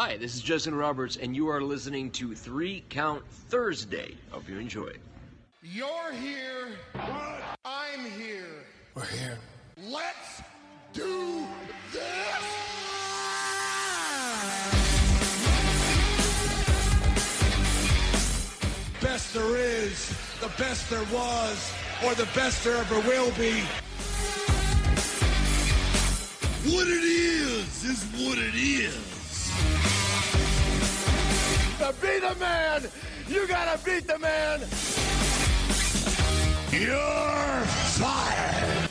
Hi, this is Justin Roberts, and you are listening to Three Count Thursday. Hope you enjoy. You're here. I'm here. We're here. Let's do this. Best there is, the best there was, or the best there ever will be. What it is is what it is. To be the man, you gotta beat the man. You're fired.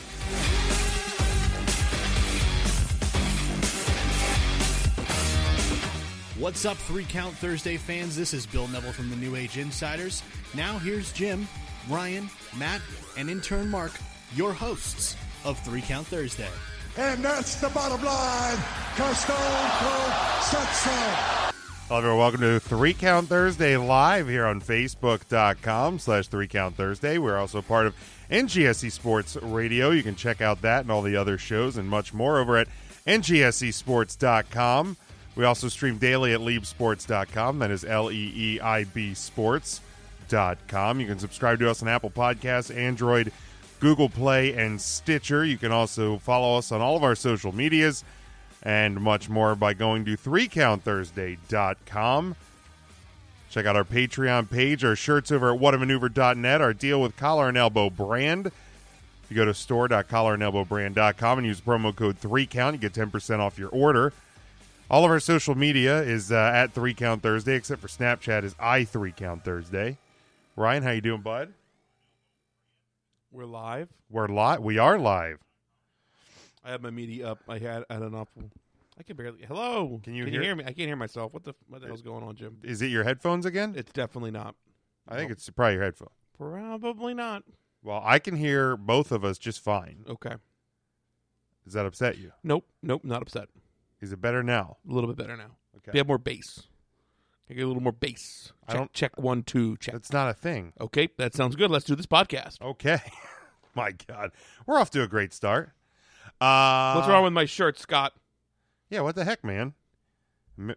What's up, Three Count Thursday fans? This is Bill Neville from the New Age Insiders. Now, here's Jim, Ryan, Matt, and intern Mark, your hosts of Three Count Thursday. And that's the bottom line. Cause Stone Cold said so. Hello, everyone. Welcome to Three Count Thursday live here on Facebook.com slash Three Count Thursday. We're also part of NGSC Sports Radio. You can check out that and all the other shows and much more over at NGSCSports.com. We also stream daily at LeebSports.com. That is L E E I B Sports.com. You can subscribe to us on Apple Podcasts, Android, Google Play, and Stitcher. You can also follow us on all of our social medias and much more by going to 3countthursday.com. Check out our Patreon page, our shirts over at whatamaneuver.net, our deal with Collar and Elbow brand. If You go to store.collarandelbowbrand.com and use promo code 3count, you get 10% off your order. All of our social media is uh, at 3count Thursday, except for Snapchat is i3count Thursday. Ryan, how you doing, bud? We're live. We're live. We are live. I have my media up. I had I don't know. I can barely. Hello. Can you can hear- you hear me? I can't hear myself. What the what the hell's going on, Jim? Is it your headphones again? It's definitely not. I think it's probably your headphone. Probably not. Well, I can hear both of us just fine. Okay. Does that upset you? Nope. Nope. Not upset. Is it better now? A little bit better now. Okay. We have more bass. I get a little more bass. I don't- check one two check. That's not a thing. okay, that sounds good. Let's do this podcast. Okay. My God. We're off to a great start. Uh, What's wrong with my shirt, Scott? Yeah, what the heck, man? What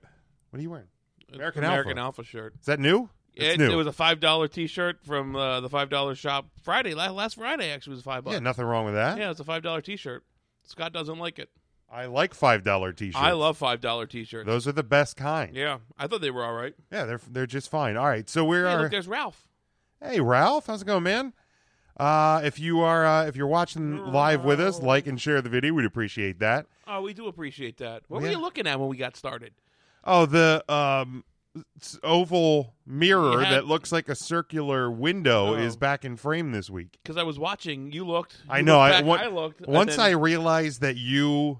are you wearing? American American Alpha. Alpha shirt. Is that new? It's It, new. it was a five dollar t shirt from uh, the five dollar shop Friday. Last, last Friday actually was five bucks. yeah, nothing wrong with that. Yeah, it's a five dollar t shirt. Scott doesn't like it. I like $5 t shirts. I love five dollar t shirts. Those are the best kind. Yeah, I thought they were all right. Yeah, they're they're just fine. All right, so we're Hey, are- look, there's Ralph. Hey Ralph, how's it going, man? Uh, if you are uh, if you're watching live with us, like and share the video. We'd appreciate that. Oh, we do appreciate that. What Yeah. were you looking at when we got started? Oh, the um oval mirror had- that looks like a circular window Oh. is back in frame this week. Because I was watching. You looked. I know. looked I, back, on- I looked. once then I realized that you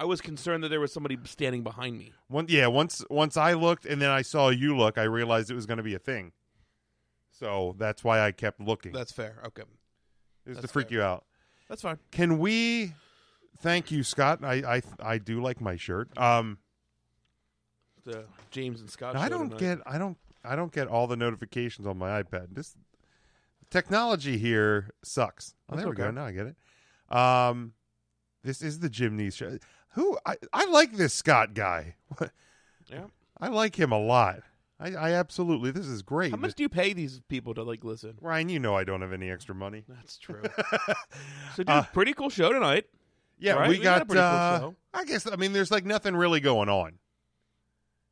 I was concerned that there was somebody standing behind me. one yeah once once I looked and then I saw you look, I realized it was going to be a thing. So that's why I kept looking. That's fair. Okay, It was to freak fair. you out. that's fine. Can we? Thank you, Scott. I I I do like my shirt. Um, The James and Scott. I don't tonight. get I don't I don't get all the notifications on my iPad. This technology here sucks. Oh, there we go. Now I get it. Um, this is the Jim Neese show. Who I I like this Scott guy. Yeah. I like him a lot. I, I absolutely. This is great. How much do you pay these people to like listen? Ryan, you know I don't have any extra money. That's true. so, dude, Uh, pretty cool show tonight. Yeah, Right? we, We got a got. pretty cool uh, show. I guess I mean there's like nothing really going on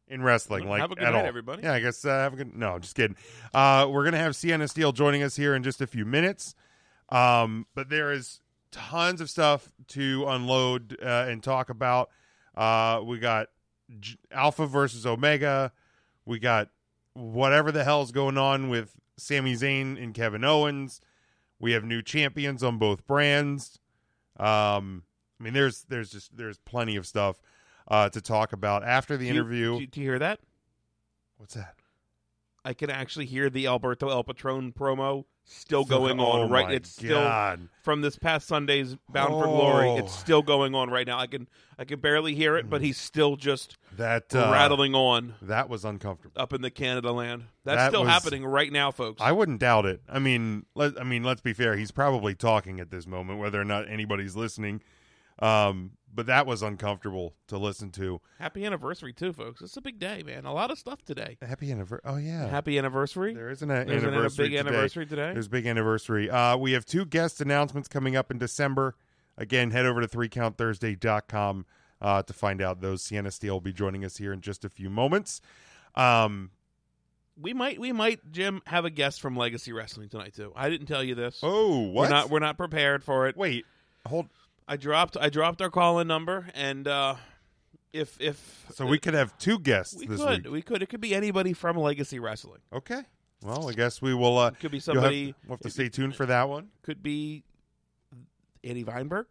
in wrestling. Like have a good at night, all. everybody. Yeah, I guess uh, have a good. No, just kidding. Uh, we're gonna have Sienna Steele joining us here in just a few minutes. Um, but there is tons of stuff to unload uh, and talk about. Uh, we got J- Alpha versus Omega. We got whatever the hell's going on with Sami Zayn and Kevin Owens. We have new champions on both brands. Um, I mean, there's there's just there's plenty of stuff uh, to talk about after the Do you- interview. Do do you hear that? What's that? I can actually hear the Alberto El Patron promo still going go- on oh right. It's still God. from this past Sunday's Bound for Glory. Oh. It's still going on right now. I can I can barely hear it, but he's still just That uh, rattling on That was uncomfortable. up in the Canada land. That's That still was- happening right now, folks. I wouldn't doubt it. I mean, let I mean, let's be fair. He's probably talking at this moment, whether or not anybody's listening. Um, but that was uncomfortable to listen to. Happy anniversary too, folks. It's a big day, man. A lot of stuff today. Happy anniversary! Oh yeah, Happy anniversary. There is an a- There's an- a anniversary big today. anniversary today. There's a big anniversary. Uh, we have two guest announcements coming up in December. Again, head over to 3countthursday.com uh, to find out those. Sienna Steele will be joining us here in just a few moments. Um, We might we might Jim have a guest from Legacy Wrestling tonight too. I didn't tell you this. oh, what? We're not we're not prepared for it. Wait, hold. I dropped I dropped our call in number and uh if if So we could have two guests we this could week. we could it could be anybody from Legacy Wrestling. Okay. Well, I guess we will. Uh, Could be you'll have- somebody we'll have to stay tuned for that one. could be Eddie Weinberg.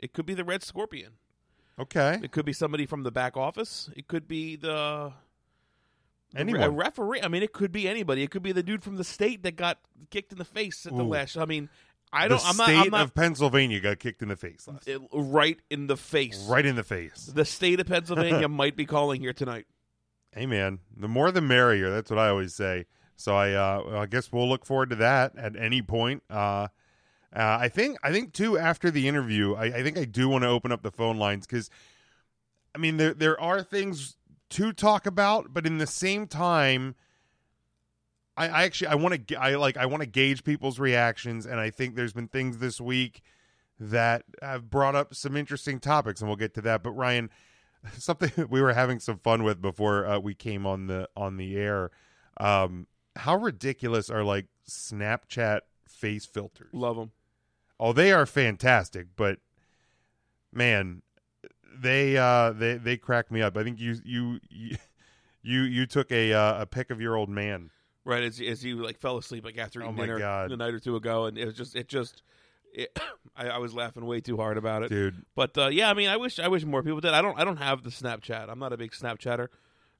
It could be the Red Scorpion. Okay. It could be somebody from the back office. It could be the the Anyone. re- a referee. I mean, it could be anybody. It could be the dude from the state that got kicked in the face at the Ooh. last. I mean, I don't. the I'm not. state I'm not of Pennsylvania got kicked in the face last. it- right in the face. right in the face. The state of Pennsylvania might be calling here tonight. Hey man, the more the merrier. That's what I always say. So I, uh, I guess we'll look forward to that at any point. Uh, uh, I think, I think too. After the interview, I, I think I do want to open up the phone lines because, I mean, there there are things to talk about, but in the same time, I, I actually I want to I like I want to gauge people's reactions, and I think there's been things this week that have brought up some interesting topics, and we'll get to that. But Ryan, something we were having some fun with before uh, we came on the on the air. Um, how ridiculous are like Snapchat face filters? Love them. Oh, they are fantastic, but man, they uh they they crack me up. I think you you you you, you took a uh, a pic of your old man. Right as as you like fell asleep like after Oh eating my dinner God. a night or two ago, and it was just it just. It, I, I was laughing way too hard about it, Dude, But uh, yeah, I mean, I wish I wish more people did. I don't I don't have the Snapchat. I'm not a big Snapchatter.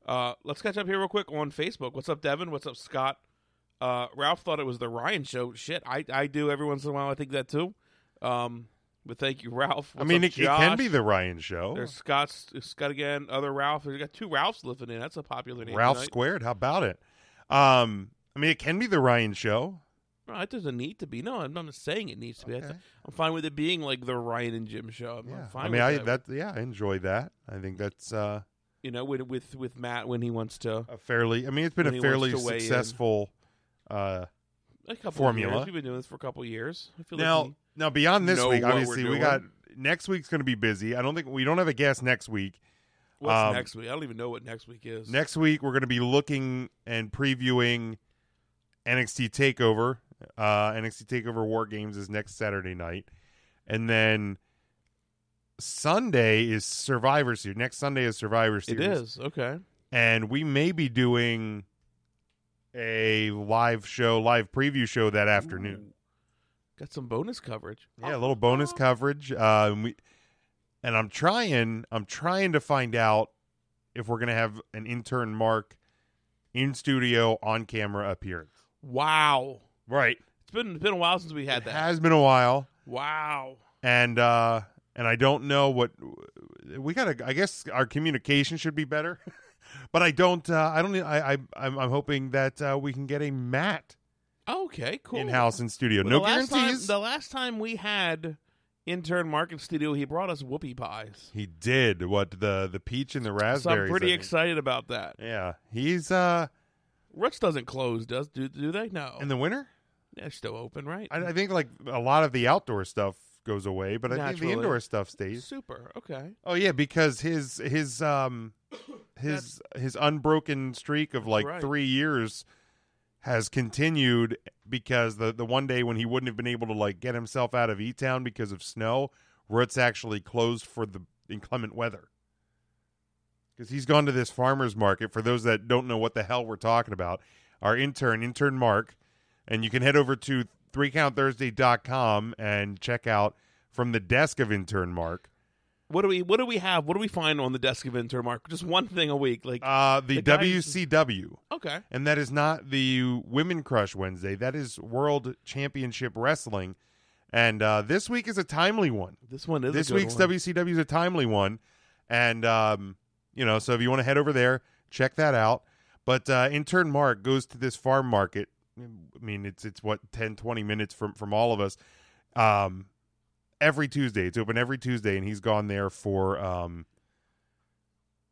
Uh, let's catch up here real quick on Facebook. What's up, Devin? What's up, Scott? Uh, Ralph thought it was the Ryan show. Shit, I I do every once in a while. I think that too. Um, but thank you, Ralph. I mean, up, it, it can be the Ryan show. There's Scott's Scott again. Other Ralph. We got two Ralphs living in. That's a popular name. Ralph tonight. squared. How about it? Um, I mean, it can be the Ryan show. No, it doesn't need to be. No, I'm not saying it needs to be. Okay. I'm fine with it being like the Ryan and Jim show. I'm, I'm Yeah, fine I mean, with I that. that yeah, I enjoy that. I think that's uh, You know, with with with Matt when he wants to a fairly. I mean, it's been a fairly wants to weigh in. successful. Uh, a couple Formula. Of years. We've been doing this for a couple of years. I feel now, like now beyond this week, obviously we got next week's going to be busy. I don't think we don't have a guest next week. What's um, next week? I don't even know what next week is. Next week we're going to be looking and previewing NXT Takeover. Uh, NXT Takeover War Games is next Saturday night, and then Sunday is Survivor Series. Next Sunday is Survivor Series. is okay. and we may be doing a live show, live preview show that afternoon. Ooh. Got some bonus coverage. Yeah, a little bonus coverage. Uh, we and I'm trying, I'm trying to find out if we're gonna have an intern Mark in studio on camera appearance. Wow, Right, it's been it's been a while since we had it that. has been a while, wow. and uh, and I don't know what we gotta. I guess our communication should be better, but I don't. Uh, I don't. I, I I'm, I'm hoping that uh, we can get a Matt Okay, cool. in house in studio. Well, no the last time, guarantees. the last time we had intern Mark in studio, he brought us whoopie pies. He did what the the peach and the So. I'm pretty excited about that. Yeah, he's uh Roots doesn't close, does do do they? No, in the winter. they're still open, right? I, I think like a lot of the outdoor stuff goes away, but I think the indoor stuff stays. Super. Okay. Oh yeah, because his his um his his unbroken streak of like right. three years has continued because the the one day when he wouldn't have been able to like get himself out of E Town because of snow, Roots actually closed for the inclement weather. Because he's gone to this farmers market. For those that don't know what the hell we're talking about, our intern, intern Mark, and you can head over to 3countthursday.com and check out from the desk of intern Mark What do we What do we have? What do we find on the desk of intern Mark? Just one thing a week. Like Uh, the, The WCW. Okay. and that is not the Women Crush Wednesday. That is World Championship Wrestling, and uh, this week is a timely one. This one is this week's one. WCW is a timely one, and um, you know, so if you want to head over there, check that out. But uh, intern Mark goes to this farm market. I mean, it's it's what 10, 20 minutes from from all of us. Um, every Tuesday, it's open every Tuesday, and he's gone there for um,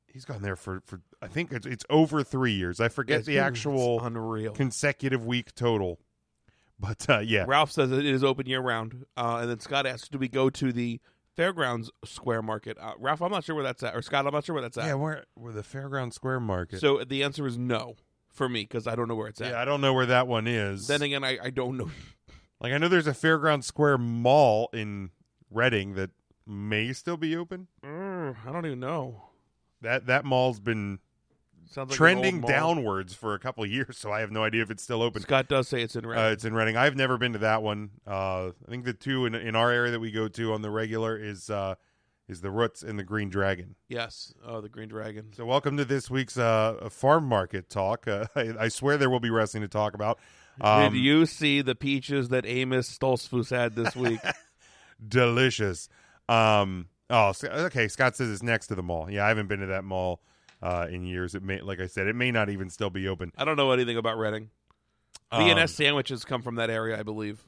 he's gone there for for I think it's it's over three years. I forget It's the been- actual unreal. consecutive week total, but uh, yeah, Ralph says it is open year round, uh, and then Scott asks, "Do we go to the Fairgrounds Square Market?" Uh, Ralph, I'm not sure where that's at, or Scott, I'm not sure where that's at. yeah, we're we're the Fairgrounds Square Market. So the answer is no for me because I don't know where it's at. yeah, I don't know where that one is. Then again, I, I don't know. Like I know there's a Fairground Square mall in Reading that may still be open. Mm, I don't even know. That that mall's been like trending mall. downwards for a couple of years, so I have no idea if it's still open. Scott does say it's in Uh, it's in Reading. I've never been to that one. Uh, I think the two in in our area that we go to on the regular is uh, is the Roots and the Green Dragon. yes. Oh, the Green Dragon. So welcome to this week's uh, farm market talk. Uh, I, I swear there will be wrestling to talk about. Um, Did you see the peaches that Amos Stoltzfus had this week? delicious. Um, oh, okay. Scott says it's next to the mall. Yeah, I haven't been to that mall uh, in years. It may, like I said, it may not even still be open. I don't know anything about Reading. Um, V&S sandwiches come from that area, I believe.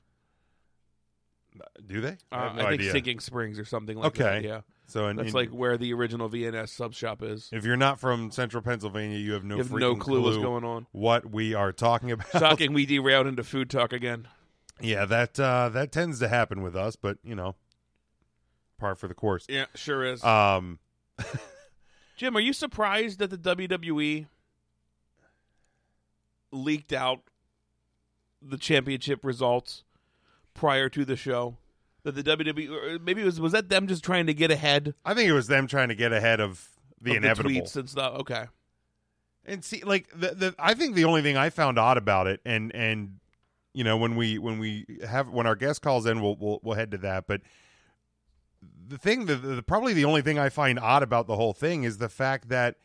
do they? Uh, I have no I think idea. Sinking Springs or something like Okay. that. Yeah, so, in, that's in- like where the original V&S sub shop is. if you're not from Central Pennsylvania, you have no you have no clue, what's going on. what we are talking about. Shocking, we derailed into food talk again. yeah, that uh, that tends to happen with us, but you know, par for the course. Yeah, sure is. Um, Jim, are you surprised that the WWE leaked out the championship results prior to the show? That the WWE, maybe it was was that them just trying to get ahead I think it was them trying to get ahead of the of inevitable. the tweets and stuff? Okay, and see like the, the i think the only thing i found odd about it and and you know when we when we have when our guest calls in we'll we'll, we'll head to that but the thing the, the probably the only thing i find odd about the whole thing is the fact that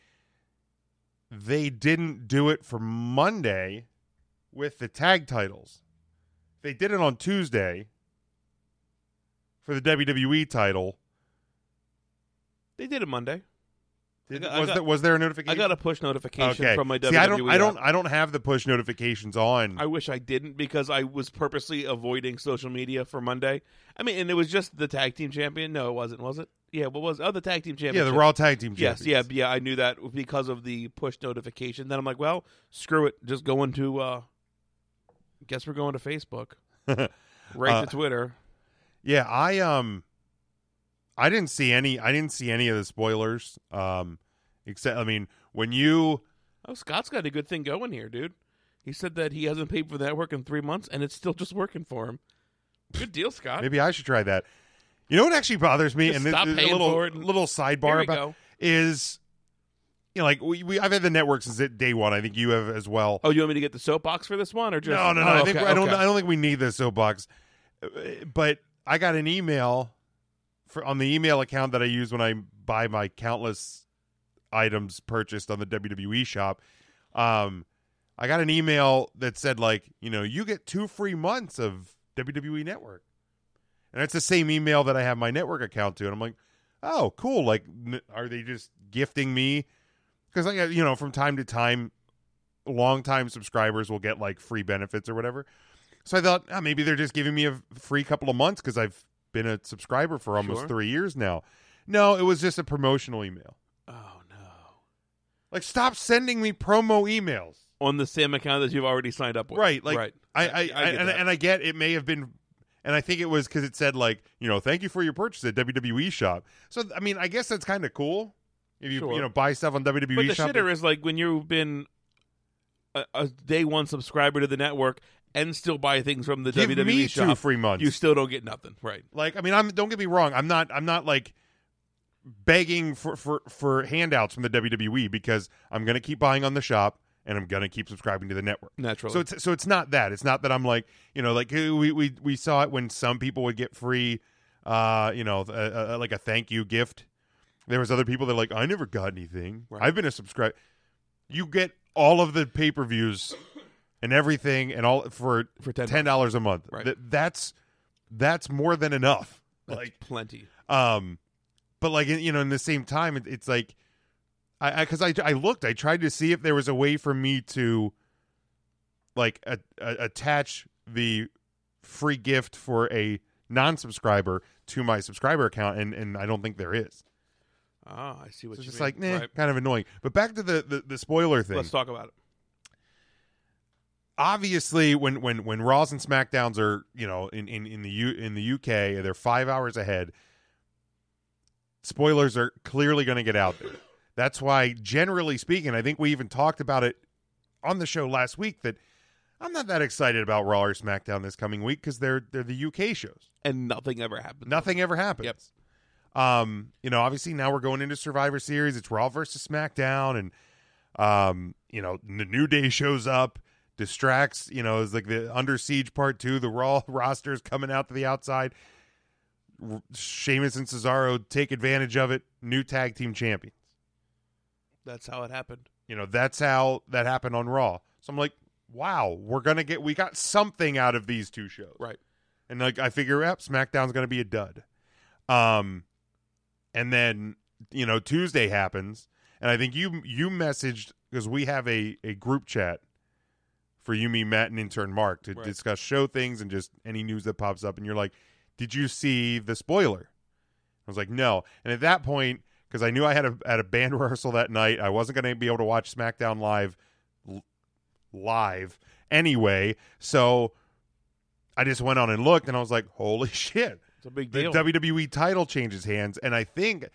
they didn't do it for monday with the tag titles they did it on tuesday for the wwe title they did it Monday. Did- got- was, got- there, was there a notification I got a push notification okay from my WWE. See, I don't, I don't, app. I don't have the push notifications on. I wish I didn't because I was purposely avoiding social media for Monday. I mean, and it was just the tag team champion. No, it wasn't. Was it? Yeah, what was? Oh, the tag team champion. yeah, the Raw Tag Team champion. Yes, Champions. yeah, yeah. I knew that because of the push notification. Then I'm like, well, screw it. Just going to. uh Guess we're going to Facebook. right Uh, to Twitter. Yeah. I um, I didn't see any. I didn't see any of the spoilers. Um, except I mean, when you Oh, Scott's got a good thing going here, dude. He said that he hasn't paid for that work in three months, and it's still just working for him. Good deal, Scott. maybe I should try that. You know what actually bothers me, Just and this, stop this a little for it little sidebar about go. is. You know, like we, we, I've had the network since day one. I think you have as well. Oh, you want me to get the soapbox for this one, or just No, no, no. Oh, I think okay, I don't. okay. I don't think we need the soapbox. Uh, But I got an email for on the email account that I use when I buy my countless items purchased on the WWE shop. Um, I got an email that said like, you know, you get two free months of WWE Network, and it's the same email that I have my network account to, and I'm like, oh, cool. Like, n- are they just gifting me? Because I, you know, from time to time, longtime subscribers will get like free benefits or whatever. So I thought ah, maybe they're just giving me a free couple of months because I've been a subscriber for almost Sure. three years now. No, it was just a promotional email. Oh no. Like, stop sending me promo emails. On the same account that you've already signed up with. Right. Like, right. I, I, I, get and, and I get it may have been, and I think it was because it said like, you know, thank you for your purchase at WWE Shop. So I mean, I guess that's kind of cool if you Sure. you know buy stuff on WWE But the Shop. shitter is like when you've been a, a day one subscriber to the network and still buy things from the Give WWE me shop. two free months. You still don't get nothing, right? Like, I mean, I'm don't get me wrong. I'm not. I'm not like begging for for for handouts from the WWE because I'm going to keep buying on the shop and I'm going to keep subscribing to the network. Naturally. So it's so it's not that. It's not that I'm like you know like we we we saw it when some people would get free, uh, you know, uh, uh, like a thank you gift. There was other people that like I never got anything. Right. I've been a subscriber. You get all of the pay per views and everything and all for For 10 dollars a month. Right. Th- that's that's more than enough. That's Like plenty. um, but like you know, in the same time, it, it's like I because I, I looked, I tried to see if there was a way for me to like a, a, attach the free gift for a non-subscriber to my subscriber account, and and I don't think there is. Ah, I see what So it's just mean. like, nah, Right. kind of annoying. But back to the the, the spoiler thing. Let's talk about it. Obviously when when when Raws and Smackdowns are you know in in in the U in the UK they're five hours ahead. Spoilers are clearly going to get out there. That's why, generally speaking, I think we even talked about it on the show last week that I'm not that excited about Raw or SmackDown this coming week because they're they're the UK shows. And nothing ever happened. Nothing ever happens. Yep. Um, you know, obviously now we're going into Survivor Series. It's Raw versus SmackDown, and um, you know, the New Day shows up, distracts. You know, is like the Under Siege Part Two. The Raw roster is coming out to the outside. Sheamus and Cesaro take advantage of it. New tag team champions. That's how it happened. You know, that's how that happened on Raw. So I'm like, wow, we're gonna get we got something out of these two shows. Right. And like I figure up SmackDown's going to be a dud. Um and then, you know, Tuesday happens and I think you you messaged because we have a a group chat for you, me, Matt, and intern Mark to Right. discuss show things and just any news that pops up. And you're like, "Did you see the spoiler?" I was like, "No." And at that point, because I knew I had a had a band rehearsal that night, I wasn't going to be able to watch SmackDown live l- live anyway. So I just went on and looked, and I was like, "Holy shit!" It's a big deal. The. WWE title changes hands, and I think,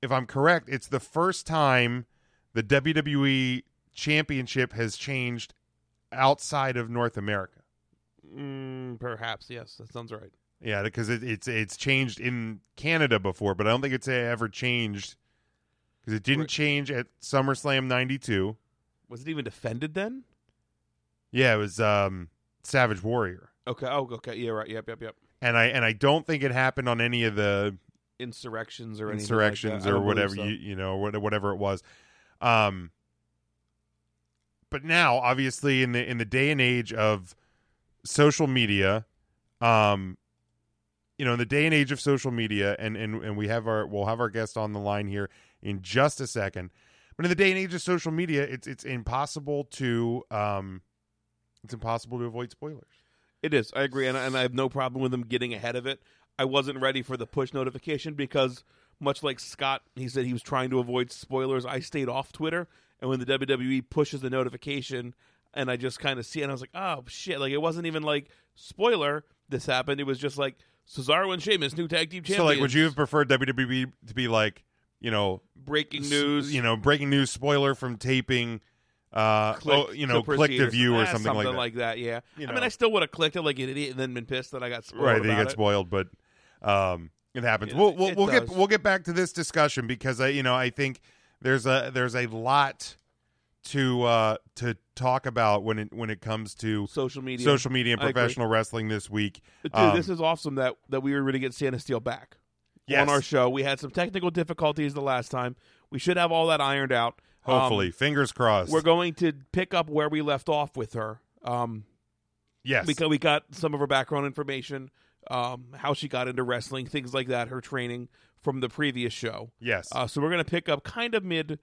if I'm correct, it's the first time the WWE Championship has changed outside of North America. mm, perhaps, yes. That sounds right. Yeah, because it, it's it's changed in Canada before, but I don't think it's ever changed because it didn't Right. change at SummerSlam '92. Was it even defended then? Yeah, it was um, Savage Warrior, Okay. Oh, okay. Yeah, right. Yep, yep, yep. and I and I don't think it happened on any of the Insurrextions or anything insurrections like. Or whatever so. you you know whatever it was. Um, but now, obviously, in the in the day and age of social media, um, you know, in the day and age of social media, and and and we have our we'll have our guest on the line here in just a second. But in the day and age of social media, it's it's impossible to um, it's impossible to avoid spoilers. It is. I agree, and, and I have no problem with them getting ahead of it. I wasn't ready for the push notification because, much like Scott, he said he was trying to avoid spoilers. I stayed off Twitter, and when the WWE pushes the notification, and I just kind of see it, and I was like, oh shit! Like it wasn't even like spoiler. This happened. It was just like Cesaro and Sheamus, new tag team champions. So, like, would you have preferred WWE to be like, you know, breaking news? you know, breaking news spoiler from taping, uh, click oh, you know, click to view or eh, something, like that. that. Yeah, You I mean, I still would have clicked it like an idiot and then been pissed that I got spoiled. right, that you it. spoiled, but um, it happens. We'll we'll, we'll get we'll get back to this discussion because I, you know, I think there's a there's a lot to uh to talk about when it when it comes to Social media, social media and professional wrestling this week. Dude, Um, this is awesome that that we were going to get Sienna Steele back Yes. on our show. We had some technical difficulties the last time. We should have all that ironed out. Um, Hopefully, fingers crossed. we're going to pick up where we left off with her. Um, yes, because we got some of her background information, um, how she got into wrestling, things like that, her training from the previous show. yes, Uh, so we're going to pick up kind of mid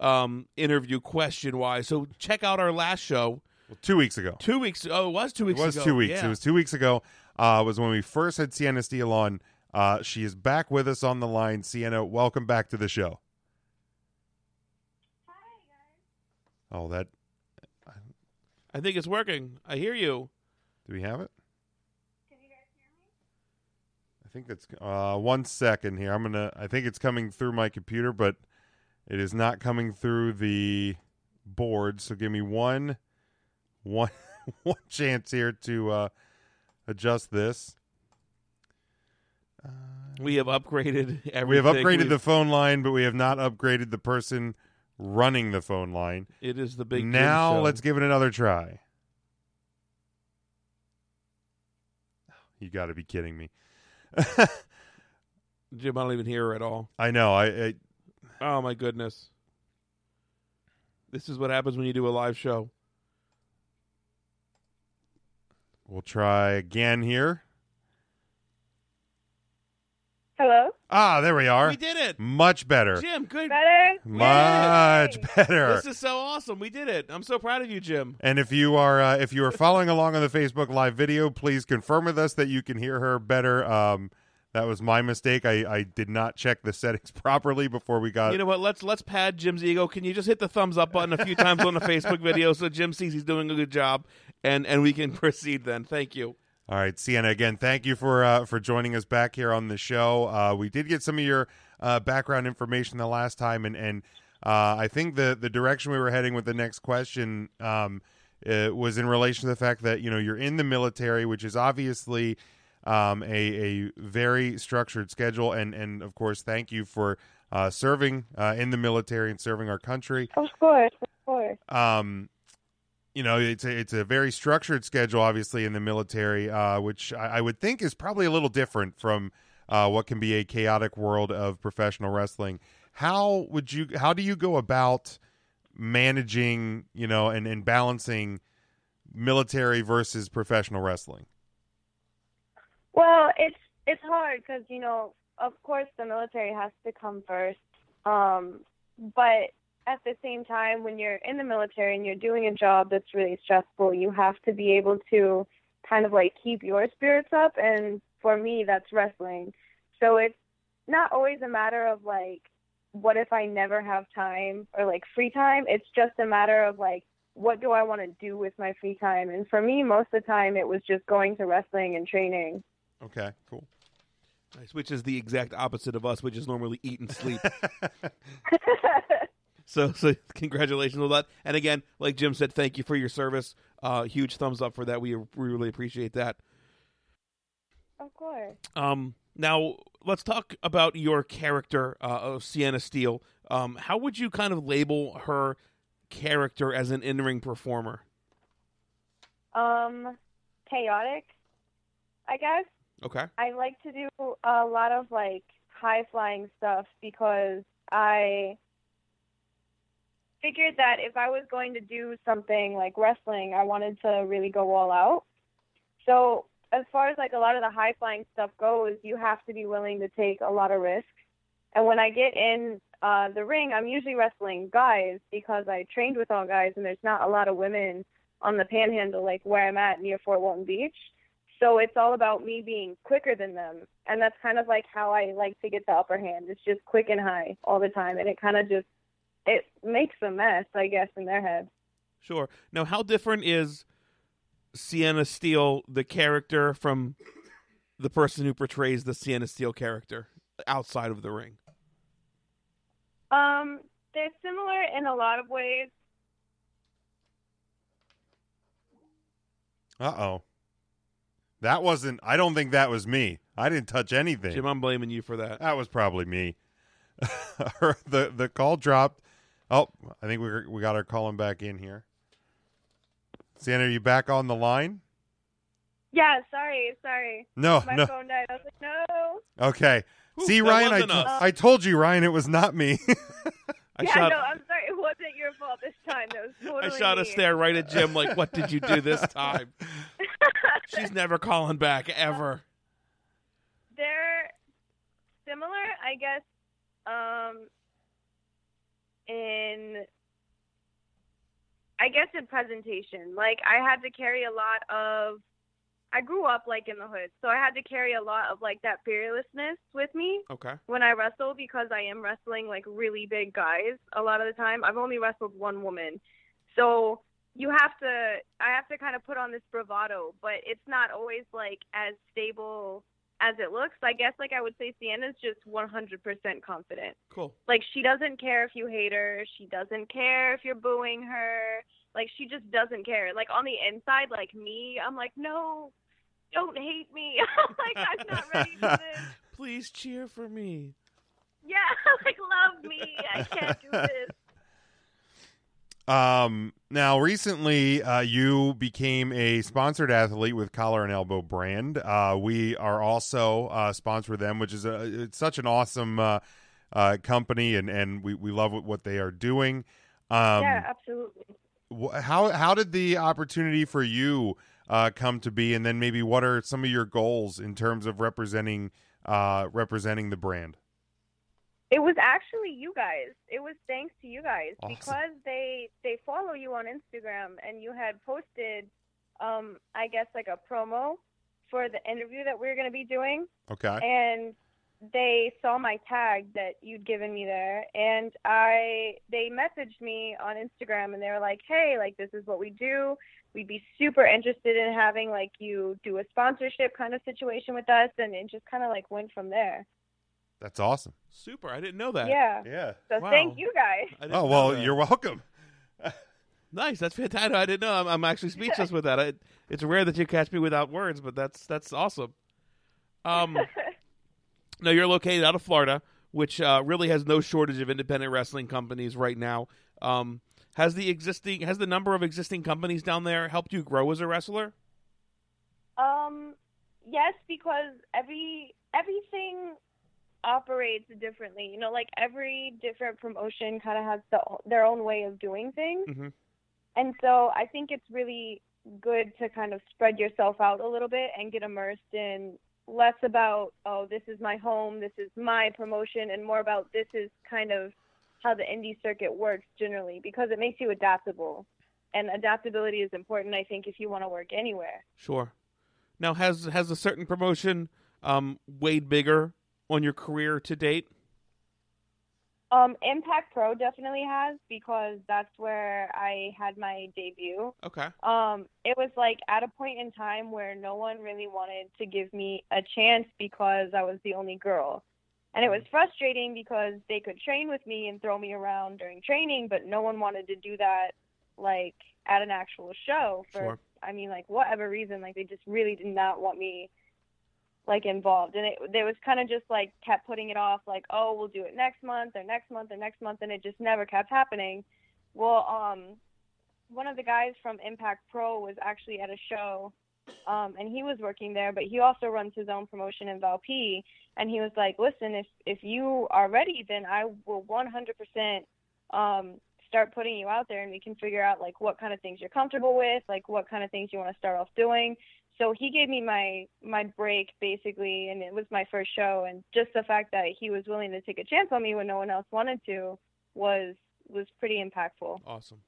um, interview question wise. So check out our last show Well, two weeks ago. two weeks. Oh, it was two weeks. It was ago. two weeks. Yeah. It was two weeks ago. Uh, was when we first had Sienna Steele on. Uh, she is back with us on the line. Sienna, welcome back to the show. Hi guys. Oh, that I think it's working. I hear you. do we have it? I think that's uh, one second here. I'm gonna. I think it's coming through my computer, but it is not coming through the board. So give me one, one, one chance here to uh, adjust this. We have upgraded everything. We have upgraded We've- the phone line, but we have not upgraded the person running the phone line. It is the big. now let's give it another try. You got to be kidding me. Jim. I don't even hear her at all. I know. I, I Oh my goodness. This is what happens when you do a live show. We'll try again here. Hello? Ah, there we are. We did it. Much better. Jim, good. Better? Much better. This is so awesome. We did it. I'm so proud of you, Jim. And if you are uh, if you are following along on the Facebook Live video, please confirm with us that you can hear her better. Um, that was my mistake. I, I did not check the settings properly before we got. You know what? Let's let's pad Jim's ego. Can you just hit the thumbs up button a few times on the Facebook video so Jim sees he's doing a good job, and and we can proceed. Then, thank you. All right, Sienna. Again, thank you for uh, for joining us back here on the show. Uh, we did get some of your uh, background information the last time, and and uh, I think the the direction we were heading with the next question um, uh, was in relation to the fact that you know you're in the military, which is obviously um, a a very structured schedule, and and of course, thank you for uh, serving uh, in the military and serving our country. Of course, of course. Um, you know, it's a, it's a very structured schedule, obviously, in the military, uh, which I, I would think is probably a little different from uh, what can be a chaotic world of professional wrestling. How would you? How do you go about managing, you know, and, and balancing military versus professional wrestling? Well, it's it's hard because you know, of course, the military has to come first. Um, but at the same time, when you're in the military and you're doing a job that's really stressful, you have to be able to kind of like keep your spirits up. And for me, that's wrestling. So it's not always a matter of like, what if I never have time or like free time? It's just a matter of like, what do I want to do with my free time? And for me, most of the time, it was just going to wrestling and training. Okay, cool. Nice. Which is the exact opposite of us, which is normally eat and sleep. so, so congratulations on that. And again, like Jim said, thank you for your service. Uh, huge thumbs up for that. We, we really appreciate that. Of course. Um, now let's talk about your character uh, of Sienna Steele. Um, how would you kind of label her character as an in-ring performer? Um, chaotic, I guess. Okay. I like to do a lot of like high flying stuff because I figured that if I was going to do something like wrestling, I wanted to really go all out. So as far as like a lot of the high flying stuff goes, you have to be willing to take a lot of risks. And when I get in uh, the ring, I'm usually wrestling guys because I trained with all guys, and there's not a lot of women on the Panhandle like where I'm at near Fort Walton Beach. So it's all about me being quicker than them, and that's kind of like how I like to get the upper hand. It's just quick and high all the time, and it kind of just it makes a mess, I guess, in their head. Sure. Now, how different is Sienna Steele, the character, from the person who portrays the Sienna Steele character outside of the ring? Um, they're similar in a lot of ways. Uh oh. That wasn't. I don't think that was me. I didn't touch anything. Jim, I'm blaming you for that. That was probably me. the the call dropped. Oh, I think we we got our calling back in here. Sienna, are you back on the line? Yeah, sorry, sorry. No, My no. phone died. I was like, no. Okay. Ooh, See, Ryan, I. I told you, Ryan, it was not me. I yeah, shot. no, I'm sorry. It wasn't your fault this time. That was I totally shot a stare right at Jim, like, "What did you do this time?" She's never calling back ever. They're similar, I guess, um, in I guess in presentation. Like I had to carry a lot of I grew up like in the hood, so I had to carry a lot of like that fearlessness with me Okay. when I wrestle because I am wrestling like really big guys a lot of the time. I've only wrestled one woman. So you have to I have to kind of put on this bravado, but it's not always like as stable as it looks. I guess like I would say Sienna's just 100% confident. Cool. Like she doesn't care if you hate her, she doesn't care if you're booing her. Like she just doesn't care. Like on the inside like me, I'm like, "No, don't hate me." like I'm not ready for this. Please cheer for me. Yeah, like love me. I can't do this. Um, now, recently, uh, you became a sponsored athlete with Collar and Elbow brand. Uh, we are also uh, sponsored them, which is a, it's such an awesome uh, uh, company, and, and we, we love what, they are doing. Um, yeah, absolutely. wh- how how did the opportunity for you uh, come to be, and then maybe what are some of your goals in terms of representing uh, representing the brand? It was actually you guys. It was thanks to you guys Awesome. because they they follow you on Instagram and you had posted um I guess like a promo for the interview that we are going to be doing Okay. and they saw my tag that you'd given me there and I they messaged me on Instagram and they were like, "Hey, like this is what we do. We'd be super interested in having like you do a sponsorship kind of situation with us." And it just kind of like went from there. That's awesome. Super. I didn't know that. Yeah. Yeah. So Wow. thank you guys. Oh well, you're welcome. Nice. That's fantastic. I didn't know. I'm, I'm actually speechless with that. I, it's rare that you catch me without words, but that's that's awesome. Um, now you're located out of Florida, which uh, really has no shortage of independent wrestling companies right now. Um, has the existing has the number of existing companies down there helped you grow as a wrestler? Um, yes, because every everything operates differently. You know, like every different promotion kind of has the, their own way of doing things, Mhm. and so I think it's really good to kind of spread yourself out a little bit and get immersed in less about oh this is my home, this is my promotion, and more about this is kind of how the indie circuit works generally because it makes you adaptable. And adaptability is important, I think, if you want to work anywhere. Sure. Now has has a certain promotion um, weighed bigger on your career to date? Um, Impact Pro definitely has because that's where I had my debut. Okay. Um, it was like at a point in time where no one really wanted to give me a chance because I was the only girl. And it was frustrating because they could train with me and throw me around during training, but no one wanted to do that like at an actual show for Sure. I mean like whatever reason like they just really did not want me like involved. And it there was kind of just like kept putting it off like oh we'll do it next month or next month or next month and it just never kept happening. Well um one of the guys from impact pro was actually at a show um and he was working there but he also runs his own promotion in valp and he was like listen if if you are ready then i will 100% um start putting you out there and we can figure out like what kind of things you're comfortable with like what kind of things you want to start off doing so he gave me my my break basically and it was my first show and just the fact that he was willing to take a chance on me when no one else wanted to was was pretty impactful Awesome.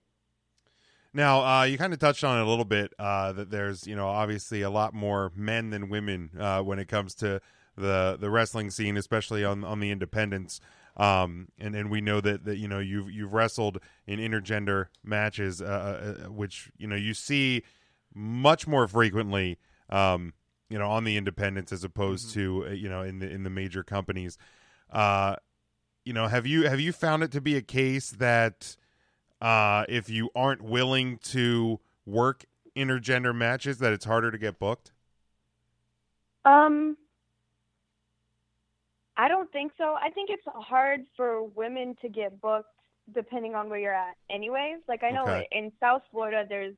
Now, uh, you kind of touched on it a little bit uh, that there's, you know, obviously a lot more men than women uh, when it comes to the the wrestling scene, especially on on the independents. Um, and and we know that, that you know you've you've wrestled in intergender matches, uh, uh, which you know you see much more frequently, um, you know, on the independents as opposed to uh, you know in the in the major companies. Uh, you know, have you have you found it to be a case that uh, if you aren't willing to work intergender matches, that it's harder to get booked? Um, I don't think so. I think it's hard for women to get booked depending on where you're at, anyways. Like I know Okay. in South Florida, there's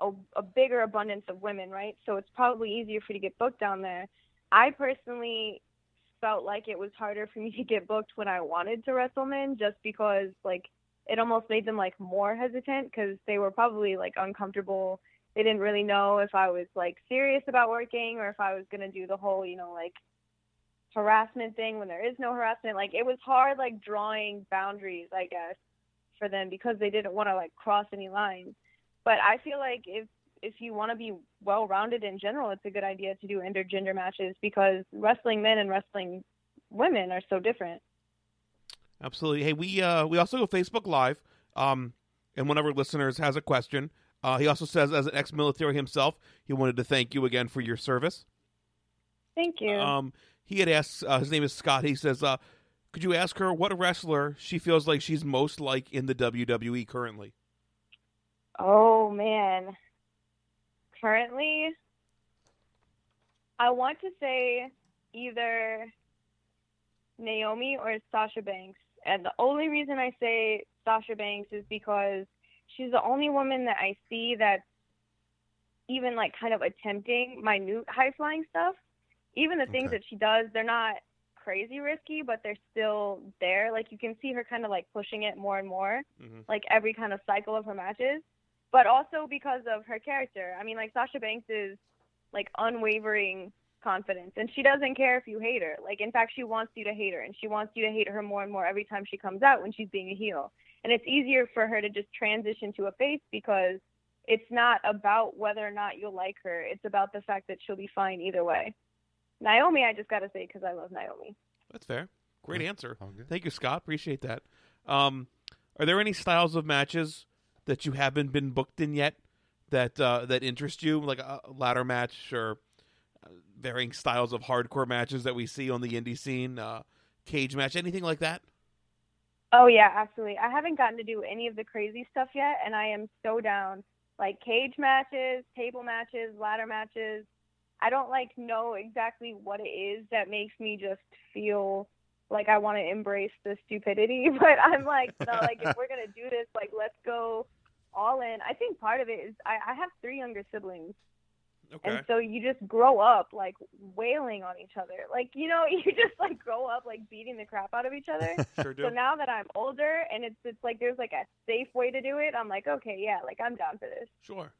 a, a bigger abundance of women, right? So it's probably easier for you to get booked down there. I personally felt like it was harder for me to get booked when I wanted to wrestle men, just because like it almost made them like more hesitant because they were probably like uncomfortable. They didn't really know if I was like serious about working or if I was gonna do the whole, you know, like harassment thing when there is no harassment. Like it was hard like drawing boundaries, I guess, for them because they didn't want to like cross any lines. But I feel like if if you want to be well rounded in general, it's a good idea to do intergender matches because wrestling men and wrestling women are so different. Absolutely. Hey, we uh, we also go Facebook Live. Um, and one of our listeners has a question. Uh, he also says, as an ex-military himself, he wanted to thank you again for your service. Thank you. Um, he had asked. Uh, his name is Scott. He says, uh, "Could you ask her what wrestler she feels like she's most like in the WWE currently?" Oh man. Currently I want to say either Naomi or Sasha Banks. And the only reason I say Sasha Banks is because she's the only woman that I see that's even like kind of attempting minute high flying stuff. Even the things Okay. that she does, they're not crazy risky, but they're still there. Like you can see her kind of like pushing it more and more, Mhm. like every kind of cycle of her matches. But also because of her character. I mean, like Sasha Banks is like unwavering confidence, and she doesn't care if you hate her. Like in fact, she wants you to hate her, and she wants you to hate her more and more every time she comes out when she's being a heel. And it's easier for her to just transition to a face because it's not about whether or not you'll like her. It's about the fact that she'll be fine either way. Naomi, I just got to say because I love Naomi. That's fair. Great answer. Thank you, Scott. Appreciate that. Um, are there any styles of matches that you haven't been booked in yet that uh, that interest you, like a ladder match or uh, varying styles of hardcore matches that we see on the indie scene, uh, cage match, anything like that? Oh yeah, absolutely. I haven't gotten to do any of the crazy stuff yet, and I am so down. Like cage matches, table matches, ladder matches. I don't like know exactly what it is that makes me just feel like I want to embrace the stupidity, but I'm like, no, like if we're gonna do this, like let's go all in. I think part of it is I, I have three younger siblings, Okay. and so you just grow up like wailing on each other. Like you know, you just like grow up like beating the crap out of each other. sure do. So now that I'm older and it's it's like there's like a safe way to do it, I'm like, okay, yeah, like I'm down for this. sure.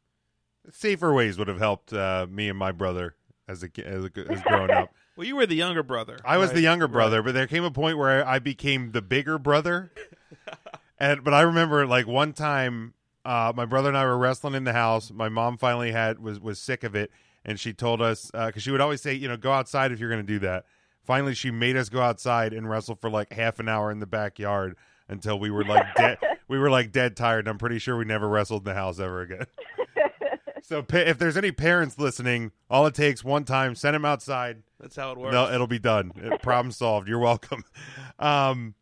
Safer ways would have helped uh, me and my brother as a ki- as, a, as growing up. Well, you were the younger brother. I was the younger Right. brother, but there came a point where I became the bigger brother. and but I remember like one time, uh, my brother and I were wrestling in the house. My mom finally had was was sick of it, and she told us because she would always say, you know, go outside if you're going to do that. Finally, she made us go outside and wrestle for like half an hour in the backyard until we were like dead. we were like dead tired. And I'm pretty sure we never wrestled in the house ever again. so pa- if there's any parents listening, all it takes one time, send them outside. That's how it works. No, it'll be done. Uh, Problem solved. You're welcome. Um,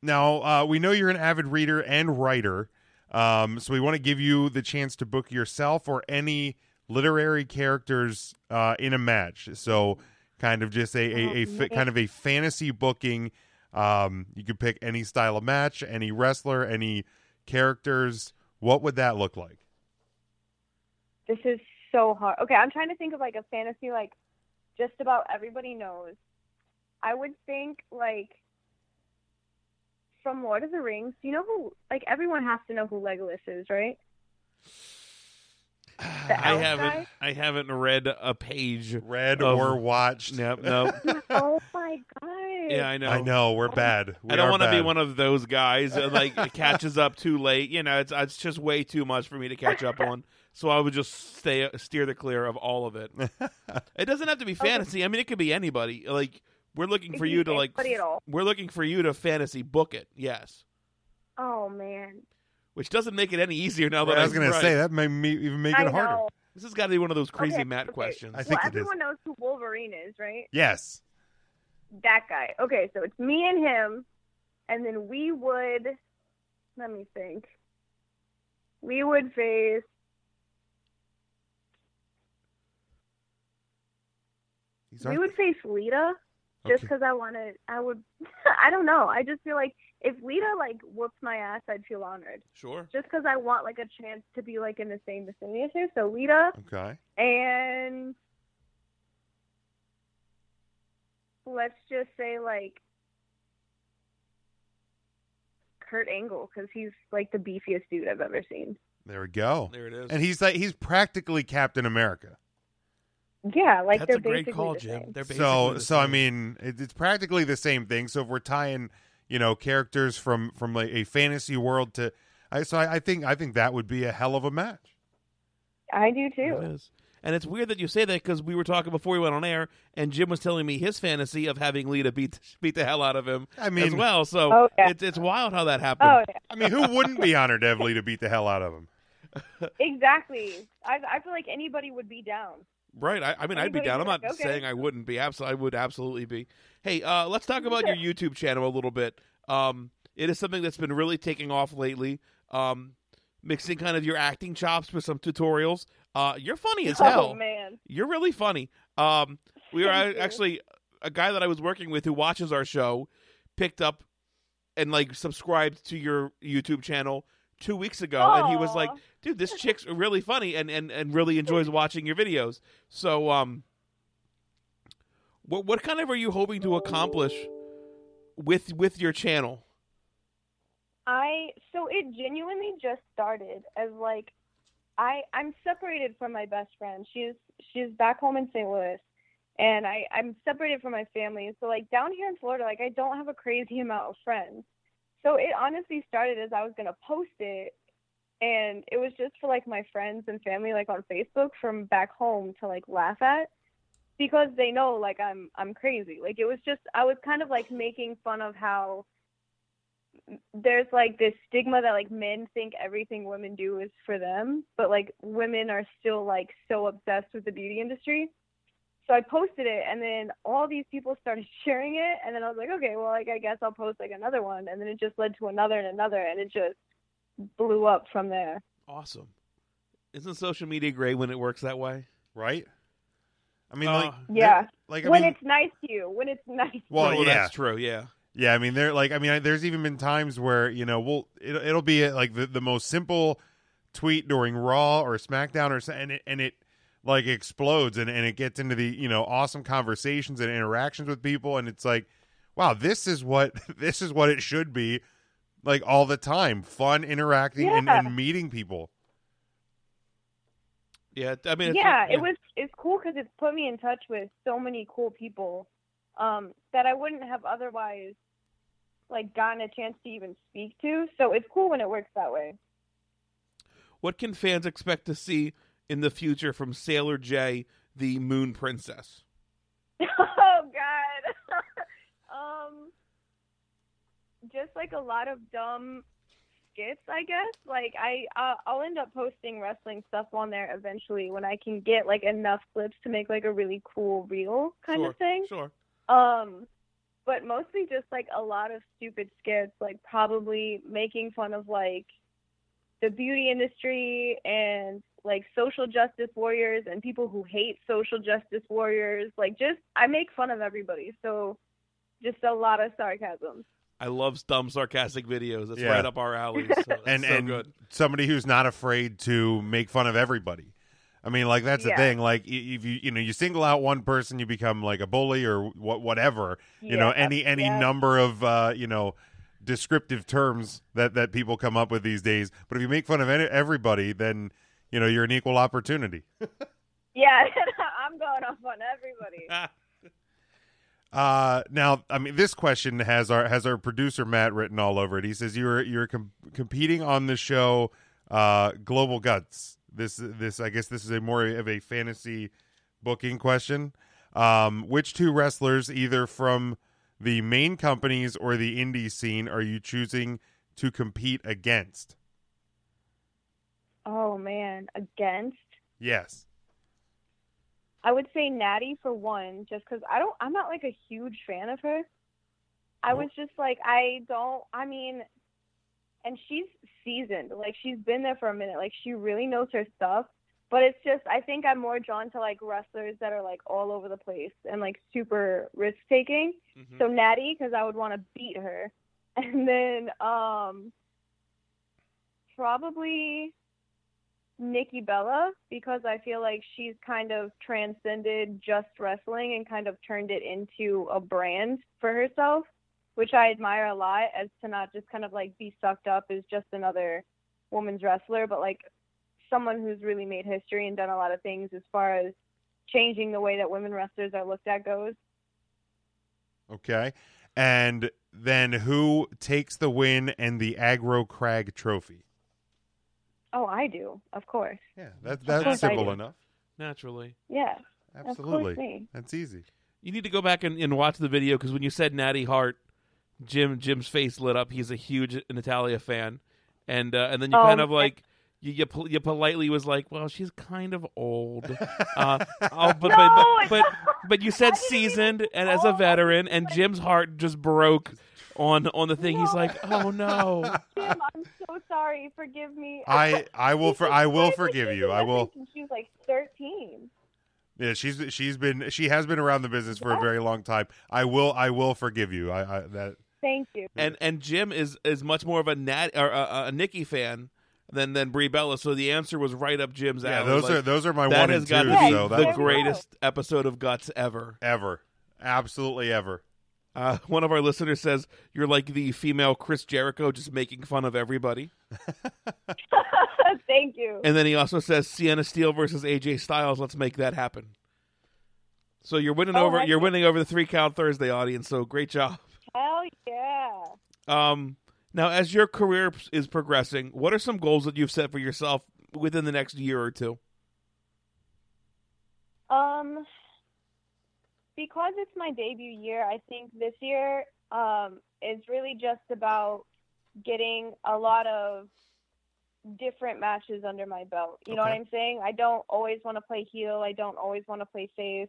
now uh, we know you're an avid reader and writer, um, so we want to give you the chance to book yourself or any literary characters uh, in a match. So, kind of just a, a, a fa- kind of a fantasy booking. Um, you could pick any style of match, any wrestler, any characters. What would that look like? This is so hard. Okay, I'm trying to think of like a fantasy like just about everybody knows. I would think like from Lord of the Rings. Do you know who? Like everyone has to know who Legolas is, right? I haven't. guy? I haven't read a page. Read Of- or watched? Nope. Nope. oh my god. yeah, I know. I know we're bad. We I don't want want to be one of those guys that like it catches up too late. You know, it's it's just way too much for me to catch up on. So I would just stay steer the clear of all of it. it doesn't have to be fantasy. I mean, it could be anybody. Like we're looking for you to like. anybody at all. We're looking for you to fantasy book it. Yes, Oh man. which doesn't make it any easier now that I was going to say that may me even make I it harder. know. This has got to be one of those crazy Okay, Matt okay. questions. I think well, it is. everyone knows who Wolverine is, right? Yes. That guy. Okay, so it's me and him, and then we would. Let me think. We would face. We would face Lita, just Okay. because I want to. I would. I don't know. I just feel like if Lita like whoops my ass, I'd feel honored. Sure. Just because I want like a chance to be like in the same vicinity as her. So Lita Okay. and let's just say like Kurt Angle because he's like the beefiest dude I've ever seen. There we go. There it is. And he's like he's practically Captain America. Yeah, like That's they're a great basically call, the Jim. same. They're basically So the so I mean it, it's practically the same thing. So if we're tying, you know, characters from from like a fantasy world to I so I, I think I think that would be a hell of a match. I do too. is. And it's weird that you say that because we were talking before we went on air, and Jim was telling me his fantasy of having Lita beat beat the hell out of him I mean- as well. So Oh, yeah. it's it's wild how that happened. Oh yeah, I mean, who wouldn't be honored to have Lita beat the hell out of him? exactly. I I feel like anybody would be down. Right. I, I mean, I'd be down. I'm not okay. saying I wouldn't be. Absolutely, I would absolutely be. Hey, uh, let's talk about your YouTube channel a little bit. Um, it is something that's been really taking off lately. Um, mixing kind of your acting chops with some tutorials. Uh, you're funny as hell. Oh man. You're really funny. Um, we were actually a guy that I was working with who watches our show picked up and like subscribed to your YouTube channel two weeks ago, and he was like, "Dude, this chick's really funny and and and really enjoys watching your videos." So, um, What what kind of are you hoping to accomplish with with your channel? I so it genuinely just started as like I I'm separated from my best friend. She's she's back home in St. Louis and I I'm separated from my family. So like down here in Florida, like I don't have a crazy amount of friends. So it honestly started as I was to post it and it was just for like my friends and family like on Facebook from back home to like laugh at because they know like I'm I'm crazy. Like it was just I was kind of like making fun of how there's like this stigma that like men think everything women do is for them, but like women are still like so obsessed with the beauty industry. So I posted it and then all these people started sharing it and then I was like, okay, well like I guess I'll post like another one and then it just led to another and another and it just blew up from there. Awesome. Isn't social media great when it works that way? Right? I mean, Uh, like, Yeah. like I when mean, it's nice to you, when it's nice. well, Well, yeah, that's true. Yeah. Yeah, I mean, there like I mean, I- there's even been times where you know, we'll it, it'll be like the, the most simple tweet during Raw or SmackDown or so- and it and it like explodes and and it gets into the you know awesome conversations and interactions with people and it's like, wow, this is what this is what it should be like all the time, fun interacting and, Yeah. and meeting people. Yeah. I mean, it's- yeah, it was it's cool because it's put me in touch with so many cool people um, that I wouldn't have otherwise like gotten a chance to even speak to. So it's cool when it works that way. What can fans expect to see in the future from Sailor J, the Moon Princess? oh God. um, just like a lot of dumb skits, I guess. Like I, uh, I'll end up posting wrestling stuff on there eventually when I can get like enough clips to make like a really cool reel kind sure. of thing. Sure. Um, but mostly just like a lot of stupid skits, like probably making fun of like the beauty industry and like social justice warriors and people who hate social justice warriors. Like just I make fun of everybody, so just a lot of sarcasm. I love dumb sarcastic videos. That's Yeah. right up our alley. So that's and so and good. somebody who's not afraid to make fun of everybody. I mean, like that's the Yeah. thing. Like i- if you you know you single out one person, you become like a bully or what whatever. You know, Yeah, any any yeah. number of uh, you know descriptive terms that that people come up with these days. But if you make fun of any, everybody, then you know you're an equal opportunity. Yeah, I'm going off on everybody. Uh, now, I mean, this question has our has our producer Matt written all over it. He says you're you're com- competing on the show, uh, Global Guts. This this I guess this is a more of a fantasy booking question. Um, which two wrestlers, either from the main companies or the indie scene, are you choosing to compete against? Oh man, against. Yes. I would say Natty for one, just because I don't. I'm not like a huge fan of her. I was just like, I don't. I mean, and she's seasoned. Like she's been there for a minute. Like she really knows her stuff. But it's just, I think I'm more drawn to like wrestlers that are like all over the place and like super risk taking. Mhm. So Natty, because I would want to beat her, and then um, probably Nikki Bella because I feel like she's kind of transcended just wrestling and kind of turned it into a brand for herself, which I admire a lot as to not just kind of like be sucked up as just another woman's wrestler, but like someone who's really made history and done a lot of things as far as changing the way that women wrestlers are looked at goes. Okay. And then who takes the win and the Aggro Crag Trophy? Oh, I do, of course. Yeah, that, that's I simple enough. Naturally. Yeah, Absolutely. of course me. That's easy. You need to go back and, and watch the video because when you said Natty Hart, Jim Jim's face lit up. He's a huge Natalya fan, and uh, and then you Oh, kind of man. like you, you pol- you politely was like, well, she's kind of old. Uh, oh, but, No, but, but but but you said I didn't even- seasoned and as a Oh, veteran, and Jim's heart just broke on on the thing. He's like, oh no. Jim, I'm so sorry. Forgive me. I I will for I will forgive you. I will. Since she like 13. Yeah, she's she's been she has been around the business for a very long time. I will I will forgive you. I, I that Thank you. and and Jim is is much more of a Nat or a, a Nikki fan than than Brie Bella. So the answer was right up Jim's alley. yeah those Like, are those are my that one has and got two. to be so that the greatest episode of Guts ever. ever. Absolutely ever. Uh, one of our listeners says you're like the female Chris Jericho, just making fun of everybody. Thank you. And then he also says Sienna Steele versus AJ Styles. Let's make that happen. So you're winning Oh, over. You're winning over the three count Thursday audience. So great job. Hell yeah. Um, now, as your career is progressing, what are some goals that you've set for yourself within the next year or two? Um, because it's my debut year, I think this year um, is really just about getting a lot of different matches under my belt. You know what I'm saying? I don't always want to play heel. I don't always want to play face.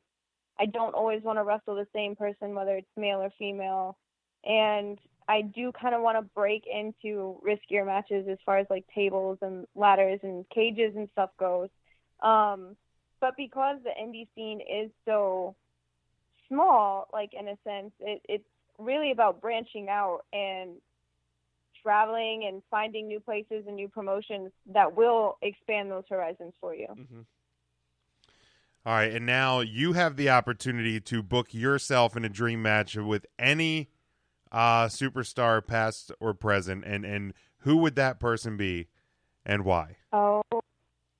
I don't always want to wrestle the same person, whether it's male or female. And I do kind of want to break into riskier matches as far as like tables and ladders and cages and stuff goes. Um, but because the indie scene is so small, like in a sense, it, it's really about branching out and traveling and finding new places and new promotions that will expand those horizons for you. All right, and now you have the opportunity to book yourself in a dream match with any uh, superstar, past or present, and and who would that person be, and why? Oh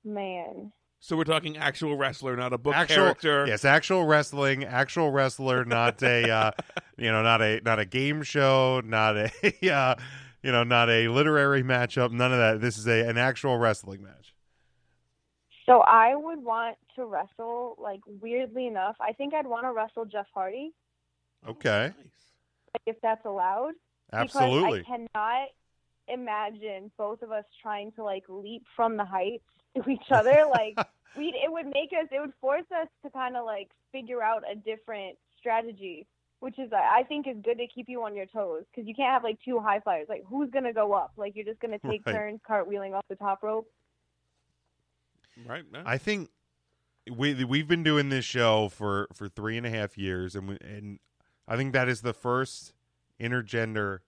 man. So we're talking actual wrestler, not a book actual, character. yes, actual wrestling, actual wrestler, not a uh, you know, not a not a game show, not a uh, you know, not a literary matchup, none of that. This is a an actual wrestling match. So I would want to wrestle like weirdly enough, I think I'd want to wrestle Jeff Hardy Okay, like, if that's allowed. absolutely. Because I cannot imagine both of us trying to like leap from the heights to each other. Like we, it would make us, it would force us to kind of like figure out a different strategy, which is I think is good to keep you on your toes because you can't have like two high flyers. Like who's gonna go up? Like you're just gonna take Right. turns cartwheeling off the top rope. right? No. I think we we've been doing this show for for three and a half years, and we, and I think that is the first intergender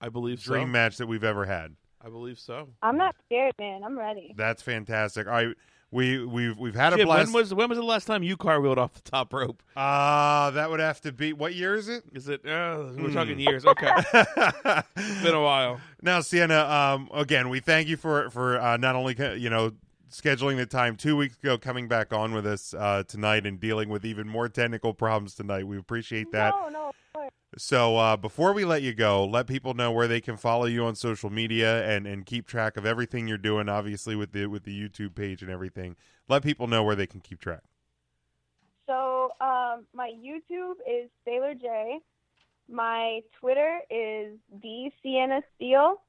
I believe dream so. match that we've ever had. I believe so. I'm not scared, man. I'm ready. That's fantastic. All right, we we've we've had a blast. when was when was the last time you car wheeled off the top rope? uh that would have to be what year is it? Is it? Uh, we're Hmm. talking years. Okay, it's been a while. now, Sienna, um, again, we thank you for for uh, not only you know scheduling the time two weeks ago, coming back on with us uh, tonight, and dealing with even more technical problems tonight. We appreciate that. No, no, of course. So uh, before we let you go, let people know where they can follow you on social media and, and keep track of everything you're doing. Obviously, with the with the YouTube page and everything, let people know where they can keep track. So um, my YouTube is Sailor J. My Twitter is the Sienna Steele,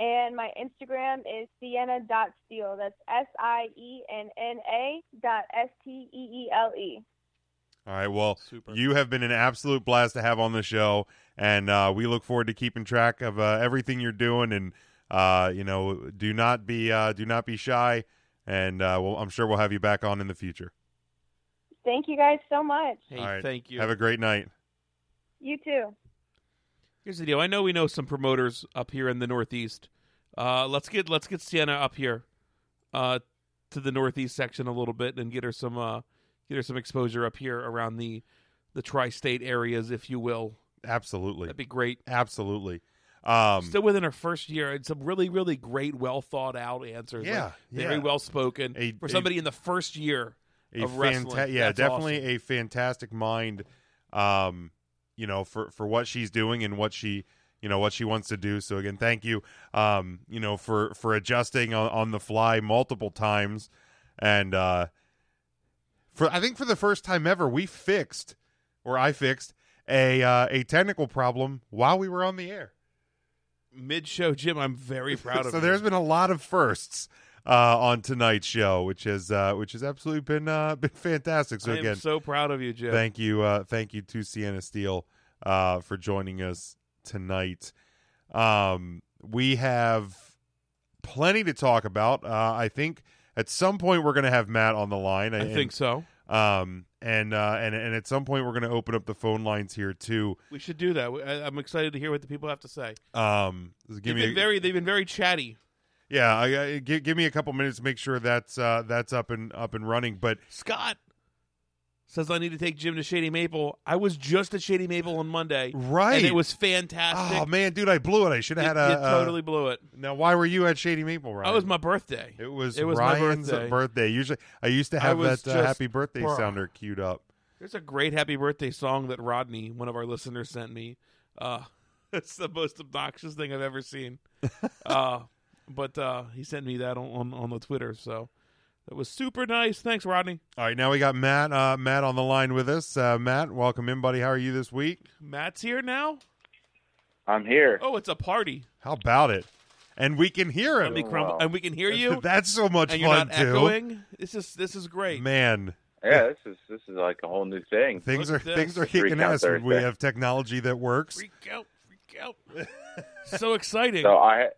and my Instagram is sienna.steele. That's S I E N N A dot S T E E L E. All right. Well, Super. you have been an absolute blast to have on the show, and uh, we look forward to keeping track of uh, everything you're doing. And uh, you know, do not be uh, do not be shy, and uh, well, I'm sure we'll have you back on in the future. Thank you guys so much. Hey, All right. thank you. Have a great night. You too. Here's the deal. I know we know some promoters up here in the Northeast. Uh, let's get let's get Sienna up here uh, to the Northeast section a little bit and get her some uh, get her some exposure up here around the the tri-state areas, if you will. Absolutely. That'd be great. Absolutely. Um, Still within her first year, and some really really great, well thought out answers. Yeah, like, very yeah. well spoken A- for a- somebody in the first year a of wrestling. fanta- yeah, That's definitely awesome. a fantastic mind. Um, you know, for for what she's doing and what she you know what she wants to do. So again, thank you. Um, you know, for for adjusting on, on the fly multiple times, and uh, for I think for the first time ever, we fixed or I fixed a uh, a technical problem while we were on the air. mid show, Jim. I'm very proud of. so you. there's been a lot of firsts uh, on tonight's show, which has uh, which has absolutely been uh, been fantastic. So I again, so proud of you, Jim. thank you, uh, thank you to Sienna Steele uh, for joining us tonight. Um, we have plenty to talk about. Uh, I think at some point we're going to have Matt on the line. I think so. Um, and uh, and and at some point we're going to open up the phone lines here too. We should do that. I, I'm excited to hear what the people have to say. Um, give They've me been a- very, they've been very chatty. yeah. I, I, give, give me a couple minutes to make sure that's uh, that's up and up and running. But Scott, says I need to take Jim to Shady Maple. I was just at Shady Maple on Monday, Right. And it was fantastic. Oh man, dude, I blew it. I should have had you a. totally uh, blew it. now, why were you at Shady Maple, Ryan? That was my birthday. It was, It was my Ryan's birthday. Usually, I used to have that uh, happy birthday Bruh. sounder queued up. There's a great happy birthday song that Rodney, one of our listeners, sent me. Uh, it's the most obnoxious thing I've ever seen. uh, but uh, he sent me that on, on, on the Twitter, so that was super nice. Thanks, Rodney. All right, now we got Matt. Uh, Matt on the line with us. Uh, Matt, welcome in, buddy. How are you this week? Matt's here now. I'm here. Oh, it's a party. How about it? And we can hear Let him. me crumble, and we can hear you. That's so much and you're fun not too. echoing. This is this is great. Man, Yeah, this is this is like a whole new thing. things Look are things are kicking ass when we have technology that works. Freak out, freak out. so exciting. So I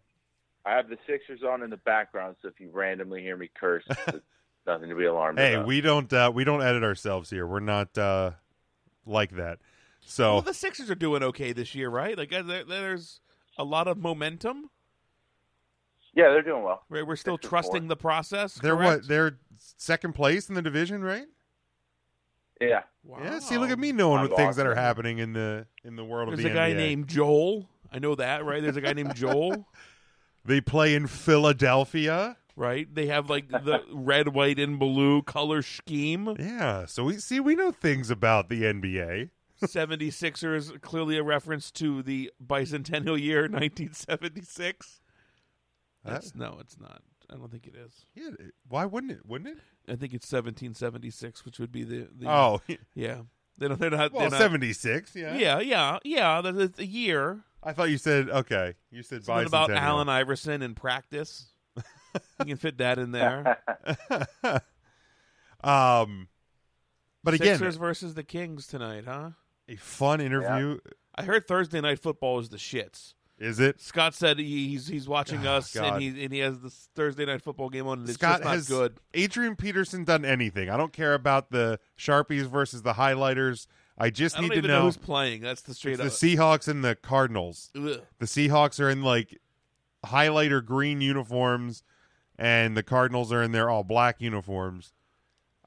I have the Sixers on in the background, so if you randomly hear me curse, nothing to be alarmed Hey, about. we don't uh, we don't edit ourselves here. We're not uh, like that. So well, the Sixers are doing okay this year, right? Like uh, there, there's a lot of momentum. yeah, they're doing well. Right, we're still Six trusting four. the process. they're correct? what? They're second place in the division, right? Yeah, Wow. Yeah. See, look at me knowing I'm what things that are happening in the in the world of the There's a the guy NBA. named Joel. I know that, right? There's a guy named Joel, They play in Philadelphia. right? They have like the red, white, and blue color scheme. Yeah. So we see we know things about the NBA. 76ers, clearly a reference to the bicentennial year 1976. That's, no, it's not. I don't think it is. Yeah. Why wouldn't it? Wouldn't it? I think it's 1776, which would be the, the Oh, yeah. They don't, they're not. well, they're not- seventy six. Yeah. Yeah, yeah, yeah. That's a year. I thought you said okay. You said Something about bicentennial. Allen Iverson in practice. you can fit that in there. um, but again, Sixers versus the Kings tonight, huh? a fun interview. I heard Thursday night football is the shits. Is it? Scott said he, he's he's watching Oh, us God. and he and he has this Thursday night football game on and it's Scott just not has good. Adrian Peterson done anything? I don't care about the sharpies versus the highlighters. I just I don't need to know. know, who's playing. That's the straight the up. The Seahawks and the Cardinals. Ugh. The Seahawks are in like highlighter green uniforms, and the Cardinals are in their all black uniforms.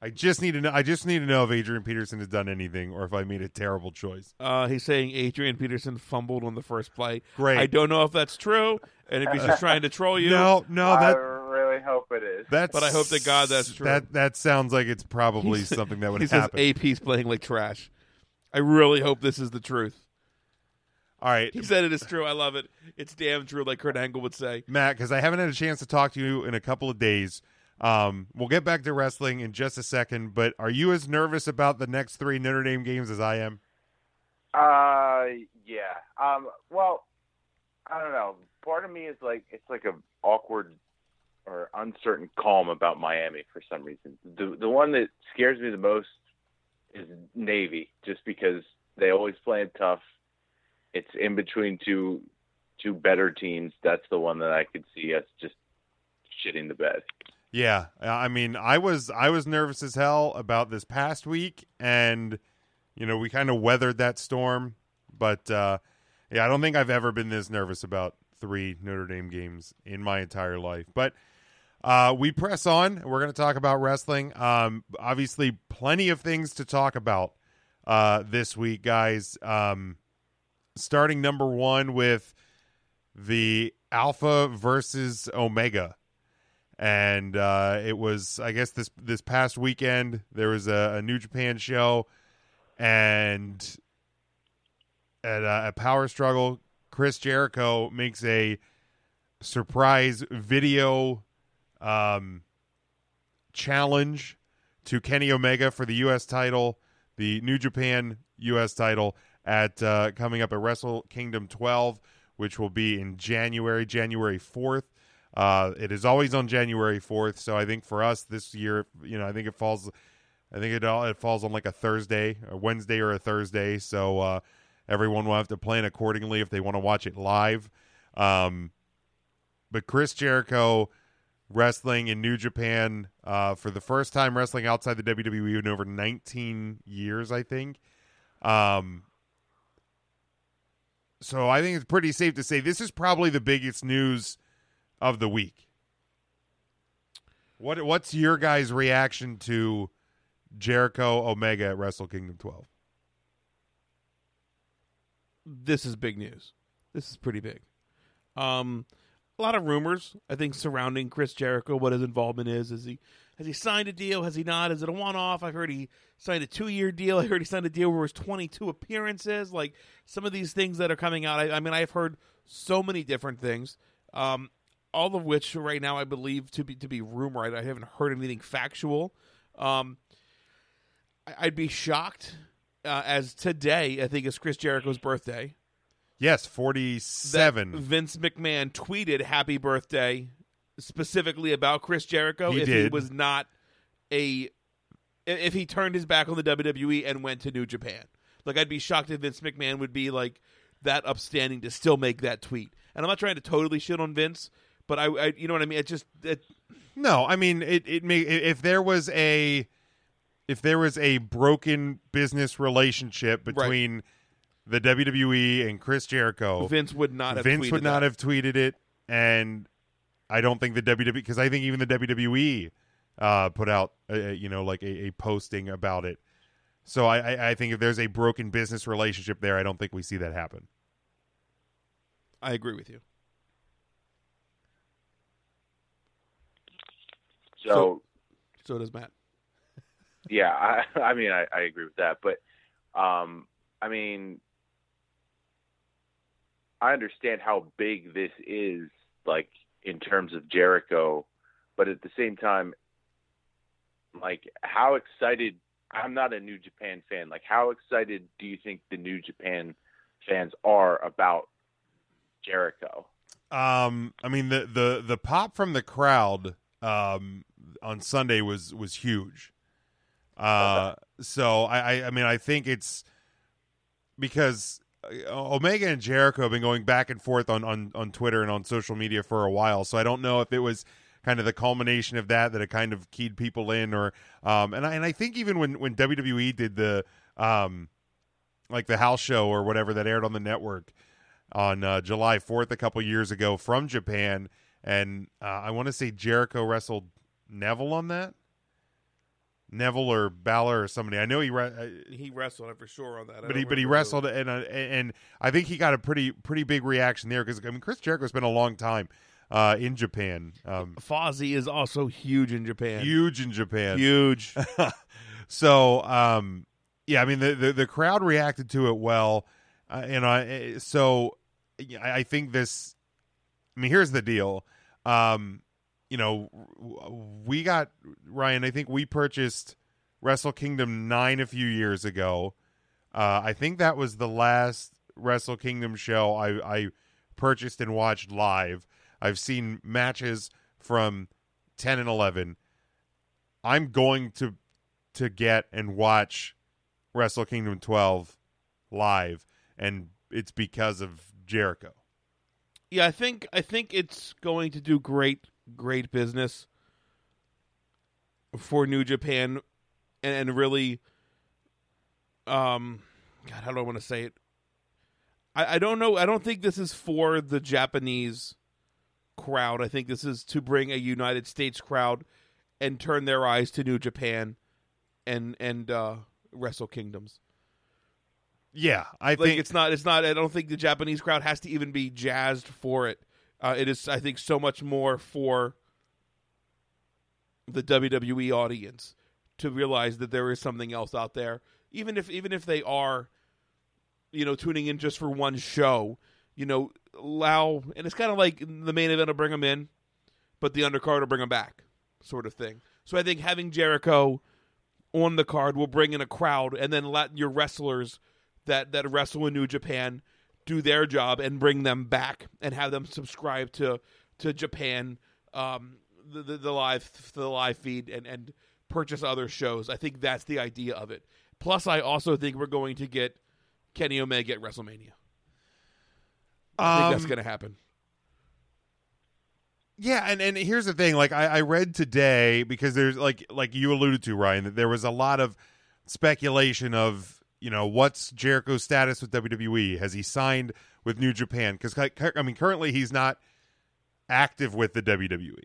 I just need to know. I just need to know if Adrian Peterson has done anything, or if I made a terrible choice. Uh, he's saying Adrian Peterson fumbled on the first play. Great. I don't know if that's true, and if he's just trying to troll you. No, no, I that really hope it is. that's. But I hope to God that's true. That that sounds like it's probably something that would he says happen. AP's playing like trash. I really hope this is the truth. all right, He said it is true. I love it. It's damn true, like Kurt Angle would say. Matt, because I haven't had a chance to talk to you in a couple of days. Um, we'll get back to wrestling in just a second, but are you as nervous about the next three Notre Dame games as I am? Uh, yeah. Um, well, I don't know. Part of me is like it's like a awkward or uncertain calm about Miami for some reason. The the one that scares me the most is Navy, just because they always play it tough. It's in between two two better teams. That's the one that I could see us just shitting the bed. Yeah, I mean, I was I was nervous as hell about this past week, and you know we kind of weathered that storm. But uh, yeah, I don't think I've ever been this nervous about three Notre Dame games in my entire life. But uh, we press on. We're going to talk about wrestling. Um, obviously, plenty of things to talk about uh, this week, guys. Um, starting number one with the Alpha versus Omega and uh, it was I guess this this past weekend there was a, a New Japan show, and at uh, a Power Struggle, Chris Jericho makes a surprise video um, challenge to Kenny Omega for the U.S. title, the New Japan U.S. title at uh, coming up at Wrestle Kingdom 12, which will be in January, January 4th. Uh, it is always on January 4th, so I think for us this year, you know, I think it falls, I think it all it falls on like a Thursday, a Wednesday or a Thursday. So uh, everyone will have to plan accordingly if they want to watch it live. Um, but Chris Jericho wrestling in New Japan uh, for the first time wrestling outside the WWE in over 19 years, I think. Um, so I think it's pretty safe to say this is probably the biggest news of the week. What what's your guys' reaction to Jericho Omega at Wrestle Kingdom 12. this is big news. This is pretty big. Um, a lot of rumors, I think, surrounding Chris Jericho. What his involvement is? Is he has he signed a deal? Has he not? Is it a one off? I've heard he signed a two year deal. I heard he signed a deal where it was twenty two appearances. Like some of these things that are coming out. I, I mean, I've heard so many different things. Um, all of which right now I believe to be to be rumor. I, I haven't heard anything factual. Um, I, I'd be shocked uh, as today I think is Chris Jericho's birthday. Yes, that 47. Vince McMahon tweeted happy birthday specifically about Chris Jericho He if he did. was not a if he turned his back on the WWE and went to New Japan. Like I'd be shocked if Vince McMahon would be like that upstanding to still make that tweet. And I'm not trying to totally shit on Vince, but I, I you know what I mean? It just it, No, I mean it. It may if there was a if there was a broken business relationship between the WWE and Chris Jericho, Vince would not have Vince tweeted would not that. have tweeted it, and I don't think the WWE because I think even the WWE uh, put out a, you know like a, a posting about it. So I, I, I think if there's a broken business relationship there, I don't think we see that happen. I agree with you. So, So does Matt. yeah, I, I mean, I, I agree with that, but um, I mean, I understand how big this is, like in terms of Jericho, but at the same time, like how excited? I'm not a New Japan fan. Like, how excited do you think the New Japan fans are about Jericho? Um, I mean the the the pop from the crowd um on Sunday was was huge. Uh, so I, I I mean I think it's because Omega and Jericho have been going back and forth on on on Twitter and on social media for a while. So I don't know if it was kind of the culmination of that that it kind of keyed people in or um and I and I think even when when WWE did the um like the house show or whatever that aired on the network on uh, July 4th a couple years ago from Japan. And uh, I want to say Jericho wrestled Neville on that. Neville or Balor or somebody. I know he, re- uh, He wrestled for sure on that. I but he but he remember who. wrestled and uh, and I think he got a pretty pretty big reaction there because I mean Chris Jericho's been a long time uh, in Japan, um, Fozzy is also huge in Japan. huge in Japan, Huge. so um yeah i mean the, the the crowd reacted to it well uh, and i so I, I think this i mean here's the deal um you know we got ryan i think we purchased wrestle kingdom 9 a few years ago. Uh i think that was the last wrestle kingdom show i i purchased and watched live. I've seen matches from 10 and 11 i'm going to to get and watch Wrestle Kingdom 12 live, and it's because of Jericho. Yeah, I think I think it's going to do great great business for New Japan and, and really um God, how do I want to say it? I, I don't know. I don't think this is for the Japanese crowd. I think this is to bring a United States crowd and turn their eyes to New Japan and and uh Wrestle Kingdoms. Yeah, I like think it's not it's not i don't think the japanese crowd has to even be jazzed for it uh, it is i think so much more for the wwe audience to realize that there is something else out there. Even if even if they are you know tuning in just for one show you know allow and it's kind of like the main event will bring them in but the undercard will bring them back sort of thing. So i think having jericho on the card will bring in a crowd and then let your wrestlers that that wrestle in New Japan do their job and bring them back and have them subscribe to to Japan um the the, the live the live feed and and purchase other shows. I think that's the idea of it. Plus I also think we're going to get Kenny Omega at WrestleMania. I think that's Um, going to happen. Yeah, and and here's the thing. Like I, I read today because there's like like you alluded to Ryan that there was a lot of speculation of you know what's Jericho's status with WWE. Has he signed with New Japan? Because I mean currently he's not active with the WWE.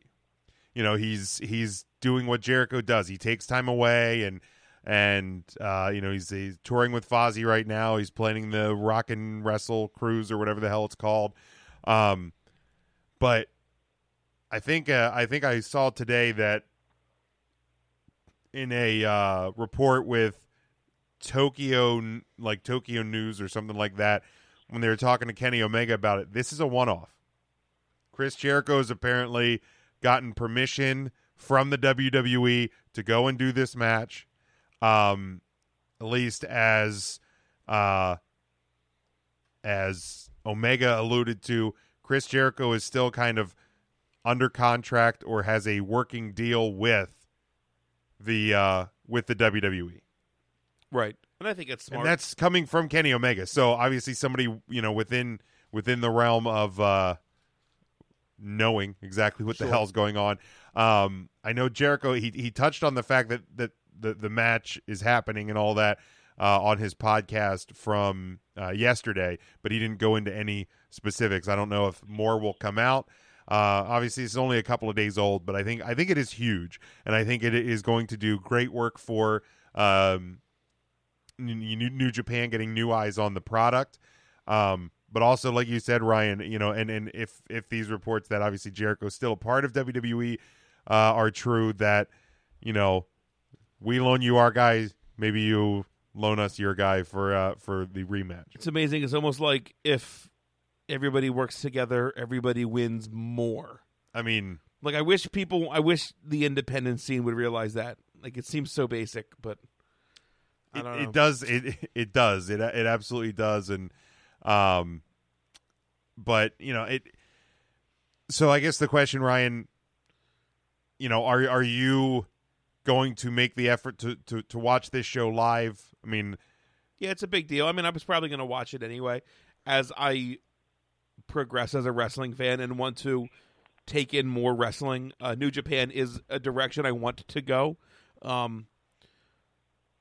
You know he's he's doing what Jericho does. He takes time away and and uh, you know he's, he's touring with Fozzy right now. He's planning the Rock and Wrestle cruise or whatever the hell it's called. Um, but I think uh, I think I saw today that in a uh, report with Tokyo like Tokyo News or something like that when they were talking to Kenny Omega about it. This is a one-off. Chris Jericho has apparently gotten permission from the WWE to go and do this match, um, at least as uh, as Omega alluded to. Chris Jericho is still kind of under contract or has a working deal with the uh, with the WWE. Right, and I think it's smart. And that's coming from Kenny Omega. So obviously somebody, you know, within within the realm of uh knowing exactly what Sure. the hell's going on. Um I know Jericho he he touched on the fact that that the the match is happening and all that uh on his podcast from uh yesterday, but he didn't go into any specifics. I don't know if more will come out. Uh, obviously, it's only a couple of days old, but I think I think it is huge, and I think it is going to do great work for um, New, New Japan getting new eyes on the product. Um, but also, like you said, Ryan, you know, and, and if if these reports that obviously Jericho's still a part of WWE uh, are true, that you know we loan you our guy, maybe you loan us your guy for uh, for the rematch. It's amazing. It's almost like if everybody works together, everybody wins more. I mean, Like I wish people, I wish the independent scene would realize that. Like it seems so basic, but it, it does it it does it it absolutely does and um but you know it so i guess the question ryan you know are are you going to make the effort to to to watch this show live i mean Yeah, it's a big deal. I mean, I was probably going to watch it anyway as I progress as a wrestling fan and want to take in more wrestling. Uh, New Japan is a direction I want to go. Um,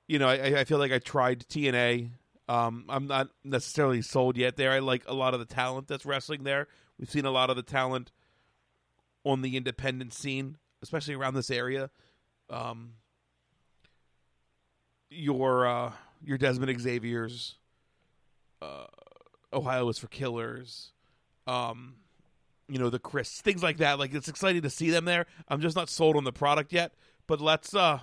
you know, I, I feel like I tried TNA. Um, I'm not necessarily sold yet there. I like a lot of the talent that's wrestling there. We've seen a lot of the talent on the independent scene, especially around this area. Um, your uh, your Desmond Xavier's, uh, Ohio is for Killers, um, you know the Chris things like that. Like it's exciting to see them there. I'm just not sold on the product yet, but let's uh,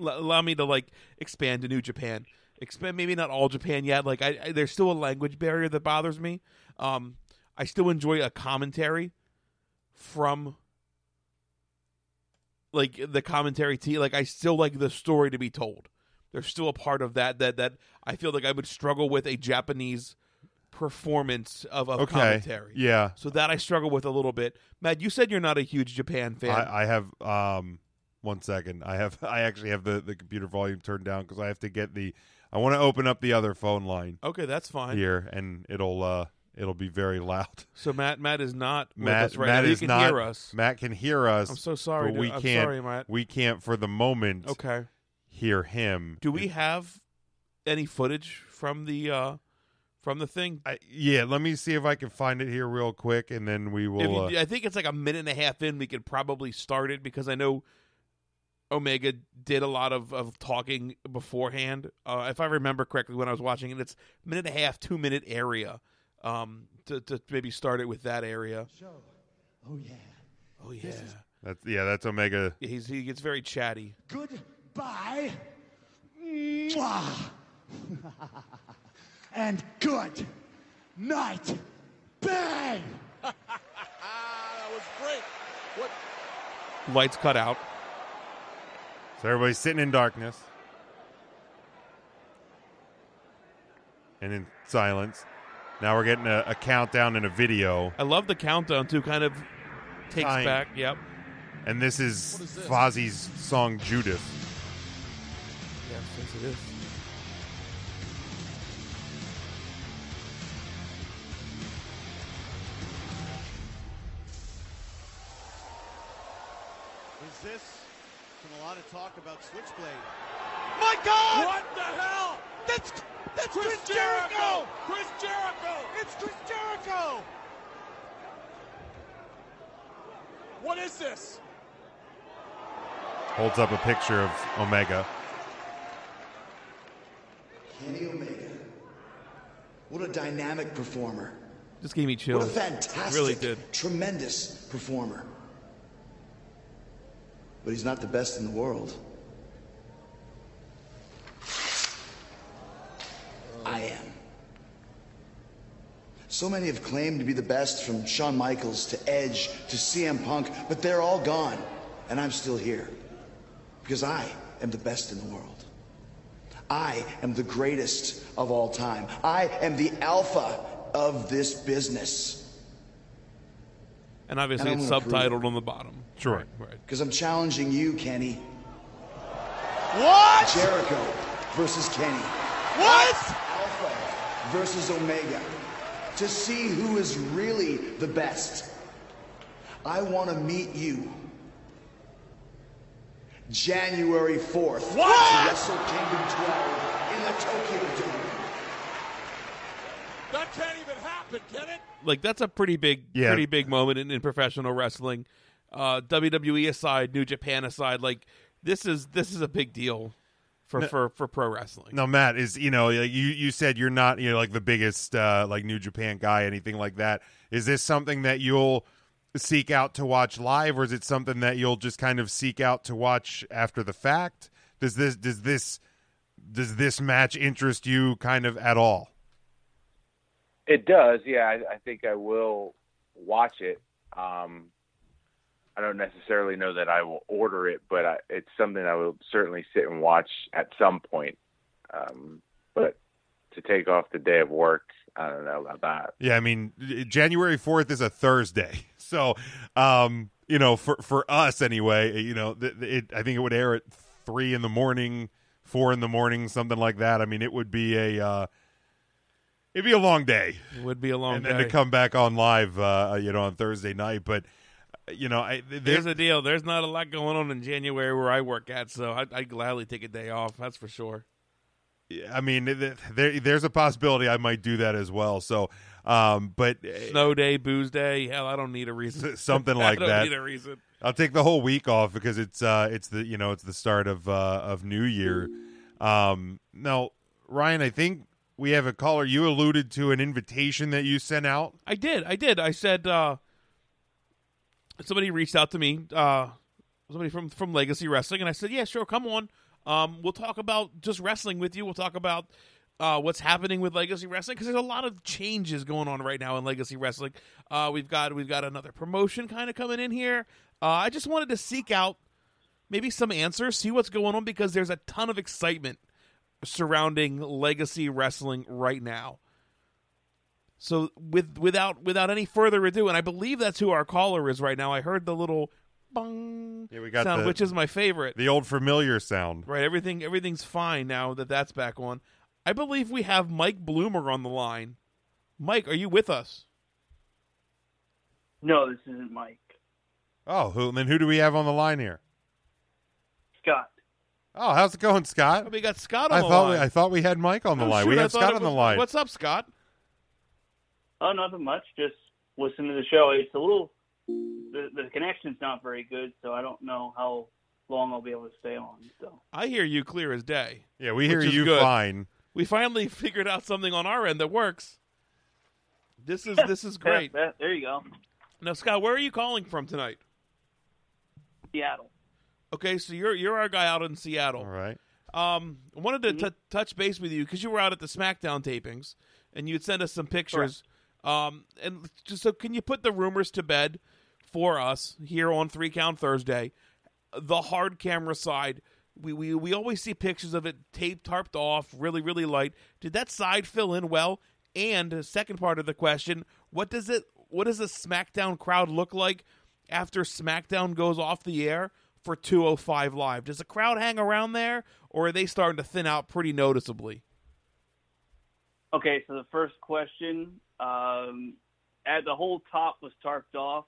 l- allow me to like expand to New Japan. Expand maybe not all Japan yet. Like I, I there's still a language barrier that bothers me. Um, I still enjoy a commentary from like the commentary team. Like I still like the story to be told. There's still a part of that that that I feel like I would struggle with a Japanese performance of, a Okay. commentary. Yeah. So that I struggle with a little bit. Matt, you said you're not a huge Japan fan. I, I have um one second i have i actually have the the computer volume turned down because i have to get the i want to open up the other phone line okay, that's fine. here and it'll uh it'll be very loud So Matt Matt is not Matt, right Matt now. is You can not. hear us. Matt can hear us. I'm so sorry, but we. I'm can't. sorry, Matt. We can't for the moment. Okay. Hear him. Do we have any footage from the uh from the thing? I, yeah, let me see if I can find it here real quick, and then we will. you- uh, I think it's like a minute and a half in. We could probably start it because I know Omega did a lot of, of talking beforehand. Uh, if I remember correctly, when I was watching it, it's minute and a half, two minute area. Um, to, to maybe start it with that area. Show. Oh yeah. Oh yeah, that's yeah, that's Omega. Yeah, he's, he gets very chatty. Goodbye. Mwah. and good night. Bang. that was great. What? Lights cut out. So everybody's sitting in darkness and in silence. Now we're getting a, a countdown and a video, I love the countdown too. Kind of takes Time. back. Yep. and this is Fozzy's song "Judas." Yes, yes, it is. Is talk about Switchblade? My God! What the hell? That's that's Chris, Chris Jericho. Jericho! Chris Jericho! It's Chris Jericho! What is this? Holds up a picture of Omega. Kenny Omega. What a dynamic performer. Just gave me chills. What a fantastic, Really did. tremendous performer. But he's not the best in the world. I am. So many have claimed to be the best from Shawn Michaels to Edge to CM Punk, but they're all gone. And I'm still here. Because I am the best in the world. I am the greatest of all time. I am the alpha of this business. And obviously, And it's subtitled on the bottom. Sure. Right. right. Because I'm challenging you, Kenny. What? Jericho versus Kenny. What? Alpha versus Omega. To see who is really the best. I want to meet you. January 4th. What? To Wrestle Kingdom 12 in the Tokyo Dome. That can't even happen, can it? Like that's a pretty big, Yeah. pretty big moment in, in professional wrestling. Uh, WWE aside, New Japan aside, like this is this is a big deal for No- for, for pro wrestling. Now, Matt is you know you you said you're not you know like the biggest uh, like New Japan guy anything like that. Is this something that you'll seek out to watch live, or is it something that you'll just kind of seek out to watch after the fact? Does this does this does this match interest you kind of at all? It does, yeah. I, I think I will watch it. Um, I don't necessarily know that I will order it, but I, it's something I will certainly sit and watch at some point. Um, but to take off the day of work, I don't know about that. Yeah, I mean January fourth is a Thursday, so um, you know for for us anyway, you know th- th- it, I think it would air at three in the morning, four in the morning, something like that. I mean, it would be a uh, it'd be a long day, It would be a long and day. then to come back on live, uh, you know, on Thursday night. But uh, you know, I, th- Here's there- the deal. There's not a lot going on in January where I work at, so I, I'd gladly take a day off. That's for sure. I mean, there there's a possibility I might do that as well. So, um, but uh, Snow day, booze day. Hell, I don't need a reason. something like I don't that. need a reason. I'll take the whole week off because it's uh it's the you know it's the start of uh of New Year. Um now Ryan, I think we have a caller. You alluded to an invitation that you sent out. I did. I did. I said uh, somebody reached out to me, uh, somebody from from Legacy Wrestling, and I said, "Yeah, sure, come on. Um, we'll talk about just wrestling with you. We'll talk about uh, what's happening with Legacy Wrestling because there's a lot of changes going on right now in Legacy Wrestling. Uh, we've got we've got another promotion kind of coming in here. Uh, I just wanted to seek out maybe some answers, see what's going on because there's a ton of excitement surrounding Legacy Wrestling right now. So with without without any further ado, and I believe that's who our caller is right now. I heard the little bong Yeah, we got sound, the- which is my favorite. The old familiar sound. Right, everything everything's fine now that that's back on. I believe we have Mike Bloomer on the line. Mike, are you with us? No, this isn't Mike. Oh, who then who do we have on the line here? Scott. Oh, how's it going, Scott? Oh, we got Scott on I the thought line. we, I thought we had Mike on the Oh, line. shoot, we I have Scott it on the line. What's up, Scott? Oh, nothing much. Just listen to the show. It's a little the the connection's not very good, so I don't know how long I'll be able to stay on. So I hear you clear as day. Yeah, we hear you good. fine. We finally figured out something on our end that works. This is this is great. Yeah, there you go. Now, Scott, where are you calling from tonight? Seattle. Okay, so you're you're our guy out in Seattle. All right. Um, I wanted to t- touch base with you because you were out at the SmackDown tapings, and you'd send us some pictures. Um, and just so, can you put the rumors to bed for us here on Three Count Thursday? The hard camera side, we we we always see pictures of it taped, tarped off, really really light. Did that side fill in well? And second part of the question, what does it? What does the SmackDown crowd look like after SmackDown goes off the air for 205 Live? Does the crowd hang around there, or are they starting to thin out pretty noticeably? Okay, so the first question, um, at the whole top was tarped off.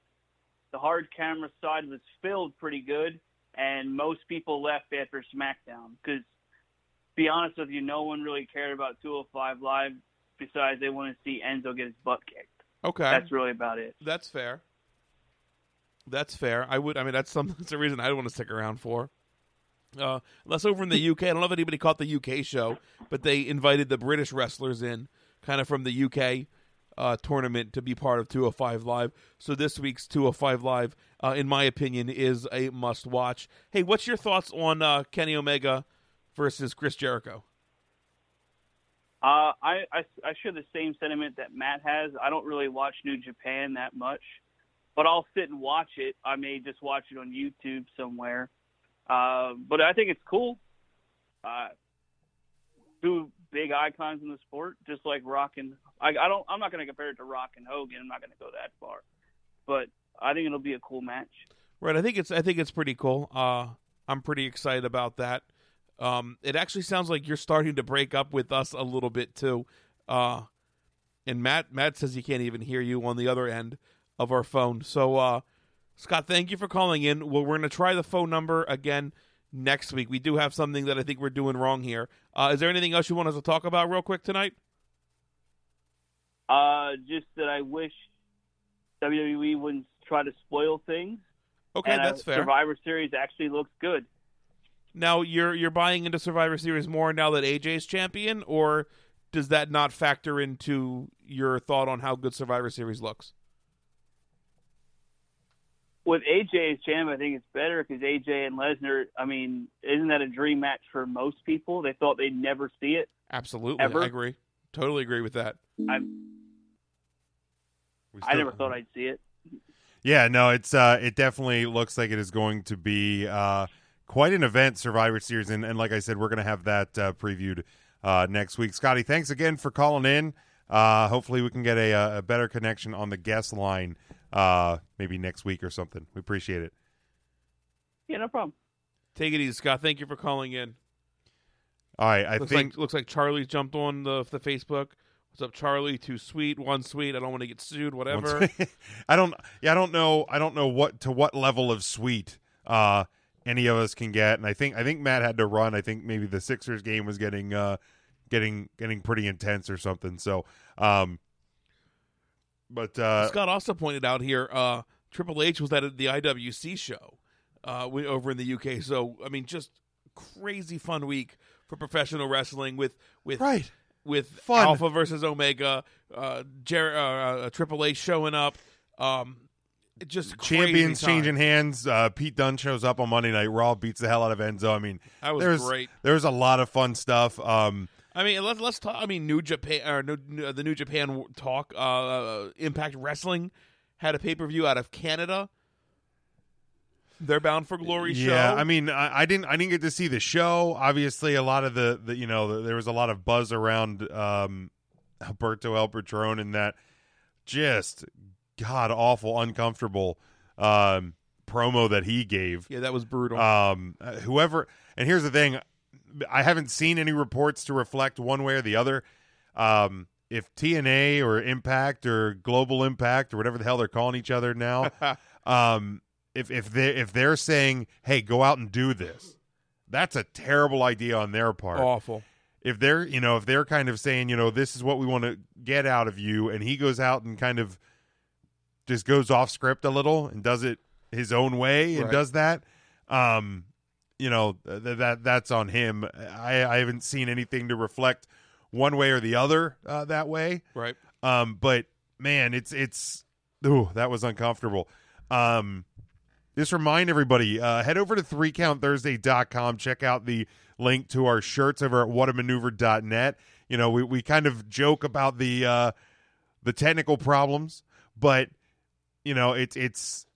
The hard camera side was filled pretty good, and most people left after SmackDown. Because, be honest with you, no one really cared about 205 Live. Besides, they want to see Enzo get his butt kicked. Okay, That's really about it. That's fair. That's fair. I would. I mean, that's some. That's a reason I don't want to stick around for. Uh, unless over in the UK, I don't know if anybody caught the UK show, but they invited the British wrestlers in, kind of from the UK uh, tournament, to be part of 205 Live. So this week's 205 Live, uh, in my opinion, is a must watch. Hey, what's your thoughts on uh, Kenny Omega versus Chris Jericho? Uh, I, I I share the same sentiment that Matt has. I don't really watch New Japan that much, but I'll sit and watch it. I may just watch it on YouTube somewhere. Uh, but I think it's cool. Uh, two big icons in the sport, just like Rock and I, I don't. I'm not going to compare it to Rock and Hogan. I'm not going to go that far, but I think it'll be a cool match. Right. I think it's I think it's pretty cool. Uh, I'm pretty excited about that. Um, it actually sounds like you're starting to break up with us a little bit too. Uh, and Matt Matt says he can't even hear you on the other end of our phone. So uh, Scott, thank you for calling in. Well, we're going to try the phone number again next week. We do have something that I think we're doing wrong here. Uh, is there anything else you want us to talk about real quick tonight? Uh, just that I wish WWE wouldn't try to spoil things. Okay, and, uh, that's fair. Survivor Series actually looks good. Now you're you're buying into Survivor Series more now that AJ's champion, or does that not factor into your thought on how good Survivor Series looks? With AJ as champ, I think it's better because AJ and Lesnar. I mean, isn't that a dream match for most people? They thought they'd never see it. Absolutely, Ever? I agree. Totally agree with that. I We I never thought I'd see it. Yeah, no, it's uh, it definitely looks like it is going to be uh, quite an event, Survivor Series, and, and like I said, we're going to have that uh, previewed uh, next week. Scotty, thanks again for calling in. Uh, hopefully, we can get a, a better connection on the guest line uh, maybe next week or something. We appreciate it. Yeah, no problem. Take it easy, Scott. Thank you for calling in. All right, I looks think like looks like Charlie's jumped on the the Facebook. What's up, Charlie? Too sweet, one sweet. I don't want to get sued. Whatever. I don't. Yeah, I don't know. I don't know what to what level of sweet uh, any of us can get. And I think I think Matt had to run. I think maybe the Sixers game was getting uh, getting getting pretty intense or something. So, um, but uh, Scott also pointed out here, uh, Triple H was at the IWC show uh, we- over in the UK. So I mean, just crazy fun week for professional wrestling with with right with Fun. Alpha versus Omega, uh, Jer- uh, uh, Triple H showing up. Um, just champions changing hands. Uh, Pete Dunne shows up on Monday Night Raw, beats the hell out of Enzo. I mean, That was there's great. there's a lot of fun stuff. Um, I mean, let's let's talk. I mean, New Japan or New, the New Japan talk. Uh, Impact Wrestling had a pay per view out of Canada. They're bound for glory yeah, show. I mean, I, I didn't I didn't get to see the show. Obviously, a lot of the, the you know the, there was a lot of buzz around um, Alberto El Patron and that just god awful, uncomfortable um, promo that he gave. yeah, that was brutal. Um, uh, whoever, and here's the thing, I haven't seen any reports to reflect one way or the other. Um, if TNA or Impact or Global Impact or whatever the hell they're calling each other now, um, if if they if they're saying, "Hey, go out and do this," that's a terrible idea on their part. Awful. If they're you know if they're kind of saying you know this is what we want to get out of you, and he goes out and kind of just goes off script a little and does it his own way and Right. does that, um, you know th- that that's on him. I, I haven't seen anything to reflect one way or the other uh, that way. Right. Um, but man, it's it's ooh, that was uncomfortable. Um, just remind everybody, uh, head over to 3countthursday.com, check out the link to our shirts over at whatamaneuver.net. You know, we, we kind of joke about the uh the technical problems, but you know, it's it's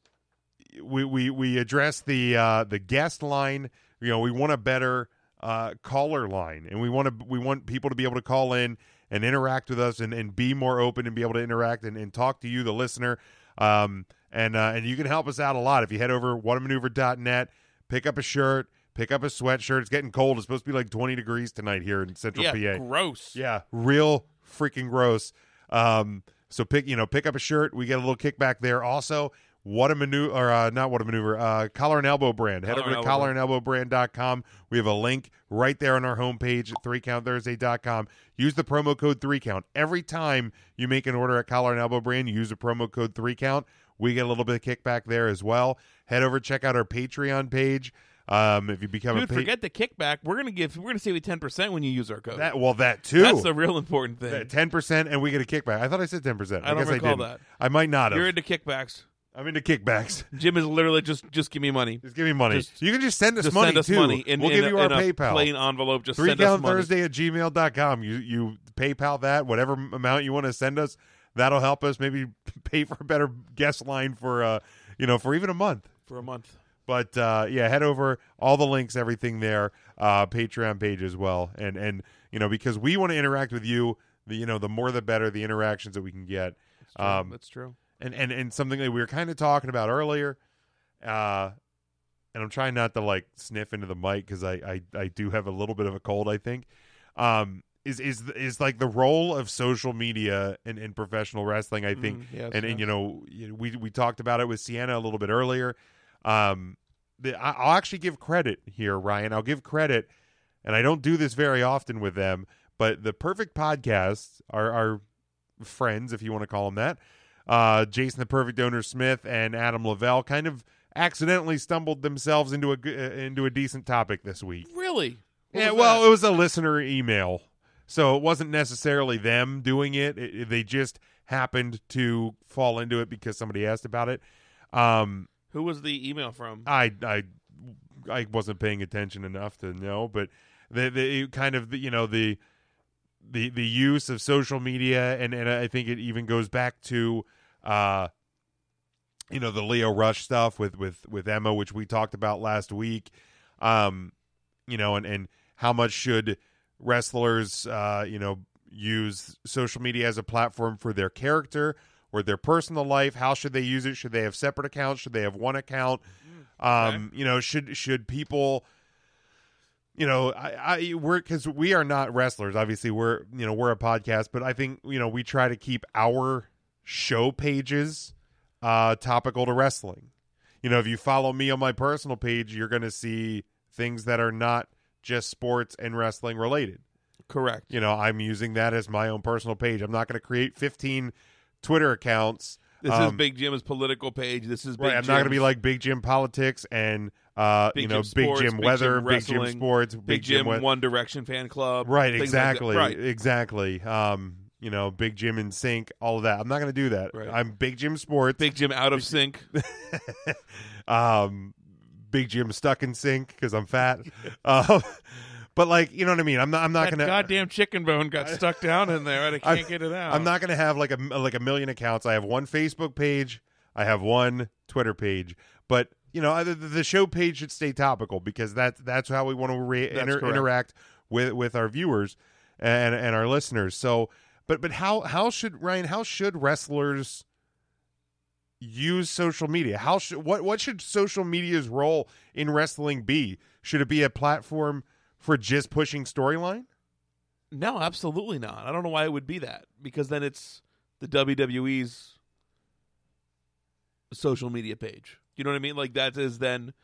we we we address the uh the guest line. You know, we want a better uh caller line and we want to we want people to be able to call in and interact with us and, and be more open and be able to interact and, and talk to you, the listener. Um and uh and you can help us out a lot if you head over whatamaneuver.net, pick up a shirt, pick up a sweatshirt. It's getting cold. It's supposed to be like 20 degrees tonight here in central Yeah, PA. gross. Yeah, real freaking gross. Um, so pick you know pick up a shirt. We get a little kickback there. Also, what a maneuver or uh, not what a maneuver. Uh, collar and elbow brand. Head Collar over to Elbow collar and elbow brand.com. We have a link right there on our homepage at 3countthursday.com. Use the promo code 3count. Every time you make an order at collar and elbow brand, use the promo code 3count. We get a little bit of kickback there as well. Head over check out our Patreon page. Um, if you become Dude, a pa- forget the kickback. We're gonna give. We're gonna save you ten percent when you use our code. that, well, that too. That's the real important thing. ten percent, and we get a kickback. I thought I said ten percent. I don't guess I recall didn't. that. I might not have. You're into kickbacks. I'm into kickbacks. Jim is literally just just give me money. Just give me money. Just- you can just send us just money send us too. money in, we'll in give a, you our PayPal. plain envelope. Just Three send us count money. Thursday at gmail.com. You you PayPal that, whatever amount you want to send us, that'll help us maybe pay for a better guest line for uh you know, for even a month. for a month. But uh yeah, head over all the links, everything there, uh Patreon page as well. And and you know, because we want to interact with you, the you know, the more the better the interactions that we can get. True. Um That's true. And and and something that we were kind of talking about earlier uh and i'm trying not to like sniff into the mic because I, I i do have a little bit of a cold i think. Um is is is like the role of social media in, in professional wrestling i think Mm, yes, and and yes. you know we we talked about it with sienna a little bit earlier. Um the, i'll actually give credit here ryan. I'll give credit and i don't do this very often with them but the perfect podcasts are our friends if you want to call them that uh, Jason the Perfect Owner Smith and Adam Lavelle kind of accidentally stumbled themselves into a uh, into a decent topic this week. Really? What yeah, well, that? it was a listener email, so it wasn't necessarily them doing it. It- they just happened to fall into it because somebody asked about it. Um, Who was the email from? I I I wasn't paying attention enough to know, but the the kind of the, you know the the the use of social media and and I think it even goes back to uh you know the Leo Rush stuff with with with Emma which we talked about last week. Um you know and and how much should wrestlers uh you know use social media as a platform for their character or their personal life? How should they use it? Should they have separate accounts? Should they have one account? Um you know should should people you know i i we're because we are not wrestlers. Obviously we're you know we're a podcast but i think you know we try to keep our show pages uh topical to wrestling you know if you follow me on my personal page you're going to see things that are not just sports and wrestling related Correct. you know i'm using that as my own personal page i'm not going to create 15 twitter accounts This is Um, Big Jim's political page. This is Big right i'm not going to be like big jim politics and uh Big you know Jim big Sports, jim Big weather Jim big jim sports Big Jim We- One Direction fan club. right things like exactly right. exactly um you know big jim in sync all of that i'm not going to do that Right. i'm big jim sports Big Jim out of sync. um big jim stuck in sync because i'm fat um but like you know what i mean i'm not i'm not that gonna goddamn chicken bone got stuck down in there, and I can't I'm- get it out. I'm not going to have like a like a million accounts. I have one Facebook page. I have one Twitter page. But you know, the, the show page should stay topical because that's that's how we want to re- inter- interact with with our viewers and and our listeners. So, but but how how should Ryan? How should wrestlers? use social media how should what what should social media's role in wrestling be should it be a platform for just pushing storyline No, absolutely not. I don't know why it would be that because then it's the WWE's social media page. You know what I mean? Like that is then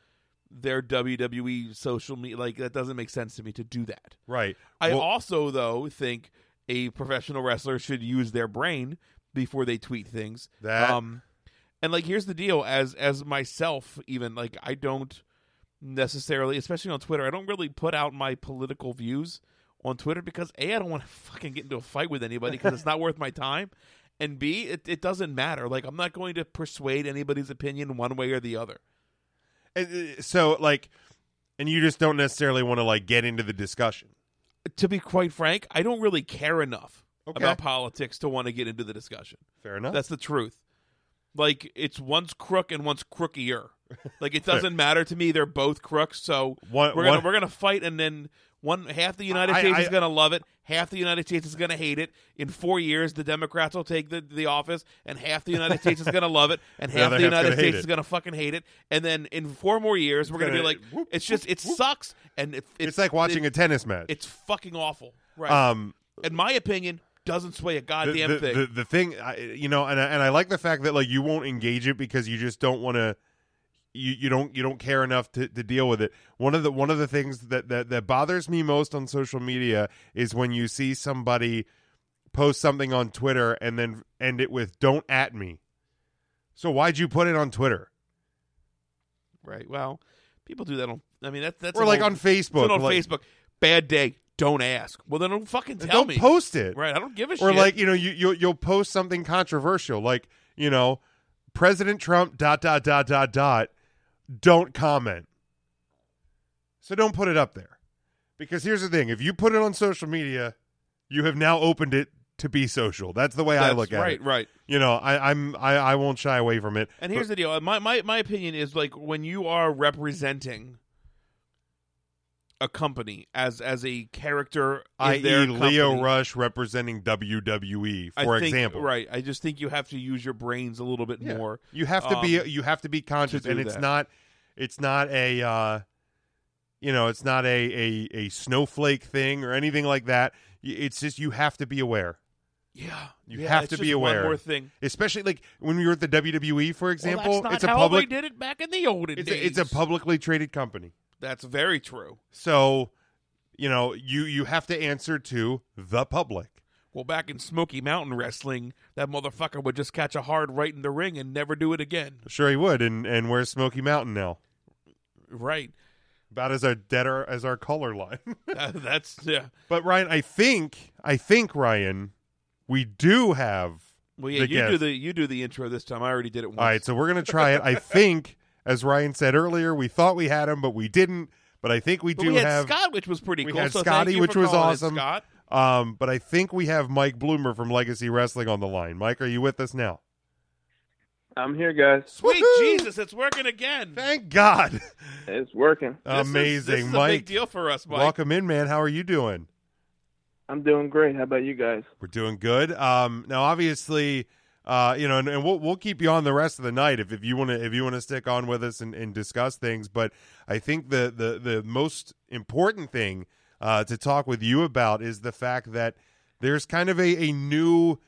their WWE social media. Like that doesn't make sense to me to do that. right I Well- also though think a professional wrestler should use their brain before they tweet things. That- um and like here's the deal as as myself even like I don't necessarily especially on Twitter I don't really put out my political views on Twitter because A I don't want to fucking get into a fight with anybody because it's not worth my time and B it it doesn't matter like I'm not going to persuade anybody's opinion one way or the other. And, uh, so like and you just don't necessarily want to like get into the discussion To be quite frank, I don't really care enough Okay. about politics to want to get into the discussion. fair enough That's the truth. Like it's one's crook and one's crookier. Like it doesn't matter to me. They're both crooks. So One- we're gonna one- we're gonna fight, and then one half the United I- States I- is gonna love it. Half the United States is gonna hate it. In four years, the Democrats will take the, the office, and half the United States is gonna love it, and half the United gonna States is gonna fucking hate it. And then in four more years, we're gonna, be gonna- like, whoop, it's just it sucks, and it, it's like watching it, a tennis match It's fucking awful, right? um in my opinion, doesn't sway a the, goddamn the, thing. the, the thing I, you know and I, and I like the fact that like you won't engage it because you just don't want to you, you don't you don't care enough to, to deal with it one of the one of the things that, that that bothers me most on social media is when you see somebody post something on twitter and then end it with don't at me so why'd you put it on twitter Right. Well, people do that on I mean, that's that's Or like on Facebook, on like- Facebook. Bad day. Don't ask. Well, then don't fucking tell don't me. post it. Right. I don't give a or shit. Or like you know you you'll, you'll post something controversial like you know president trump dot dot dot dot dot don't comment so don't put it up there because here's the thing if you put it on social media you have now opened it to be social that's the way i look at right, it right. Right. You know I, i'm I, I won't shy away from it And here's the deal. My, my my opinion is like when you are representing a company as as a character in i.e. their leo rush representing wwe I for think- example right? I just think you have to use your brains a little bit Yeah. more. You have to be um, you have to be conscious, do and it's that. not it's not a uh, you know it's not a, a a snowflake thing or anything like that. Y- It's just you have to be aware. Yeah, You Yeah, have it's to be just one aware. more thing. especially like when we were at the WWE, for example. well, that's not it's a how public. they did it back in the olden It's days. a, it's a publicly traded company, That's very true. so you know you you have to answer to the public. Well, back in Smoky Mountain Wrestling, that motherfucker would just catch a hard right in the ring and never do it again. Sure, he would. And and where's Smoky Mountain now? Right. About as our dead our, as our color line. That- that's yeah. But Ryan, I think I think Ryan, we do have. Well, yeah, you do the you do the intro this time. I already did it once. All right, so we're gonna try it. I think, as Ryan said earlier, we thought we had him, but we didn't. But I think we But do we had have Scott, which was pretty we cool. had so Scotty, thank you which for was awesome. Scott. Um, but I think we have Mike Bloomer from Legacy Wrestling on the line. Mike, are you with us now? I'm here, guys. Sweet Jesus, it's working again. Thank God. It's working. This is- Amazing, this is a Mike. big deal for us, Mike. Welcome in, man. How are you doing? I'm doing great. How about you guys? We're doing good. Um, now, obviously, uh, you know, and, and we'll we'll keep you on the rest of the night if, if you want to if you want to stick on with us and, and discuss things. But I think the the the most important thing uh, to talk with you about is the fact that there's kind of a, a new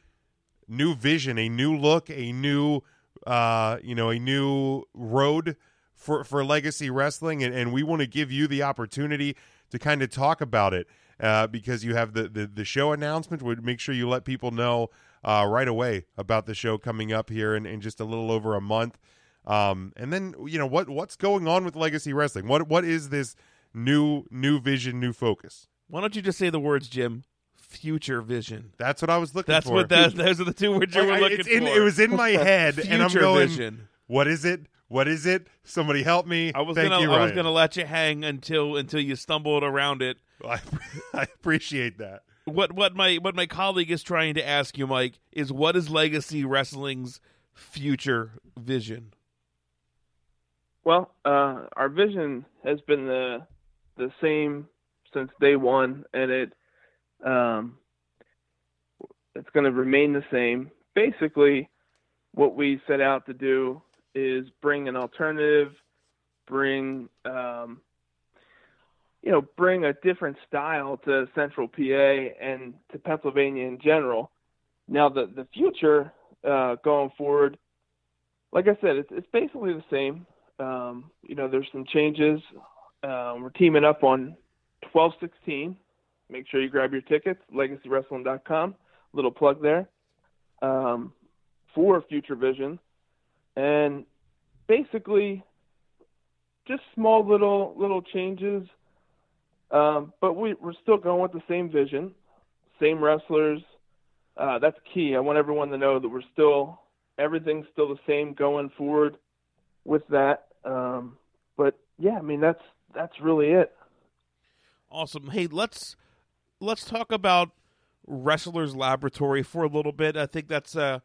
new vision, a new look, a new uh, you know, a new road for for legacy wrestling, and, and we want to give you the opportunity to kind of talk about it uh, because you have the, the the show announcement. Would make sure you let people know uh, right away about the show coming up here in, in just a little over a month. Um, and then you know what what's going on with legacy wrestling? What what is this new new vision, new focus? Why don't you just say the words, Jim? Future vision. That's what I was looking for. That's for. what that. Those are the two words you Like, were looking it's in- for. It was in my head, and I'm going. vision. What is it? What is it? Somebody help me! I was Thank gonna you, I was gonna let you hang until until you stumbled around it. I, I appreciate that. What what my what my colleague is trying to ask you, Mike, is what is Legacy Wrestling's future vision? Well, uh, our vision has been the the same since day one, and it um, it's going to remain the same. Basically, what we set out to do is bring an alternative, bring um, you know, bring a different style to Central PA and to Pennsylvania in general. Now, the the future uh, going forward, like I said, it's it's basically the same. Um, you know, there's some changes. Um, we're teaming up on 1216. Make sure you grab your tickets, legacywrestling.com. Little plug there um, for Future Vision. And basically, just small little little changes. Um, but we, we're still going with the same vision, same wrestlers. Uh, that's key. I want everyone to know that we're still everything's still the same going forward with that. Um, but yeah, I mean that's that's really it. Awesome. Hey, let's let's talk about Wrestlers Laboratory for a little bit. I think that's a